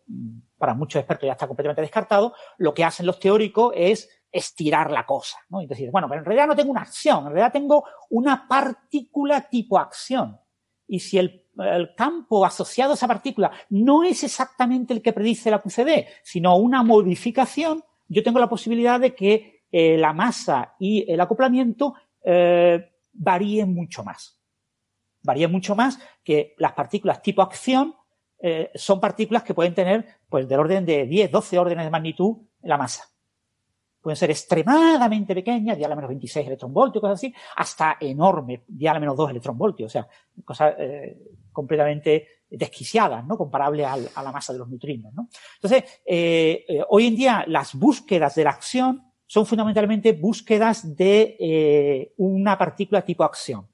para muchos expertos ya está completamente descartado, lo que hacen los teóricos es estirar la cosa, ¿no? Y decir, bueno, pero en realidad no tengo una acción, en realidad tengo una partícula tipo acción. Y si el el campo asociado a esa partícula no es exactamente el que predice la QCD, sino una modificación, yo tengo la posibilidad de que eh, la masa y el acoplamiento eh, varíen mucho más. Varíen mucho más que las partículas tipo acción eh, son partículas que pueden tener pues del orden de 10, 12 órdenes de magnitud la masa. Pueden ser extremadamente pequeñas, dial menos 26 electronvoltios, cosas así, hasta enorme, dial menos 2 electronvoltios, o sea, cosas eh, completamente desquiciadas, ¿no? Comparables a la masa de los neutrinos, ¿no? Entonces, eh, eh, hoy en día las búsquedas de la acción son fundamentalmente búsquedas de una partícula tipo acción,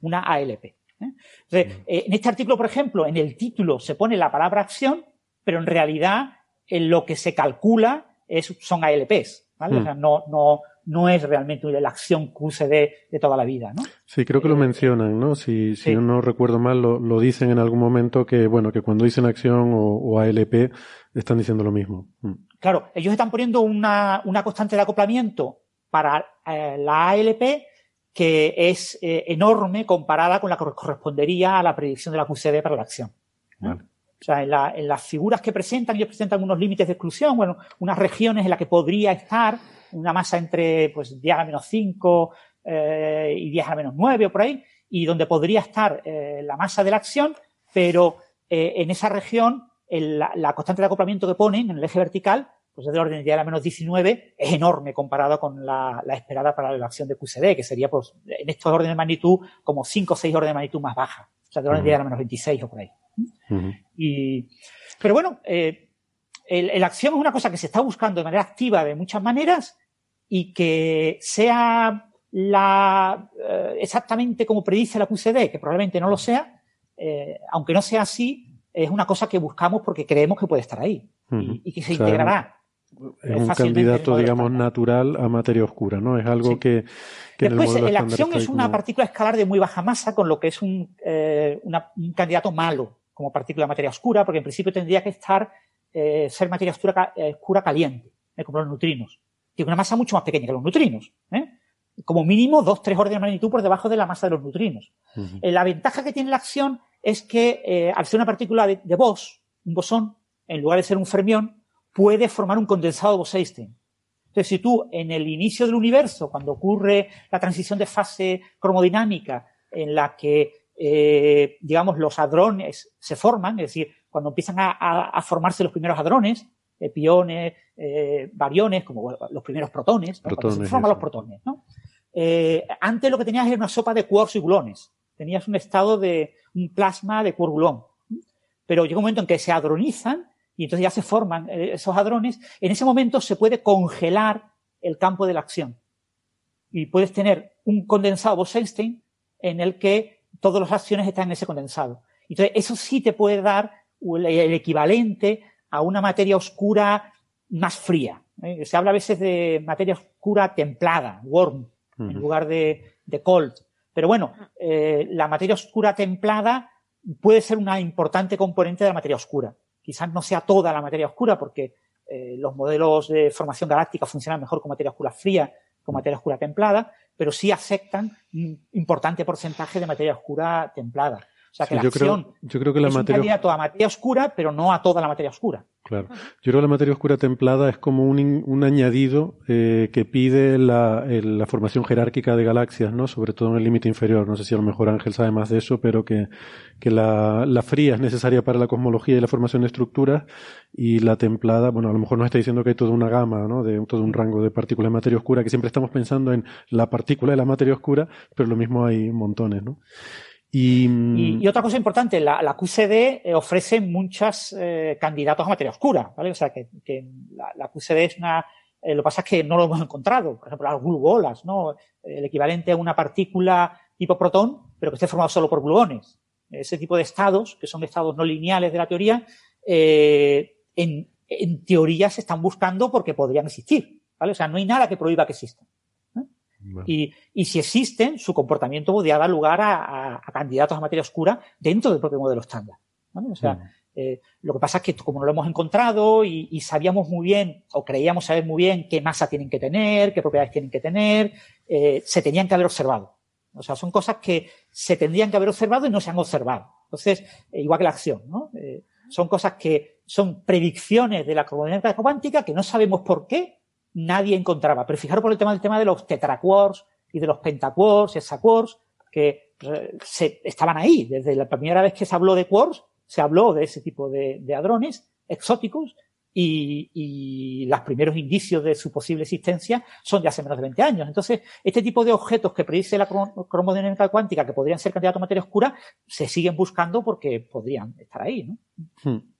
una ALP. Entonces, en este artículo, por ejemplo, en el título se pone la palabra acción, pero en realidad en lo que se calcula es, son ALPs. ¿Vale? Mm. O sea, no, no, no es realmente la acción QCD de toda la vida. ¿no? Sí, creo que lo Eh, mencionan, ¿no? Si, si sí. no recuerdo mal, lo, lo dicen en algún momento que, bueno, que cuando dicen acción o, o ALP están diciendo lo mismo. Mm. Claro, ellos están poniendo una, una constante de acoplamiento para eh, la ALP que es eh, enorme comparada con la que correspondería a la predicción de la QCD para la acción. O sea, en, la- en las figuras que presentan, ellos presentan unos límites de exclusión, bueno, unas regiones en las que podría estar una masa entre pues 10 a la menos 5 eh, y 10 a la menos 9 o por ahí, y donde podría estar eh, la masa de la acción, pero eh, en esa región la, constante de acoplamiento que ponen en el eje vertical, pues es del orden de 10 a la menos 19, es enorme comparado con la, la esperada para la acción de QCD, que sería pues en estos órdenes de magnitud como 5 o 6 órdenes de magnitud más baja, o sea, del orden de 10 a la menos 26 o por ahí. Y, pero bueno, eh, el, el acción es una cosa que se está buscando de manera activa de muchas maneras y que sea la, eh, exactamente como predice la QCD, que probablemente no lo sea, eh, aunque no sea así, es una cosa que buscamos porque creemos que puede estar ahí y, y que se integrará. Es un en el candidato, digamos, natural a materia oscura, ¿no? Es algo Sí. que, que en el Después, la estándar acción es una como- partícula escalar de muy baja masa, con lo que es un, eh, una- un candidato malo como partícula de materia oscura, porque en principio tendría que estar, eh, ser materia oscura, eh, oscura caliente, eh, como los neutrinos. Tiene una masa mucho más pequeña que los neutrinos. ¿eh? Como mínimo dos, tres órdenes de magnitud por debajo de la masa de los neutrinos. Eh, la ventaja que tiene la acción es que eh, al ser una partícula de, de Bose, un bosón, en lugar de ser un fermión, puede formar un condensado Bose-Einstein. Entonces, si tú en el inicio del universo, cuando ocurre la transición de fase cromodinámica, en la que, eh, digamos, los hadrones se forman, es decir, cuando empiezan a, a- a formarse los primeros hadrones, eh, piones, eh, bariones, como bueno, los primeros protones, ¿no? Protones, se forman eso. los protones, ¿no? Eh, antes lo que tenías era una sopa de quarks y gluones. Tenías un estado de un plasma de quark-gluón. Pero llega un momento en que se hadronizan y entonces ya se forman eh, esos hadrones. En ese momento se puede congelar el campo de la acción. Y puedes tener un condensado Bose-Einstein en el que todas las acciones están en ese condensado. Entonces, eso sí te puede dar el equivalente a una materia oscura más fría. ¿eh? Se habla a veces de materia oscura templada, warm, en lugar de, de cold. Pero bueno, eh, la materia oscura templada puede ser una importante componente de la materia oscura. Quizás no sea toda la materia oscura porque eh, los modelos de formación galáctica funcionan mejor con materia oscura fría con materia oscura templada, pero sí aceptan un importante porcentaje de materia oscura templada. O sea que Sí, la yo, acción creo, yo creo que la es un materia candidato a materia oscura, pero no a toda la materia oscura. Claro. Yo creo que la materia oscura templada es como un, un añadido eh, que pide la, el- la formación jerárquica de galaxias, ¿no? Sobre todo en el límite inferior. No sé si a lo mejor Ángel sabe más de eso, pero que, que la, la fría es necesaria para la cosmología y la formación de estructuras y la templada, bueno, a lo mejor nos está diciendo que hay toda una gama, ¿no? De todo un rango de partículas de materia oscura, que siempre estamos pensando en la partícula de la materia oscura, pero lo mismo hay montones, ¿no? Y, mm, Y, y otra cosa importante, la, la QCD eh, ofrece muchos candidatos a materia oscura, ¿vale? O sea, que, que la, la QCD es una... eh, lo que pasa es que no lo hemos encontrado. Por ejemplo, las gluolas, ¿no? El equivalente a una partícula tipo protón, pero que esté formado solo por gluones. Ese tipo de estados, que son estados no lineales de la teoría, eh, en, en teoría se están buscando porque podrían existir, ¿vale? O sea, no hay nada que prohíba que existan. Vale. Y, y si existen, su comportamiento podría dar lugar a, a- a candidatos a materia oscura dentro del propio modelo estándar. ¿vale? O sea, Mm. eh, lo que pasa es que como no lo hemos encontrado y, y sabíamos muy bien, o creíamos saber muy bien qué masa tienen que tener, qué propiedades tienen que tener, eh, se tenían que haber observado. O sea, son cosas que se tendrían que haber observado y no se han observado. Entonces, eh, igual que la acción, ¿no? Son cosas que son predicciones de la cromodinámica cuántica que no sabemos por qué nadie encontraba. Pero fijaros por el tema del tema de los tetraquarks y de los pentaquarks, hexaquarks, que eh, se, estaban ahí. Desde la primera vez que se habló de quarks, se habló de ese tipo de, de hadrones exóticos y, y, los primeros indicios de su posible existencia son de hace menos de 20 años. Entonces, este tipo de objetos que predice la cromodinámica cuántica, que podrían ser candidatos a materia oscura, se siguen buscando porque podrían estar ahí. ¿no? Hmm.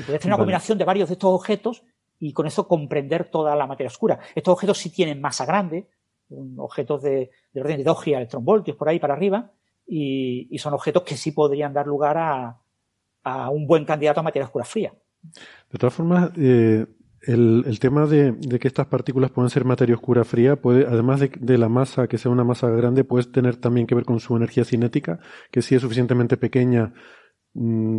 Y puedes tener una combinación de varios de estos objetos y con eso comprender toda la materia oscura. Estos objetos sí tienen masa grande, objetos de, de orden de 2 electronvoltios por ahí para arriba, y, son objetos que sí podrían dar lugar a, a un buen candidato a materia oscura fría. De todas formas, eh, el, el, tema de, de, que estas partículas pueden ser materia oscura fría, puede, además de, de, la masa, que sea una masa grande, puede tener también que ver con su energía cinética, que si es suficientemente pequeña,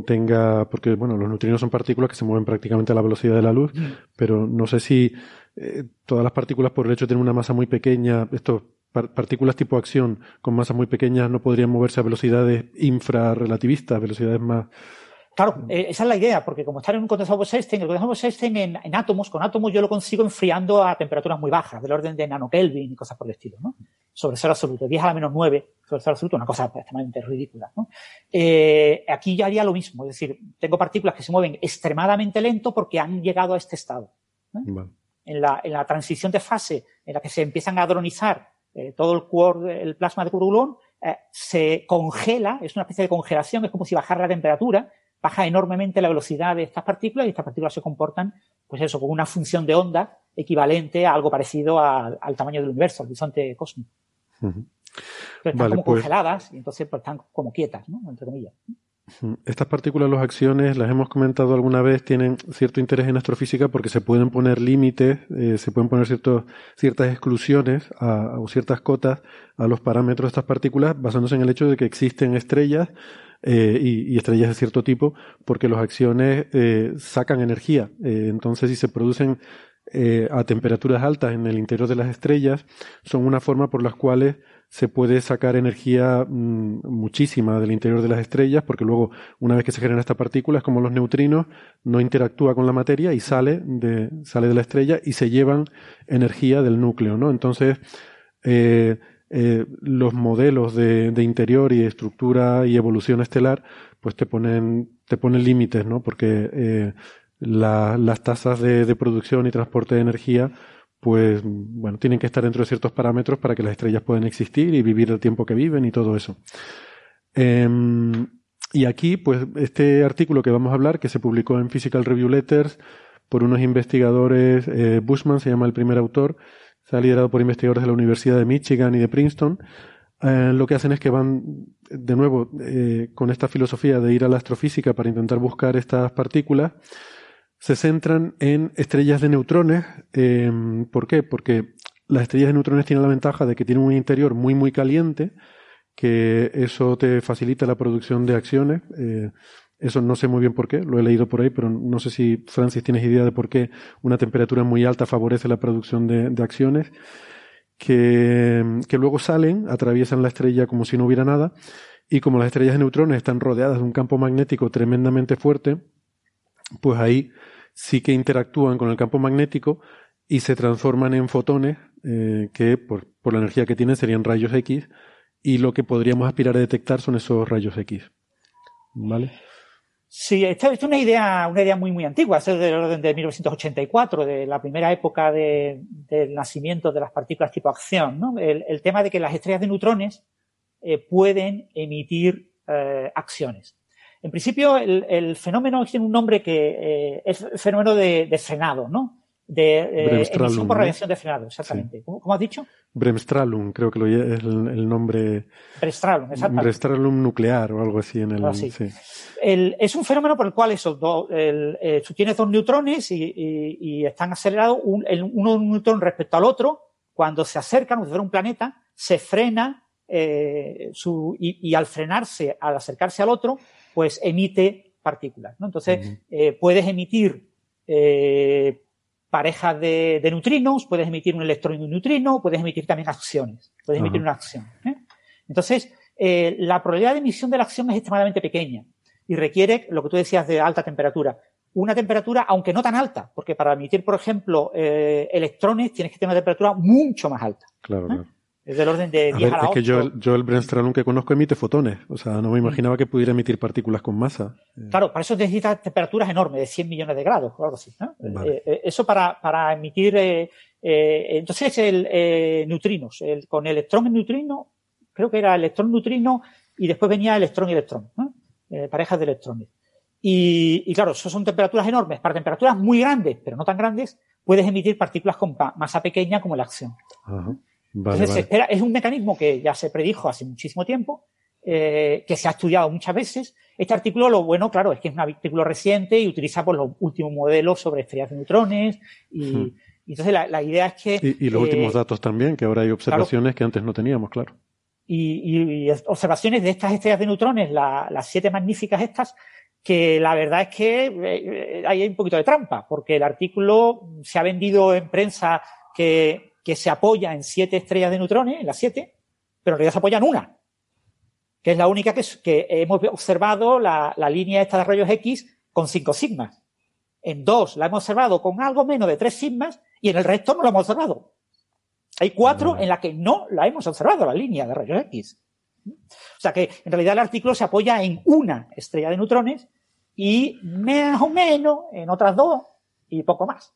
tenga, porque bueno, los neutrinos son partículas que se mueven prácticamente a la velocidad de la luz, mm. pero no sé si eh, todas las partículas por el hecho de tener una masa muy pequeña, estos partículas tipo acción con masas muy pequeñas no podrían moverse a velocidades infrarrelativistas, velocidades más, Claro, eh, esa es la idea, porque como estar en un condensador Bose-Einstein, el condensador Bose-Einstein en, en, átomos, con átomos yo lo consigo enfriando a temperaturas muy bajas, del orden de nanokelvin y cosas por el estilo, ¿no? Sobre cero absoluto, 10 a la menos 9 sobre cero absoluto, una cosa extremadamente ridícula, ¿no? Eh, aquí ya haría lo mismo, es decir, tengo partículas que se mueven extremadamente lento porque han llegado a este estado. En, la, en, la, transición de fase en la que se empiezan a adronizar eh, todo el, core, el plasma de Coulomb, eh, se congela, es una especie de congelación, es como si bajara la temperatura, baja enormemente la velocidad de estas partículas y estas partículas se comportan, pues eso, con una función de onda equivalente a algo parecido al tamaño del universo, al horizonte cósmico. Uh -huh. Pero están vale, como pues... congeladas y entonces pues, están como quietas, ¿no? Entre comillas. Estas partículas, las acciones, las hemos comentado alguna vez, tienen cierto interés en astrofísica porque se pueden poner límites, eh, se pueden poner ciertos, ciertas exclusiones a, o ciertas cotas a los parámetros de estas partículas basándose en el hecho de que existen estrellas eh, y, y, estrellas de cierto tipo, porque las acciones eh, sacan energía. Entonces, si se producen eh, a temperaturas altas en el interior de las estrellas, son una forma por las cuales se puede sacar energía mmm, muchísima del interior de las estrellas, porque luego, una vez que se generan estas partículas, como los neutrinos, no interactúa con la materia y sale de, sale de la estrella y se llevan energía del núcleo, ¿no? Entonces, eh, eh, los modelos de, interior y estructura y evolución estelar, pues te ponen, te ponen límites, ¿no? Porque la, las tasas de, producción y transporte de energía, pues, bueno, tienen que estar dentro de ciertos parámetros para que las estrellas puedan existir y vivir el tiempo que viven y todo eso. Eh, y aquí, pues, este artículo que vamos a hablar, que se publicó en Physical Review Letters por unos investigadores, eh, Bushman se llama el primer autor, Está liderado por investigadores de la Universidad de Michigan y de Princeton. Eh, lo que hacen es que van, de nuevo, eh, con esta filosofía de ir a la astrofísica para intentar buscar estas partículas, se centran en estrellas de neutrones. Eh, ¿Por qué? Porque las estrellas de neutrones tienen la ventaja de que tienen un interior muy, muy caliente, que eso te facilita la producción de acciones. Eh, eso no sé muy bien por qué, lo he leído por ahí, pero no sé si, Francis, tienes idea de por qué una temperatura muy alta favorece la producción de, de acciones, que, que luego salen, atraviesan la estrella como si no hubiera nada, y como las estrellas de neutrones están rodeadas de un campo magnético tremendamente fuerte, pues ahí sí que interactúan con el campo magnético y se transforman en fotones eh, que por, la energía que tienen serían rayos X y lo que podríamos aspirar a detectar son esos rayos X. ¿Vale? Sí, esta, es una idea, una idea muy, muy antigua, es del orden de 1984, de la primera época de, del nacimiento de las partículas tipo acción, ¿no? El, el, tema de que las estrellas de neutrones eh, pueden emitir eh, acciones. En principio, el, el, fenómeno tiene un nombre que eh, es el fenómeno de, de frenado, ¿no? de eh, emisión por radiación ¿no? de frenado, exactamente. Sí. ¿Cómo, ¿Cómo, has dicho? Bremstralum, creo que lo, es el, el nombre. Bremstralum, exactamente. Bremstralum nuclear o algo así en el. Ah, sí. El es un fenómeno por el cual esos dos, el, eh, tú tienes dos neutrones y, y, y están acelerados, un, uno un neutrón respecto al otro, cuando se acercan, fuera un planeta, se frena eh, su, y, y, al frenarse, al acercarse al otro, pues emite partículas. ¿no? Entonces, uh -huh. eh, puedes emitir eh, parejas de, de, neutrinos, puedes emitir un electrón y un neutrino, puedes emitir también acciones, puedes emitir uh -huh. una acción. ¿eh? Entonces, la probabilidad de emisión de la acción es extremadamente pequeña y requiere lo que tú decías de alta temperatura. Una temperatura, aunque no tan alta, porque para emitir, por ejemplo, electrones tienes que tener una temperatura mucho más alta. Claro, claro. Es del orden de 10 a, ver, a la Es que yo, yo el Brennström que conozco emite fotones. O sea, no me imaginaba que pudiera emitir partículas con masa. Claro, para eso necesita temperaturas enormes, de 100 millones de grados o algo así. ¿no? Eh, eh, eso para, para emitir. Eh, entonces, el neutrinos. El, con electrón y neutrino, creo que era electrón neutrino y después venía electrón y electrón. parejas de electrones. Y, y, claro, eso son temperaturas enormes. Para temperaturas muy grandes, pero no tan grandes, puedes emitir partículas con masa pequeña como la acción. Ajá. Entonces, espera, es un mecanismo que ya se predijo hace muchísimo tiempo, eh, que se ha estudiado muchas veces. Este artículo, lo bueno, claro, es que es un artículo reciente y utiliza pues, los últimos modelos sobre estrellas de neutrones y, hmm. entonces la, idea es que... Y, los últimos eh, datos también, que ahora hay observaciones que antes no teníamos, claro. Y, observaciones de estas estrellas de neutrones, las siete magníficas estas, que la verdad es que eh, hay un poquito de trampa, porque el artículo se ha vendido en prensa que que se apoya en siete estrellas de neutrones, en las siete, pero en realidad se apoya en una, que es la única que, que hemos observado la, línea esta de rayos X con cinco sigmas. En dos la hemos observado con algo menos de tres sigmas y en el resto no la hemos observado. Hay cuatro en las que no la hemos observado, la línea de rayos X. O sea que en realidad el artículo se apoya en una estrella de neutrones y más o menos en otras dos y poco más.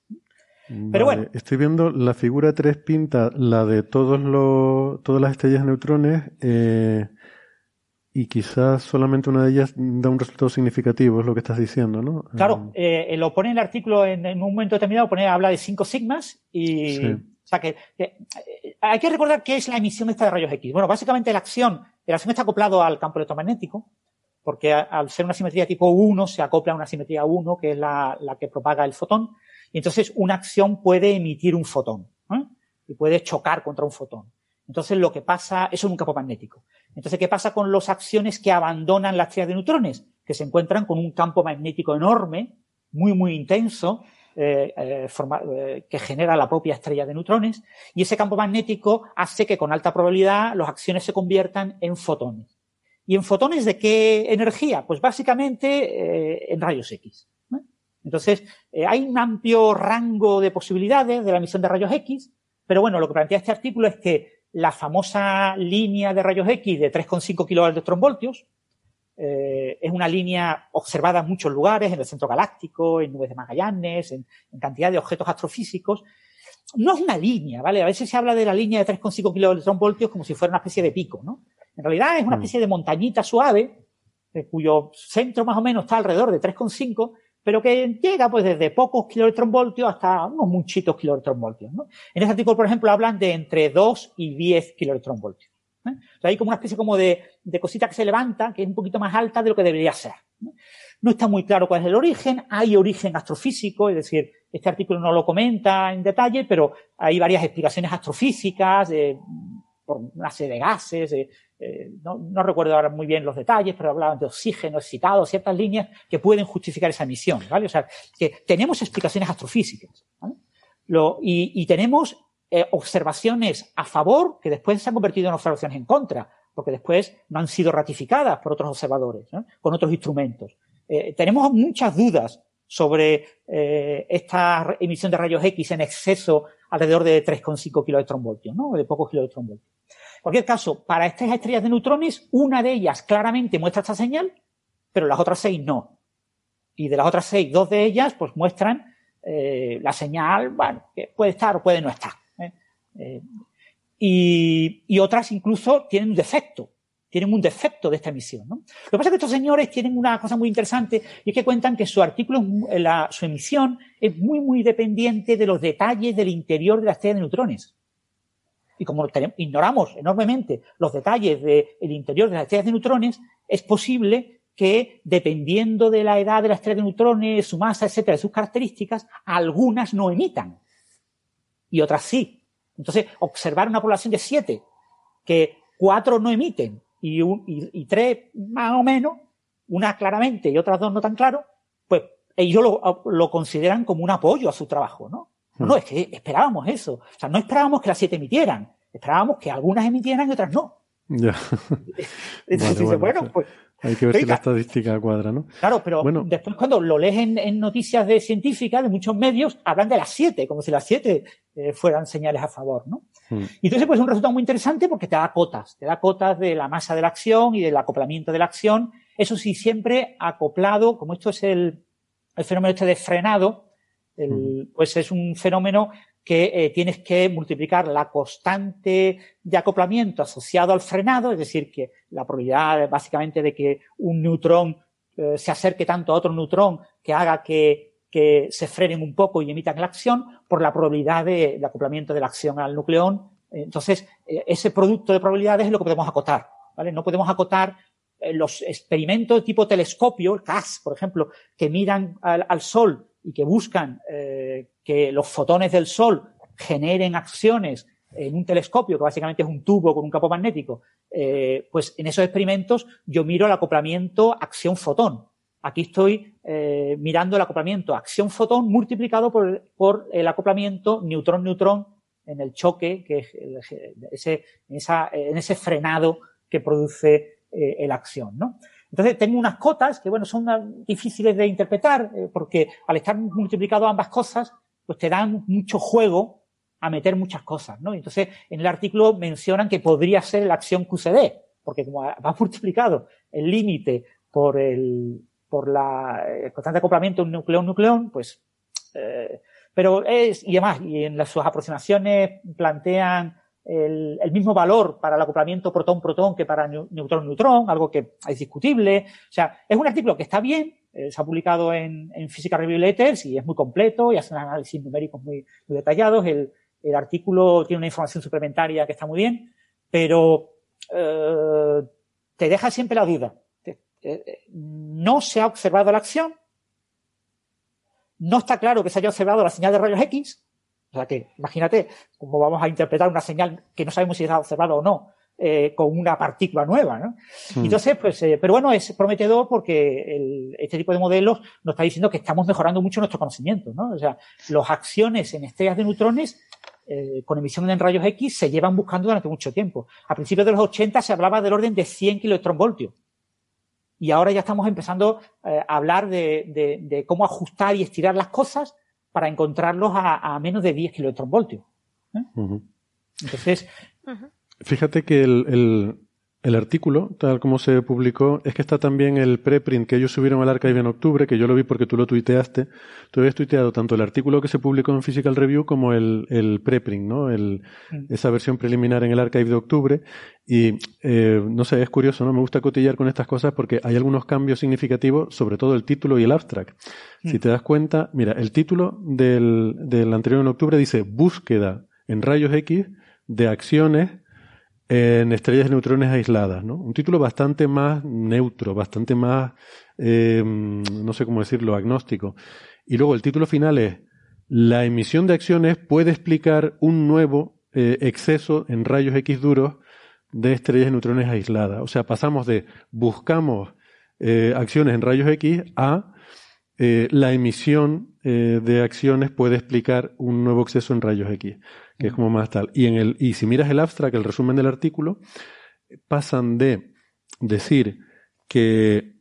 Pero bueno. Estoy viendo la figura 3 pinta la de todos los, todas las estrellas de neutrones eh, y quizás solamente una de ellas da un resultado significativo, es lo que estás diciendo, ¿no? Claro, eh, eh lo pone en el artículo en, un momento determinado, pone, habla de 5 sigmas y... O sea que, hay que recordar qué es la emisión esta de rayos X. Bueno, básicamente la acción, la acción está acoplado al campo electromagnético, porque al ser una simetría tipo 1 se acopla a una simetría 1, que es la, la que propaga el fotón. Y entonces una acción puede emitir un fotón ¿eh? y puede chocar contra un fotón. Entonces lo que pasa, eso es un campo magnético. Entonces, ¿qué pasa con las acciones que abandonan la estrella de neutrones? Que se encuentran con un campo magnético enorme, muy, muy intenso, eh, eh, que genera la propia estrella de neutrones, y ese campo magnético hace que con alta probabilidad las acciones se conviertan en fotones. ¿Y en fotones de qué energía? Pues básicamente en rayos X. Entonces, eh, hay un amplio rango de posibilidades de la emisión de rayos X, pero bueno, lo que plantea este artículo es que la famosa línea de rayos X de 3,5 kiloelectronvoltios eh, es una línea observada en muchos lugares, en el centro galáctico, en nubes de Magallanes, en, cantidad de objetos astrofísicos. No es una línea, ¿vale? A veces se habla de la línea de 3,5 kiloelectronvoltios como si fuera una especie de pico, ¿no? En realidad es una mm. especie de montañita suave, eh, cuyo centro más o menos está alrededor de 3,5 pero que llega pues desde pocos kiloelectronvoltios hasta unos muchitos kiloelectronvoltios. ¿no? En este artículo, por ejemplo, hablan de entre 2 y 10 kiloelectronvoltios. ¿eh? Hay como una especie como de, de, cosita que se levanta, que es un poquito más alta de lo que debería ser. ¿no? está muy claro cuál es el origen, hay origen astrofísico, es decir, este artículo no lo comenta en detalle, pero hay varias explicaciones astrofísicas, de, por una serie de gases, de, eh, no, recuerdo ahora muy bien los detalles, pero hablaban de oxígeno excitado, ciertas líneas que pueden justificar esa emisión, ¿vale? O sea, que tenemos explicaciones astrofísicas, ¿vale? Lo, y, tenemos eh, observaciones a favor que después se han convertido en observaciones en contra, porque después no han sido ratificadas por otros observadores, con otros instrumentos. Eh, tenemos muchas dudas sobre esta emisión de rayos X en exceso alrededor de 3,5 kiloelectronvoltios, ¿no? De pocos kiloelectronvoltios. En cualquier caso, para estas estrellas de neutrones, una de ellas claramente muestra esta señal, pero las otras seis no. Y de las otras seis, dos de ellas pues muestran eh, la señal, bueno, que puede estar o puede no estar. ¿eh? Eh, y, y, otras incluso tienen un defecto, tienen un defecto de esta emisión. ¿no? Lo que pasa es que estos señores tienen una cosa muy interesante y es que cuentan que su artículo, la, su emisión es muy, muy dependiente de los detalles del interior de la estrella de neutrones y como ignoramos enormemente los detalles del interior de las estrellas de neutrones, es posible que, dependiendo de la edad de la estrella de neutrones, su masa, etcétera, de sus características, algunas no emitan y otras sí. Entonces, observar una población de siete, que cuatro no emiten y, tres más o menos, una claramente y otras dos no tan claro, pues ellos lo, lo consideran como un apoyo a su trabajo, ¿no? No, es que esperábamos eso. O sea, no esperábamos que las siete emitieran. Esperábamos que algunas emitieran y otras no. Ya. <laughs> Entonces, bueno, pues hay que ver si la estadística cuadra, ¿no? Claro, pero después cuando lo lees en, noticias de científicas, de muchos medios, hablan de las siete, como si las siete eh, fueran señales a favor, ¿no? Hmm. Y entonces, pues es un resultado muy interesante porque te da cotas, te da cotas de la masa de la acción y del acoplamiento de la acción. Eso sí, siempre acoplado, como esto es el, fenómeno este de frenado, pues es un fenómeno que eh, tienes que multiplicar la constante de acoplamiento asociado al frenado, es decir, que la probabilidad básicamente de que un neutrón eh, se acerque tanto a otro neutrón que haga que, se frenen un poco y emitan la acción, por la probabilidad de, acoplamiento de la acción al nucleón. Entonces, eh, ese producto de probabilidades es lo que podemos acotar, ¿vale? No podemos acotar los experimentos tipo telescopio, el CAS, por ejemplo, que miran al Sol y que buscan eh, que los fotones del Sol generen acciones en un telescopio, que básicamente es un tubo con un campo magnético, eh, pues en esos experimentos yo miro el acoplamiento acción-fotón. Aquí estoy eh, mirando el acoplamiento acción-fotón multiplicado por, el acoplamiento neutrón-neutrón en el choque, que es ese, en, ese frenado que produce la acción, ¿no? Entonces tengo unas cotas que, bueno, son difíciles de interpretar eh, porque al estar multiplicado ambas cosas, pues te dan mucho juego a meter muchas cosas, ¿no? Entonces en el artículo mencionan que podría ser la acción QCD, porque como <laughs> va multiplicado el límite por el, por la el constante acoplamiento un nucleón-nucleón, pues, eh, pero es, y además, y en las, sus aproximaciones plantean el, mismo valor para el acoplamiento protón-protón que para neutrón-neutrón, algo que es discutible. O sea, es un artículo que está bien, eh, se ha publicado en, en Physical Review Letters y es muy completo y hace un análisis numéricos muy, detallados. El, artículo tiene una información suplementaria que está muy bien, pero eh, te deja siempre la duda. Eh, no se ha observado la acción, no está claro que se haya observado la señal de rayos X, o sea que, imagínate cómo vamos a interpretar una señal que no sabemos si se ha observado o no, eh, con una partícula nueva, ¿no? Hmm. Entonces, pues, eh, pero bueno, es prometedor porque este tipo de modelos nos está diciendo que estamos mejorando mucho nuestro conocimiento, ¿no? O sea, las acciones en estrellas de neutrones eh, con emisión en rayos X se llevan buscando durante mucho tiempo. A principios de los 80 se hablaba del orden de 100 kiloelectronvoltios. Y ahora ya estamos empezando a hablar de, de cómo ajustar y estirar las cosas para encontrarlos a, menos de 10 kiloelectronvoltios. ¿eh? Entonces. Fíjate que el, el, artículo, tal como se publicó, es que está también el preprint que ellos subieron al archive en octubre, que yo lo vi porque tú lo tuiteaste. Tú habías tuiteado tanto el artículo que se publicó en Physical Review como el, el preprint, ¿no? El, mm. Esa versión preliminar en el archive de octubre. Y eh, no sé, es curioso, ¿no? Me gusta cotillar con estas cosas porque hay algunos cambios significativos, sobre todo el título y el abstract. Si mm. te das cuenta, mira, el título del, del anterior en octubre dice búsqueda en rayos X de acciones en estrellas de neutrones aisladas, ¿no? Un título bastante más neutro, bastante más, eh, no sé cómo decirlo, agnóstico. Y luego el título final es la emisión de acciones puede explicar un nuevo eh, exceso en rayos X duros de estrellas de neutrones aisladas. O sea, pasamos de buscamos eh, acciones en rayos X a la emisión de acciones puede explicar un nuevo exceso en rayos X, que es como más tal. Y, en el, y si miras el abstract, el resumen del artículo, pasan de decir que,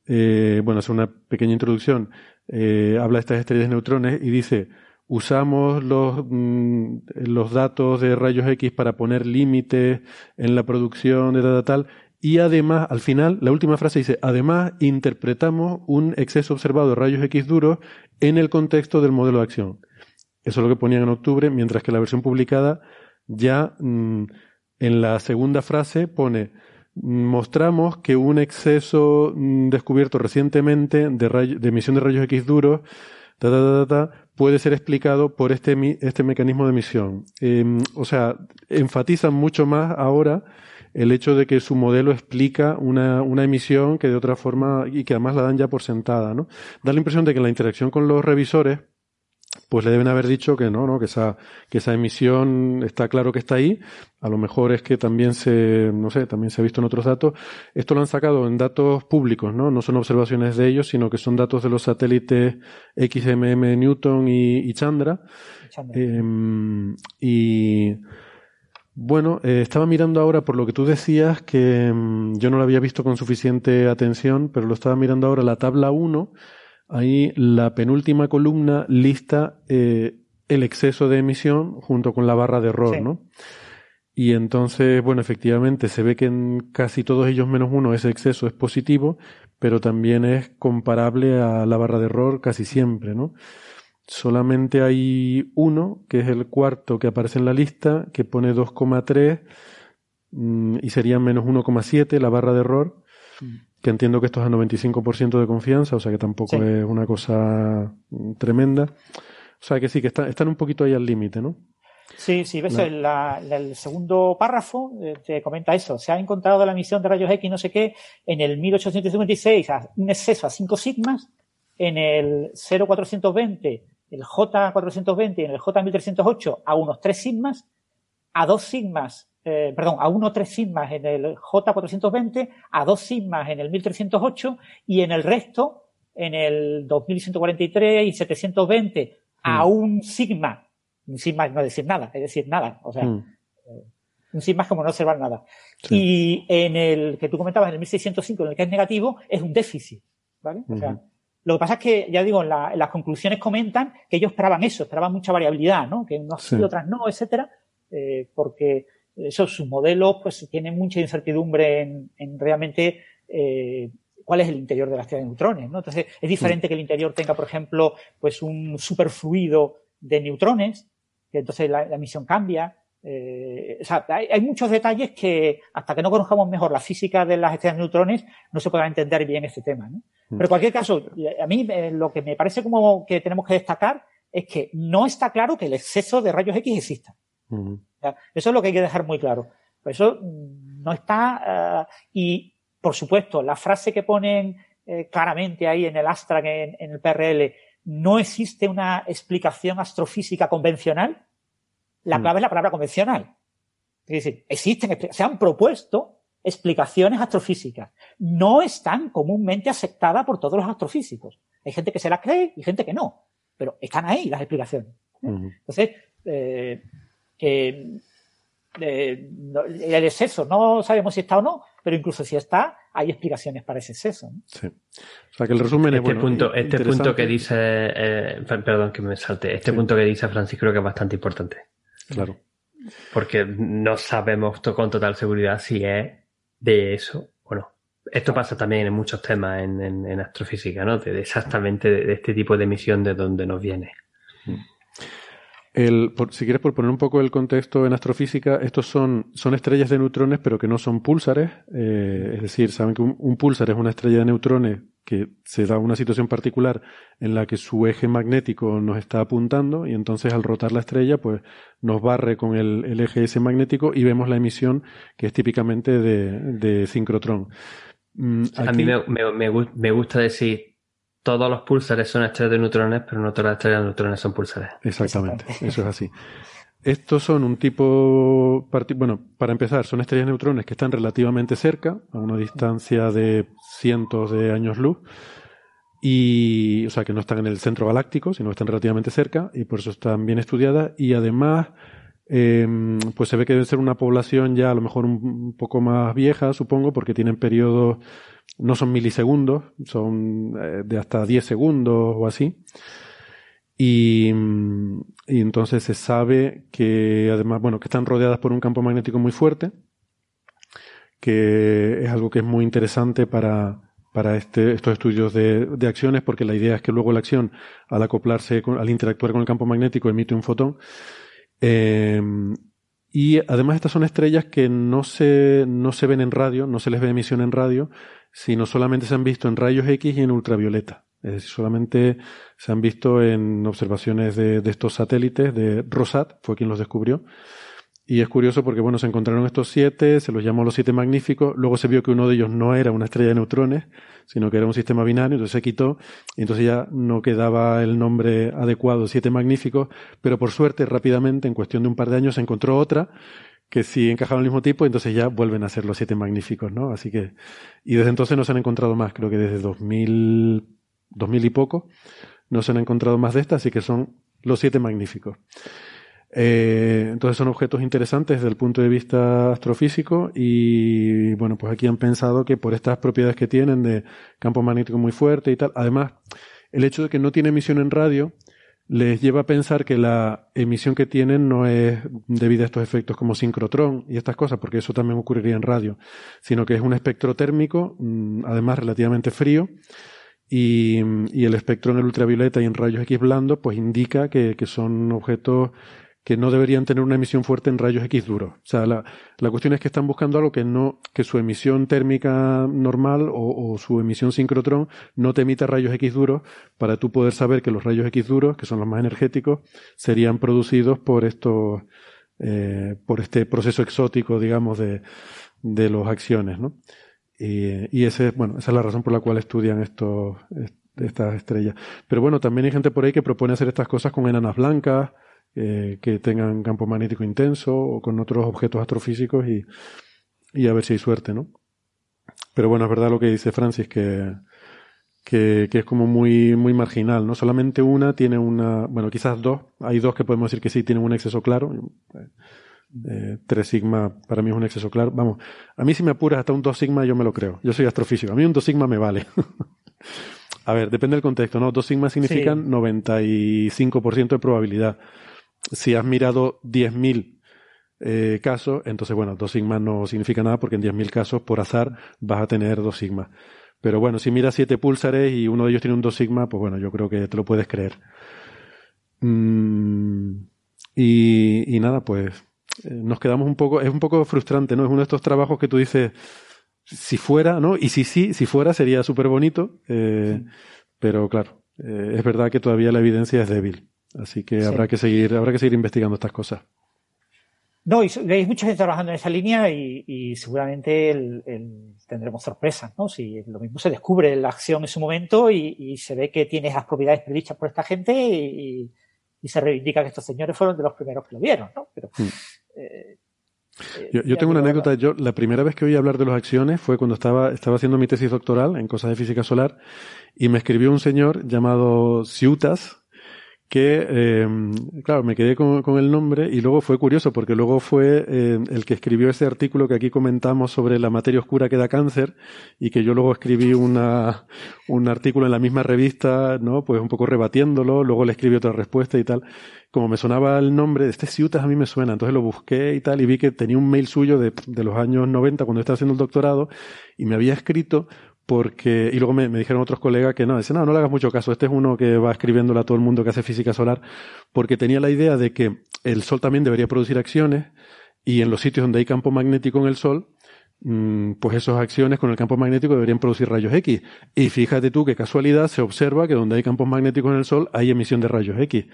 bueno, es una pequeña introducción, habla de estas estrellas de neutrones y dice, usamos los, mm, los datos de rayos X para poner límites en la producción de tal, tal, y además, al final, la última frase dice, además interpretamos un exceso observado de rayos X duros en el contexto del modelo de acción. Eso es lo que ponían en octubre, mientras que la versión publicada ya mm, en la segunda frase pone, mostramos que un exceso mm, descubierto recientemente de, emisión de rayos X duros puede ser explicado por este, este mecanismo de emisión. Em, o sea, enfatizan mucho más ahora el hecho de que su modelo explica una, una, emisión que de otra forma y que además la dan ya por sentada, ¿no? Da la impresión de que la interacción con los revisores pues le deben haber dicho que no, ¿no? Que esa, que esa emisión está claro que está ahí. A lo mejor es que también se, no sé, también se ha visto en otros datos. Esto lo han sacado en datos públicos, ¿no? No son observaciones de ellos, sino que son datos de los satélites XMM Newton y, Chandra. Chandra. Em, y Bueno, eh, estaba mirando ahora por lo que tú decías que mm, yo no lo había visto con suficiente atención, pero lo estaba mirando ahora la tabla 1. Ahí la penúltima columna lista eh, el exceso de emisión junto con la barra de error, ¿no? Y entonces, bueno, efectivamente se ve que en casi todos ellos menos uno ese exceso es positivo, pero también es comparable a la barra de error casi siempre, ¿no? Solamente hay uno, que es el cuarto que aparece en la lista, que pone 2,3 mm, y sería menos 1,7 la barra de error, mm. Que entiendo que esto es a 95% de confianza, o sea que tampoco es una cosa mm, tremenda. O sea que sí, que están un poquito ahí al límite, ¿no? Sí, sí, ves, el, el, segundo párrafo eh, te comenta eso. Se ha encontrado la emisión de rayos X, no sé qué, en el 1856 un exceso a 5 sigmas, en el 0420, el J420 y en el J1308 a unos 3 sigmas, a 2 sigmas, eh, perdón, a 1 3 sigmas en el J420, a 2 sigmas en el 1308 y en el resto, en el 2143 y 720, a mm. un sigma sin más no decir nada, es decir, nada. O sea, mm. eh, sin más como no observar nada. Y en el que tú comentabas, en el 1605, en el que es negativo, es un déficit. ¿Vale? O sea, lo que pasa es que, ya digo, en, las conclusiones comentan que ellos esperaban eso, esperaban mucha variabilidad, ¿no? Que unas sí otras no, etcétera, eh, porque esos sus modelos pues tienen mucha incertidumbre en, en realmente eh, cuál es el interior de la estrella de neutrones, ¿no? Entonces, es diferente que el interior tenga, por ejemplo, pues un superfluido de neutrones que entonces la, emisión cambia. Eh, o sea, hay, muchos detalles que hasta que no conozcamos mejor la física de las estrellas de neutrones no se podrá entender bien este tema. ¿no? Mm. Pero en cualquier caso, a mí eh, lo que me parece como que tenemos que destacar es que no está claro que el exceso de rayos X exista. Eso es lo que hay que dejar muy claro. eso no está. Uh, y, por supuesto, la frase que ponen eh, claramente ahí en el Astra, en, en el PRL, no existe una explicación astrofísica convencional, la mm. clave es la palabra convencional. Es decir, existen, se han propuesto explicaciones astrofísicas. No están comúnmente aceptadas por todos los astrofísicos. Hay gente que se las cree y gente que no. Pero están ahí las explicaciones. Entonces, eh, eh, el exceso no sabemos si está o no, pero incluso si está, hay explicaciones para ese exceso. Sí. O sea que el resumen este es Punto, este punto que dice, eh, perdón que me salte, este punto que dice Francis creo que es bastante importante. Claro. Porque no sabemos con total seguridad si es de eso o no. Esto pasa también en muchos temas en, astrofísica, ¿no? De, exactamente de, este tipo de emisión de donde nos viene. Mm si quieres, por poner un poco el contexto en astrofísica, estos son, son estrellas de neutrones, pero que no son púlsares. Eh, es decir, saben que un, un, púlsar es una estrella de neutrones que se da una situación particular en la que su eje magnético nos está apuntando y entonces al rotar la estrella, pues nos barre con el, el eje ese magnético y vemos la emisión que es típicamente de, de sincrotrón. Mm, A mí me, me, me gusta decir todos los pulsares son estrellas de neutrones, pero no todas las estrellas de neutrones son pulsares. Exactamente, eso es así. Estos son un tipo, bueno, para empezar, son estrellas de neutrones que están relativamente cerca, a una distancia de cientos de años luz, y, o sea, que no están en el centro galáctico, sino que están relativamente cerca, y por eso están bien estudiadas, y además, em, pues se ve que debe ser una población ya a lo mejor un poco más vieja, supongo, porque tienen periodos no son milisegundos, son eh, de hasta 10 segundos o así. Y, entonces se sabe que además, bueno, que están rodeadas por un campo magnético muy fuerte, que es algo que es muy interesante para, para este, estos estudios de, de, acciones, porque la idea es que luego la acción, al acoplarse, al interactuar con el campo magnético, emite un fotón. Eh, y además estas son estrellas que no se, no se ven en radio, no se les ve emisión en radio, sino solamente se han visto en rayos X y en ultravioleta. Es decir, solamente se han visto en observaciones de, de estos satélites, de Rosat, fue quien los descubrió. Y es curioso porque, bueno, se encontraron estos siete, se los llamó los siete magníficos, luego se vio que uno de ellos no era una estrella de neutrones, sino que era un sistema binario, entonces se quitó, y entonces ya no quedaba el nombre adecuado, siete magníficos, pero por suerte, rápidamente, en cuestión de un par de años, se encontró otra, que sí encajaban al mismo tipo, entonces ya vuelven a ser los siete magníficos, ¿no? Así que, y desde entonces no se han encontrado más, creo que desde 2000, 2000 y poco, no se han encontrado más de estas, así que son los siete magníficos. Eh, entonces son objetos interesantes desde el punto de vista astrofísico y bueno, pues aquí han pensado que por estas propiedades que tienen de campo magnético muy fuerte y tal, además el hecho de que no tiene emisión en radio les lleva a pensar que la emisión que tienen no es debido a estos efectos como sincrotrón y estas cosas, porque eso también ocurriría en radio, sino que es un espectro térmico, mm, además relativamente frío, y, el espectro en el ultravioleta y en rayos X blando, pues indica que, que son objetos que no deberían tener una emisión fuerte en rayos X duros. O sea, la, la cuestión es que están buscando algo que no, que su emisión térmica normal o, su emisión sincrotrón no te emita rayos X duros para tú poder saber que los rayos X duros, que son los más energéticos, serían producidos por estos, eh, por este proceso exótico, digamos, de, de los acciones, ¿no? Y, y ese, bueno, esa es la razón por la cual estudian estos, estas estrellas. Pero bueno, también hay gente por ahí que propone hacer estas cosas con enanas blancas, eh, que tengan campo magnético intenso o con otros objetos astrofísicos y, y a ver si hay suerte, ¿no? Pero bueno, es verdad lo que dice Francis, que, que, que, es como muy, muy marginal, ¿no? Solamente una tiene una, bueno, quizás dos, hay dos que podemos decir que sí tienen un exceso claro. Eh, 3 sigma para mí es un exceso claro. Vamos, a mí si me apuras hasta un 2 sigma yo me lo creo. Yo soy astrofísico. A mí un 2 sigma me vale. <laughs> a ver, depende del contexto, ¿no? 2 sigma significan sí. 95% de probabilidad si has mirado 10.000 eh, casos, entonces bueno, dos sigmas no significa nada porque en 10.000 casos por azar vas a tener dos sigmas. Pero bueno, si miras siete púlsares y uno de ellos tiene un dos sigma, pues bueno, yo creo que te lo puedes creer. Mm, y, y, nada, pues eh, nos quedamos un poco, es un poco frustrante, ¿no? Es uno de estos trabajos que tú dices, si fuera, ¿no? Y si sí, si fuera sería súper bonito, eh, sí. pero claro, eh, es verdad que todavía la evidencia es débil. Así que sí. habrá que seguir, habrá que seguir investigando estas cosas. No, y hay mucha gente trabajando en esa línea y, y seguramente el, el, tendremos sorpresas, ¿no? Si lo mismo se descubre la acción en su momento y, y se ve que tiene esas propiedades predichas por esta gente y, y, se reivindica que estos señores fueron de los primeros que lo vieron, ¿no? Pero, mm. eh, yo, yo tengo una anécdota. Yo la primera vez que oí hablar de las acciones fue cuando estaba, estaba haciendo mi tesis doctoral en cosas de física solar y me escribió un señor llamado Ciutas, que, eh, claro, me quedé con, el nombre y luego fue curioso porque luego fue eh, el que escribió ese artículo que aquí comentamos sobre la materia oscura que da cáncer y que yo luego escribí una, un artículo en la misma revista, ¿no? Pues un poco rebatiéndolo, luego le escribí otra respuesta y tal. Como me sonaba el nombre, este Ciutas a mí me suena, entonces lo busqué y tal y vi que tenía un mail suyo de, de los años 90 cuando estaba haciendo el doctorado y me había escrito porque, y luego me, dijeron otros colegas que no, dice, no, no le hagas mucho caso, este es uno que va escribiéndole a todo el mundo que hace física solar, porque tenía la idea de que el Sol también debería producir acciones, y en los sitios donde hay campo magnético en el Sol, mmm, pues esas acciones con el campo magnético deberían producir rayos X. Y fíjate tú qué casualidad se observa que donde hay campos magnéticos en el Sol hay emisión de rayos X.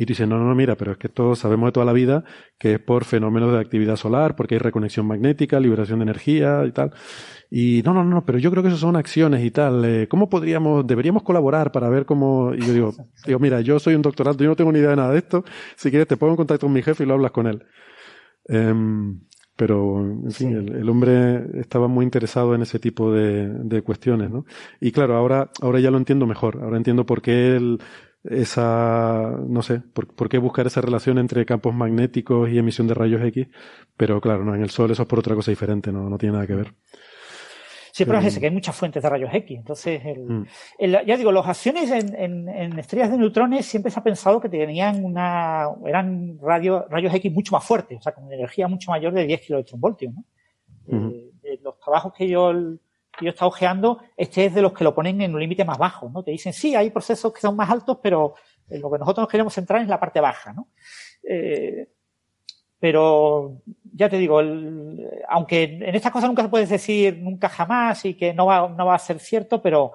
Y tú dices, no, no, no, mira, pero es que todos sabemos de toda la vida que es por fenómenos de actividad solar, porque hay reconexión magnética, liberación de energía y tal. Y no, no, no, pero yo creo que eso son acciones y tal. Eh, ¿Cómo podríamos, deberíamos colaborar para ver cómo? Y yo digo, digo, mira, yo soy un doctorado, yo no tengo ni idea de nada de esto. Si quieres, te pongo en contacto con mi jefe y lo hablas con él. Um, pero, en fin, sí. el, el, hombre estaba muy interesado en ese tipo de, de, cuestiones, ¿no? Y claro, ahora, ahora ya lo entiendo mejor. Ahora entiendo por qué él, esa, no sé, por, por, qué buscar esa relación entre campos magnéticos y emisión de rayos X, pero claro, no, en el Sol eso es por otra cosa diferente, no, no tiene nada que ver. Sí, pero es ese, que hay muchas fuentes de rayos X. Entonces, el, mm. el, ya digo, las acciones en, en, en, estrellas de neutrones siempre se ha pensado que tenían una, eran radio, rayos X mucho más fuertes, o sea, con energía mucho mayor de 10 kiloelectronvoltios, ¿no? Eh, los trabajos que yo, yo he estado ojeando, este es de los que lo ponen en un límite más bajo, ¿no? Te dicen, sí, hay procesos que son más altos, pero lo que nosotros nos queremos centrar es la parte baja, ¿no? Eh, pero ya te digo, aunque en estas cosas nunca se puede decir nunca jamás y que no va, no va a ser cierto, pero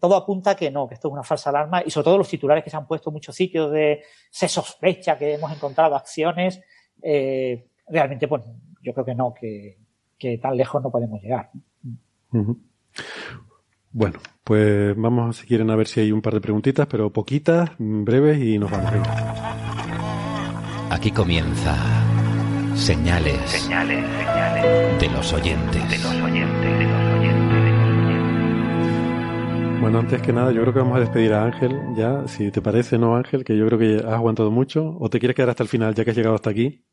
todo apunta a que no, que esto es una falsa alarma y sobre todo los titulares que se han puesto en muchos sitios de se sospecha que hemos encontrado acciones, eh, realmente pues yo creo que no, que, tan lejos no podemos llegar. Bueno, pues vamos si quieren a ver si hay un par de preguntitas, pero poquitas, breves y nos vamos. Aquí comienza Señales, señales, señales de los oyentes. De los oyentes, de los oyentes, de los oyentes. Bueno, antes que nada, yo creo que vamos a despedir a Ángel ya, si te parece, ¿no, Ángel? Que yo creo que has aguantado mucho. ¿O te quieres quedar hasta el final, ya que has llegado hasta aquí?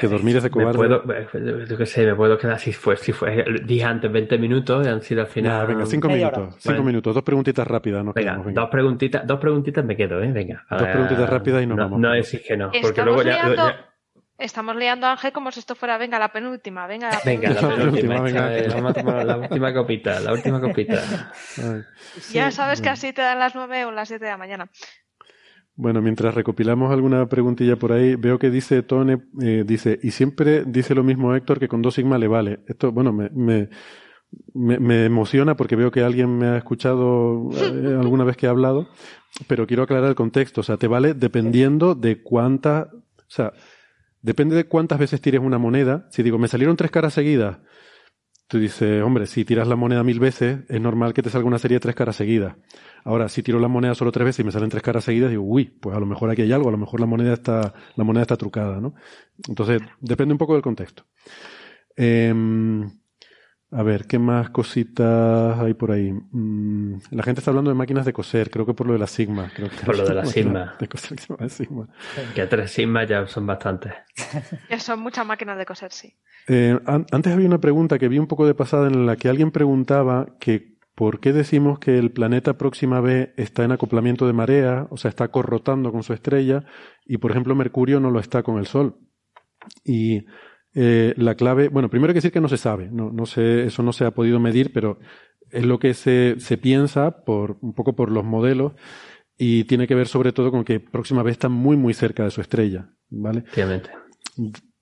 Que dormir es de cobarde. Me puedo, yo qué sé, me puedo quedar si fue, si fue, dije antes 20 minutos, han sido al final. venga, 5 minutos, 5 minutos, dos preguntitas rápidas, nos venga, Dos preguntitas, dos preguntitas me quedo, eh, venga. Dos preguntitas rápidas y nos no, vamos. No decís que no, porque luego ya, Estamos liando a Ángel como si esto fuera, venga, la penúltima, venga, la penúltima. Venga, la penúltima, venga. Vamos a tomar la última copita, la última copita. <laughs> ya sabes que así te dan las 9 o las 7 de la mañana. Bueno, mientras recopilamos alguna preguntilla por ahí, veo que dice Tone, eh, dice, y siempre dice lo mismo Héctor que con dos sigma le vale. Esto, bueno, me, me, me, emociona porque veo que alguien me ha escuchado eh, <laughs> alguna vez que he hablado, pero quiero aclarar el contexto. O sea, te vale dependiendo de cuánta, o sea, Depende de cuántas veces tires una moneda. Si digo, me salieron tres caras seguidas, tú dices, hombre, si tiras la moneda mil veces, es normal que te salga una serie de tres caras seguidas. Ahora, si tiro la moneda solo tres veces y me salen tres caras seguidas, digo, uy, pues a lo mejor aquí hay algo, a lo mejor la moneda está, la moneda está trucada, ¿no? Entonces, depende un poco del contexto. Eh, a ver, ¿qué más cositas hay por ahí? Mm, la gente está hablando de máquinas de coser, creo que por lo de la Sigma. Creo que por lo de la <laughs> Sigma. De coser que, Sigma. que tres Sigma ya son bastantes. <laughs> Ya son muchas máquinas de coser, sí. Eh, antes había una pregunta que vi un poco de pasada en la que alguien preguntaba que por qué decimos que el planeta Próxima B está en acoplamiento de marea, o sea, está corrotando con su estrella, y por ejemplo Mercurio no lo está con el Sol. Y eh, la clave, bueno, primero hay que decir que no se sabe, no, no sé, eso no se ha podido medir, pero es lo que se, se piensa por, un poco por los modelos y tiene que ver sobre todo con que Próxima B está muy, muy cerca de su estrella, ¿vale? Obviamente.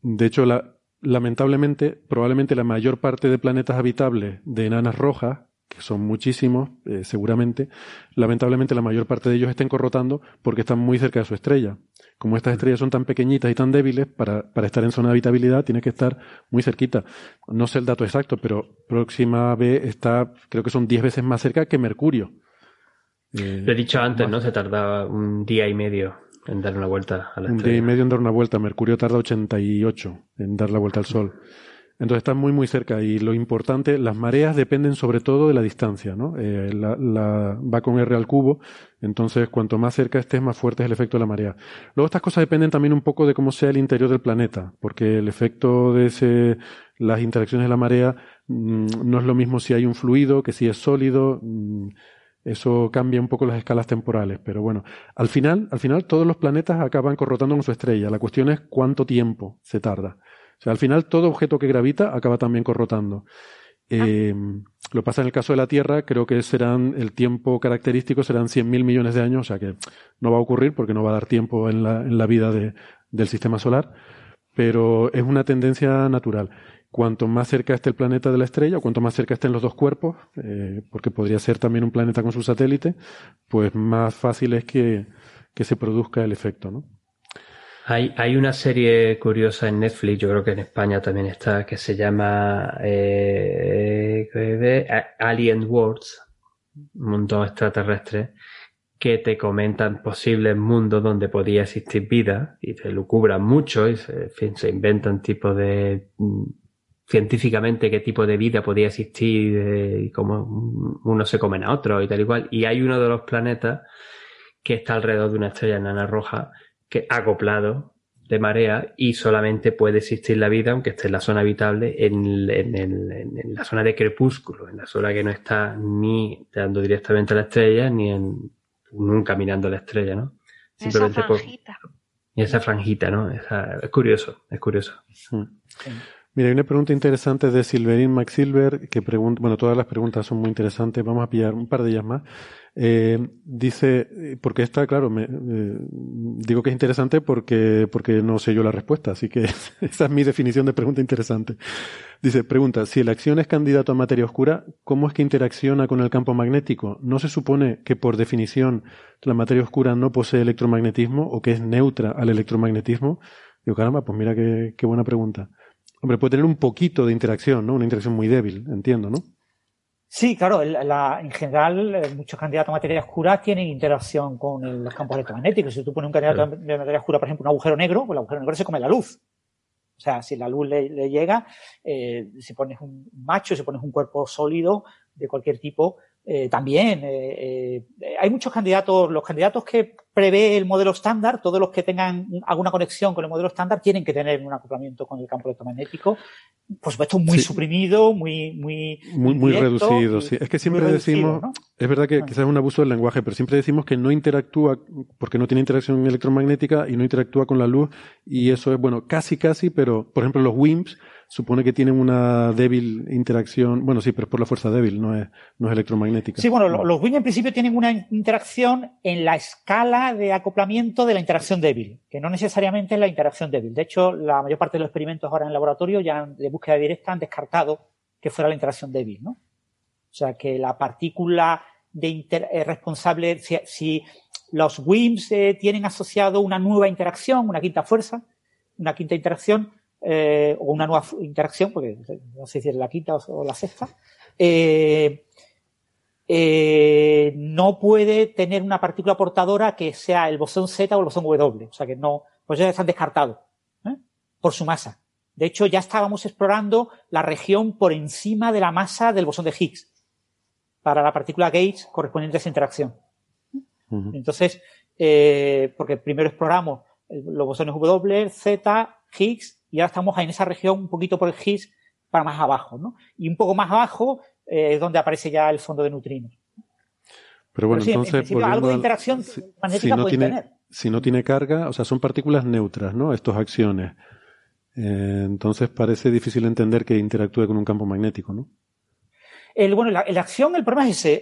De hecho, la, lamentablemente, probablemente la mayor parte de planetas habitables de enanas rojas que son muchísimos, eh, seguramente, lamentablemente la mayor parte de ellos estén corrotando porque están muy cerca de su estrella. Como estas estrellas son tan pequeñitas y tan débiles, para, para estar en zona de habitabilidad tiene que estar muy cerquita. No sé el dato exacto, pero Próxima B está, creo que son 10 veces más cerca que Mercurio. Eh, Lo he dicho antes, ¿no? Se tardaba un día y medio en dar una vuelta a la estrella. Un día y medio en dar una vuelta. Mercurio tarda 88 en dar la vuelta al Sol. Entonces están muy, muy cerca. Y lo importante, las mareas dependen sobre todo de la distancia, ¿no? Eh, la, va con R al cubo. Entonces, cuanto más cerca estés, más fuerte es el efecto de la marea. Luego, estas cosas dependen también un poco de cómo sea el interior del planeta. Porque el efecto de ese, las interacciones de la marea, mmm, no es lo mismo si hay un fluido que si es sólido. Mmm, eso cambia un poco las escalas temporales, pero bueno, al final, al final todos los planetas acaban corrotando con su estrella. La cuestión es cuánto tiempo se tarda. O sea, al final todo objeto que gravita acaba también corrotando. Eh, lo pasa en el caso de la Tierra, creo que serán, el tiempo característico serán 100.000 millones de años, o sea que no va a ocurrir porque no va a dar tiempo en la, en la vida de, del sistema solar, pero es una tendencia natural. Cuanto más cerca esté el planeta de la estrella, o cuanto más cerca estén los dos cuerpos, eh, porque podría ser también un planeta con su satélite, pues más fácil es que, que se produzca el efecto, ¿no? Hay, hay una serie curiosa en Netflix, yo creo que en España también está, que se llama eh, Alien Worlds, mundo extraterrestre, que te comentan posibles mundos donde podía existir vida y te lucubran mucho y se, inventan tipo de científicamente qué tipo de vida podía existir eh, y cómo uno se comen a otro y tal y cual. Y hay uno de los planetas que está alrededor de una estrella enana roja que acoplado de marea y solamente puede existir la vida aunque esté en la zona habitable en, en, en, en, la zona de crepúsculo, en la zona que no está ni dando directamente a la estrella ni en nunca mirando a la estrella, ¿no? Simplemente esa franjita. Por, y esa franjita, ¿no? Esa, es curioso, es curioso. Sí. Mira, hay una pregunta interesante de Silverin McSilver que pregunta, bueno, todas las preguntas son muy interesantes, vamos a pillar un par de ellas más. Eh, dice, porque esta, claro, me, eh, digo que es interesante porque, porque no sé yo la respuesta, así que <laughs> esa es mi definición de pregunta interesante. Dice, pregunta, si la acción es candidato a materia oscura, ¿cómo es que interacciona con el campo magnético? ¿No se supone que por definición la materia oscura no posee electromagnetismo o que es neutra al electromagnetismo? Digo, caramba, pues mira qué, qué buena pregunta. Hombre, puede tener un poquito de interacción, ¿no? Una interacción muy débil, entiendo, ¿no? Sí, claro, la, en general eh, muchos candidatos a materia oscura tienen interacción con el, los campos electromagnéticos. Si tú pones un candidato claro. de materia oscura, por ejemplo, un agujero negro, pues el agujero negro se come la luz. O sea, si la luz le, le llega, eh, si pones un macho, si pones un cuerpo sólido de cualquier tipo, eh, también eh, eh, hay muchos candidatos, los candidatos que prevé el modelo estándar, todos los que tengan alguna conexión con el modelo estándar tienen que tener un acoplamiento con el campo electromagnético, por supuesto muy suprimido, muy muy muy, muy reducido, sí. Es que siempre decimos, es verdad que quizás es un abuso del lenguaje, pero siempre decimos que no interactúa porque no tiene interacción electromagnética y no interactúa con la luz y eso es bueno, casi casi, pero por ejemplo los WIMPs supone que tienen una débil interacción, bueno, sí, pero es por la fuerza débil, no es, no es electromagnética. Sí, bueno, los WIN en principio tienen una interacción en la escala de acoplamiento de la interacción débil, que no necesariamente es la interacción débil. De hecho, la mayor parte de los experimentos ahora en el laboratorio ya de búsqueda directa han descartado que fuera la interacción débil, ¿no? O sea, que la partícula de eh, responsable, si, los WIMPs eh, tienen asociado una nueva interacción, una quinta fuerza, una quinta interacción, eh, o una nueva interacción, porque no sé si es la quinta o, la sexta, eh, eh, no puede tener una partícula portadora que sea el bosón Z o el bosón W. O sea que no, pues ya están descartados por su masa. De hecho, ya estábamos explorando la región por encima de la masa del bosón de Higgs para la partícula Gates correspondiente a esa interacción. Entonces, porque primero exploramos los bosones W, Z, Higgs y ahora estamos en esa región un poquito por el Higgs para más abajo, ¿no? Y un poco más abajo eh, es donde aparece ya el fondo de neutrinos. Pero bueno, entonces. algo de interacción magnética no puede tiene, tener. Si no tiene carga, o sea, son partículas neutras, ¿no? Estas acciones. Eh, entonces parece difícil entender que interactúe con un campo magnético, ¿no? El, bueno, la, acción, el problema es ese.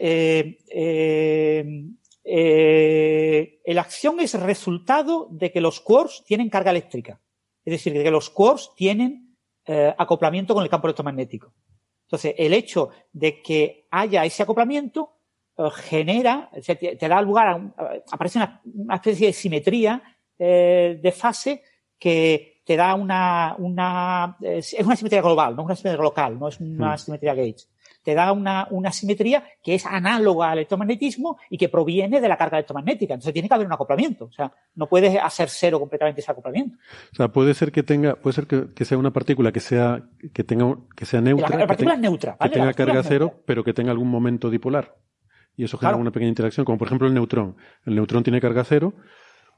Eh, la acción es resultado de que los quarks tienen carga eléctrica. Es decir, que los quarks tienen eh, acoplamiento con el campo electromagnético. Entonces, el hecho de que haya ese acoplamiento eh, genera, te, da lugar a, aparece una, especie de simetría eh, de fase que te da una, una es una simetría global, no es una simetría local, no es una hmm. simetría Gates te da una, una simetría que es análoga al electromagnetismo y que proviene de la carga electromagnética. Entonces tiene que haber un acoplamiento. O sea, no puedes hacer cero completamente ese acoplamiento. O sea, puede ser que tenga, puede ser que, sea una partícula que sea, que tenga, que sea neutra. La, partícula es neutra, Que tenga carga cero, pero que tenga algún momento dipolar. Y eso genera una pequeña interacción, como por ejemplo el neutrón. El neutrón tiene carga cero,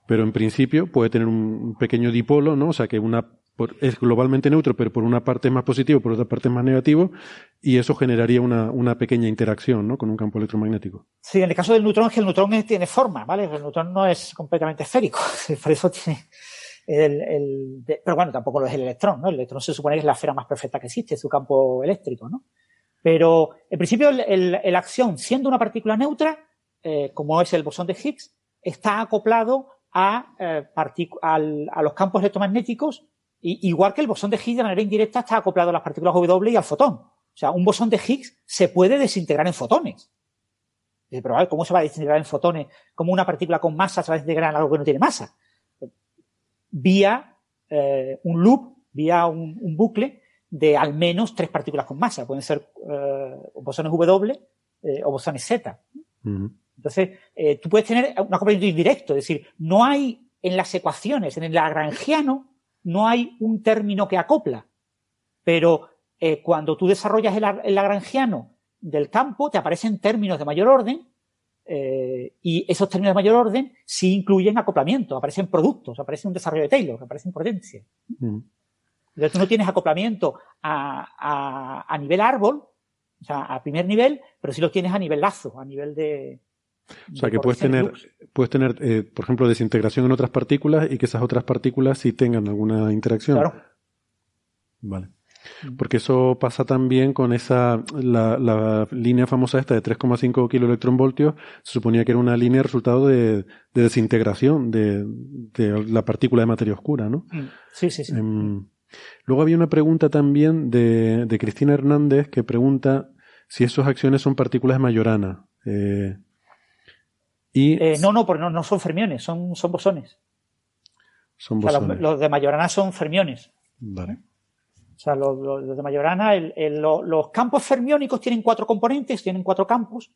pero en principio puede tener un pequeño dipolo, ¿no? O sea, que una es globalmente neutro, pero por una parte es más positivo, por otra parte es más negativo, y eso generaría una, una, pequeña interacción ¿no? con un campo electromagnético. Sí, en el caso del neutrón es que el neutrón tiene forma, ¿vale? El neutrón no es completamente esférico, <laughs> por eso tiene el, el pero bueno, tampoco lo es el electrón, ¿no? El electrón se supone que es la esfera más perfecta que existe, su campo eléctrico, ¿no? Pero en principio la acción, siendo una partícula neutra, eh, como es el bosón de Higgs, está acoplado a, eh, a los campos electromagnéticos igual que el bosón de Higgs de manera indirecta está acoplado a las partículas W y al fotón. O sea, un bosón de Higgs se puede desintegrar en fotones. Pero a ver, ¿cómo se va a desintegrar en fotones? ¿Cómo una partícula con masa se va a desintegrar en algo que no tiene masa? Vía eh, un loop, vía un, bucle de al menos tres partículas con masa. Pueden ser eh, bosones W eh, o bosones Z. Entonces, tú puedes tener un acoplamiento indirecto, es decir, no hay en las ecuaciones, en el lagrangiano, no hay un término que acopla, pero eh, cuando tú desarrollas el, lagrangiano del campo, te aparecen términos de mayor orden eh, y esos términos de mayor orden sí incluyen acoplamiento, aparecen productos, aparece un desarrollo de Taylor, aparecen potencia. Mm. Entonces tú no tienes acoplamiento a, nivel árbol, o sea, a primer nivel, pero sí lo tienes a nivel lazo, a nivel de, o sea, que puedes tener, puedes tener eh, por ejemplo, desintegración en otras partículas y que esas otras partículas sí tengan alguna interacción. Claro. Vale. Porque eso pasa también con esa, la, línea famosa esta de 3,5 kiloelectronvoltios, se suponía que era una línea resultado de, desintegración de, la partícula de materia oscura, ¿no? Mm. Sí, sí, sí. Em, luego había una pregunta también de, de Cristina Hernández que pregunta si esas acciones son partículas de Majorana. Eh, eh, no, no, porque no, son fermiones, son, son bosones. Son bosones. los, de Majorana son fermiones. Vale. O sea, los, de Majorana, los campos fermiónicos tienen cuatro componentes, tienen cuatro campos.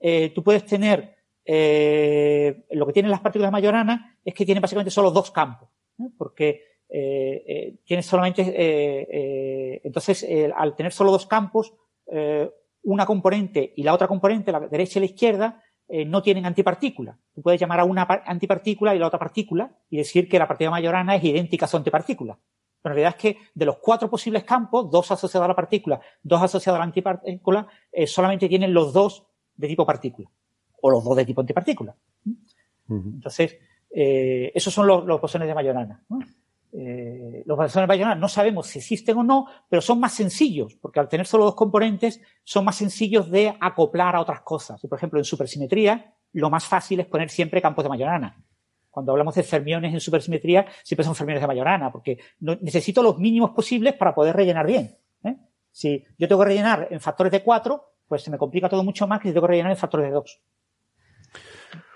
Eh, tú puedes tener, eh, lo que tienen las partículas de Majorana es que tienen básicamente solo dos campos, porque tienes solamente, entonces, al tener solo dos campos, una componente y la otra componente, la derecha y la izquierda, eh, no tienen antipartícula. Tú puedes llamar a una antipartícula y la otra partícula y decir que la partícula majorana es idéntica a su antipartícula. Pero en realidad es que de los cuatro posibles campos, dos asociados a la partícula, dos asociados a la antipartícula, eh, solamente tienen los dos de tipo partícula. O los dos de tipo antipartícula. Entonces, eh, esos son los, los bosones de Majorana. Eh, los de Majorana no sabemos si existen o no, pero son más sencillos, porque al tener solo dos componentes, son más sencillos de acoplar a otras cosas. Por ejemplo, en supersimetría, lo más fácil es poner siempre campos de Majorana. Cuando hablamos de fermiones en supersimetría, siempre son fermiones de Majorana, porque necesito los mínimos posibles para poder rellenar bien. ¿eh? Si yo tengo que rellenar en factores de 4, pues se me complica todo mucho más que si tengo que rellenar en factores de 2.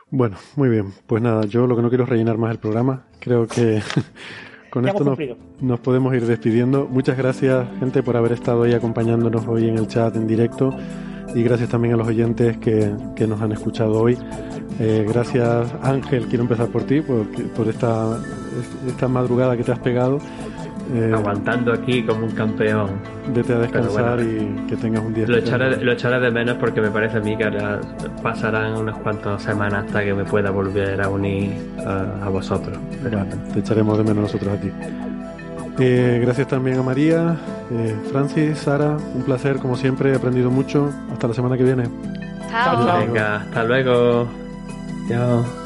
Bueno, muy bien. Pues nada, yo lo que no quiero es rellenar más el programa. Creo que <laughs> con esto nos, podemos ir despidiendo. Muchas gracias, gente, por haber estado ahí acompañándonos hoy en el chat en directo. Y gracias también a los oyentes que, que nos han escuchado hoy. Eh, gracias Ángel, quiero empezar por ti, por, por esta, esta madrugada que te has pegado. Eh, Aguantando aquí como un campeón. Vete a descansar y que tengas un día. Lo echaré, lo echaré, de menos porque me parece a mí que pasarán unas cuantas semanas hasta que me pueda volver a unir a, vosotros. te echaremos de menos nosotros a ti. Eh, gracias también a María, Francis, Sara, un placer como siempre, he aprendido mucho. Hasta la semana que viene. Chao. Venga, hasta luego. Chao.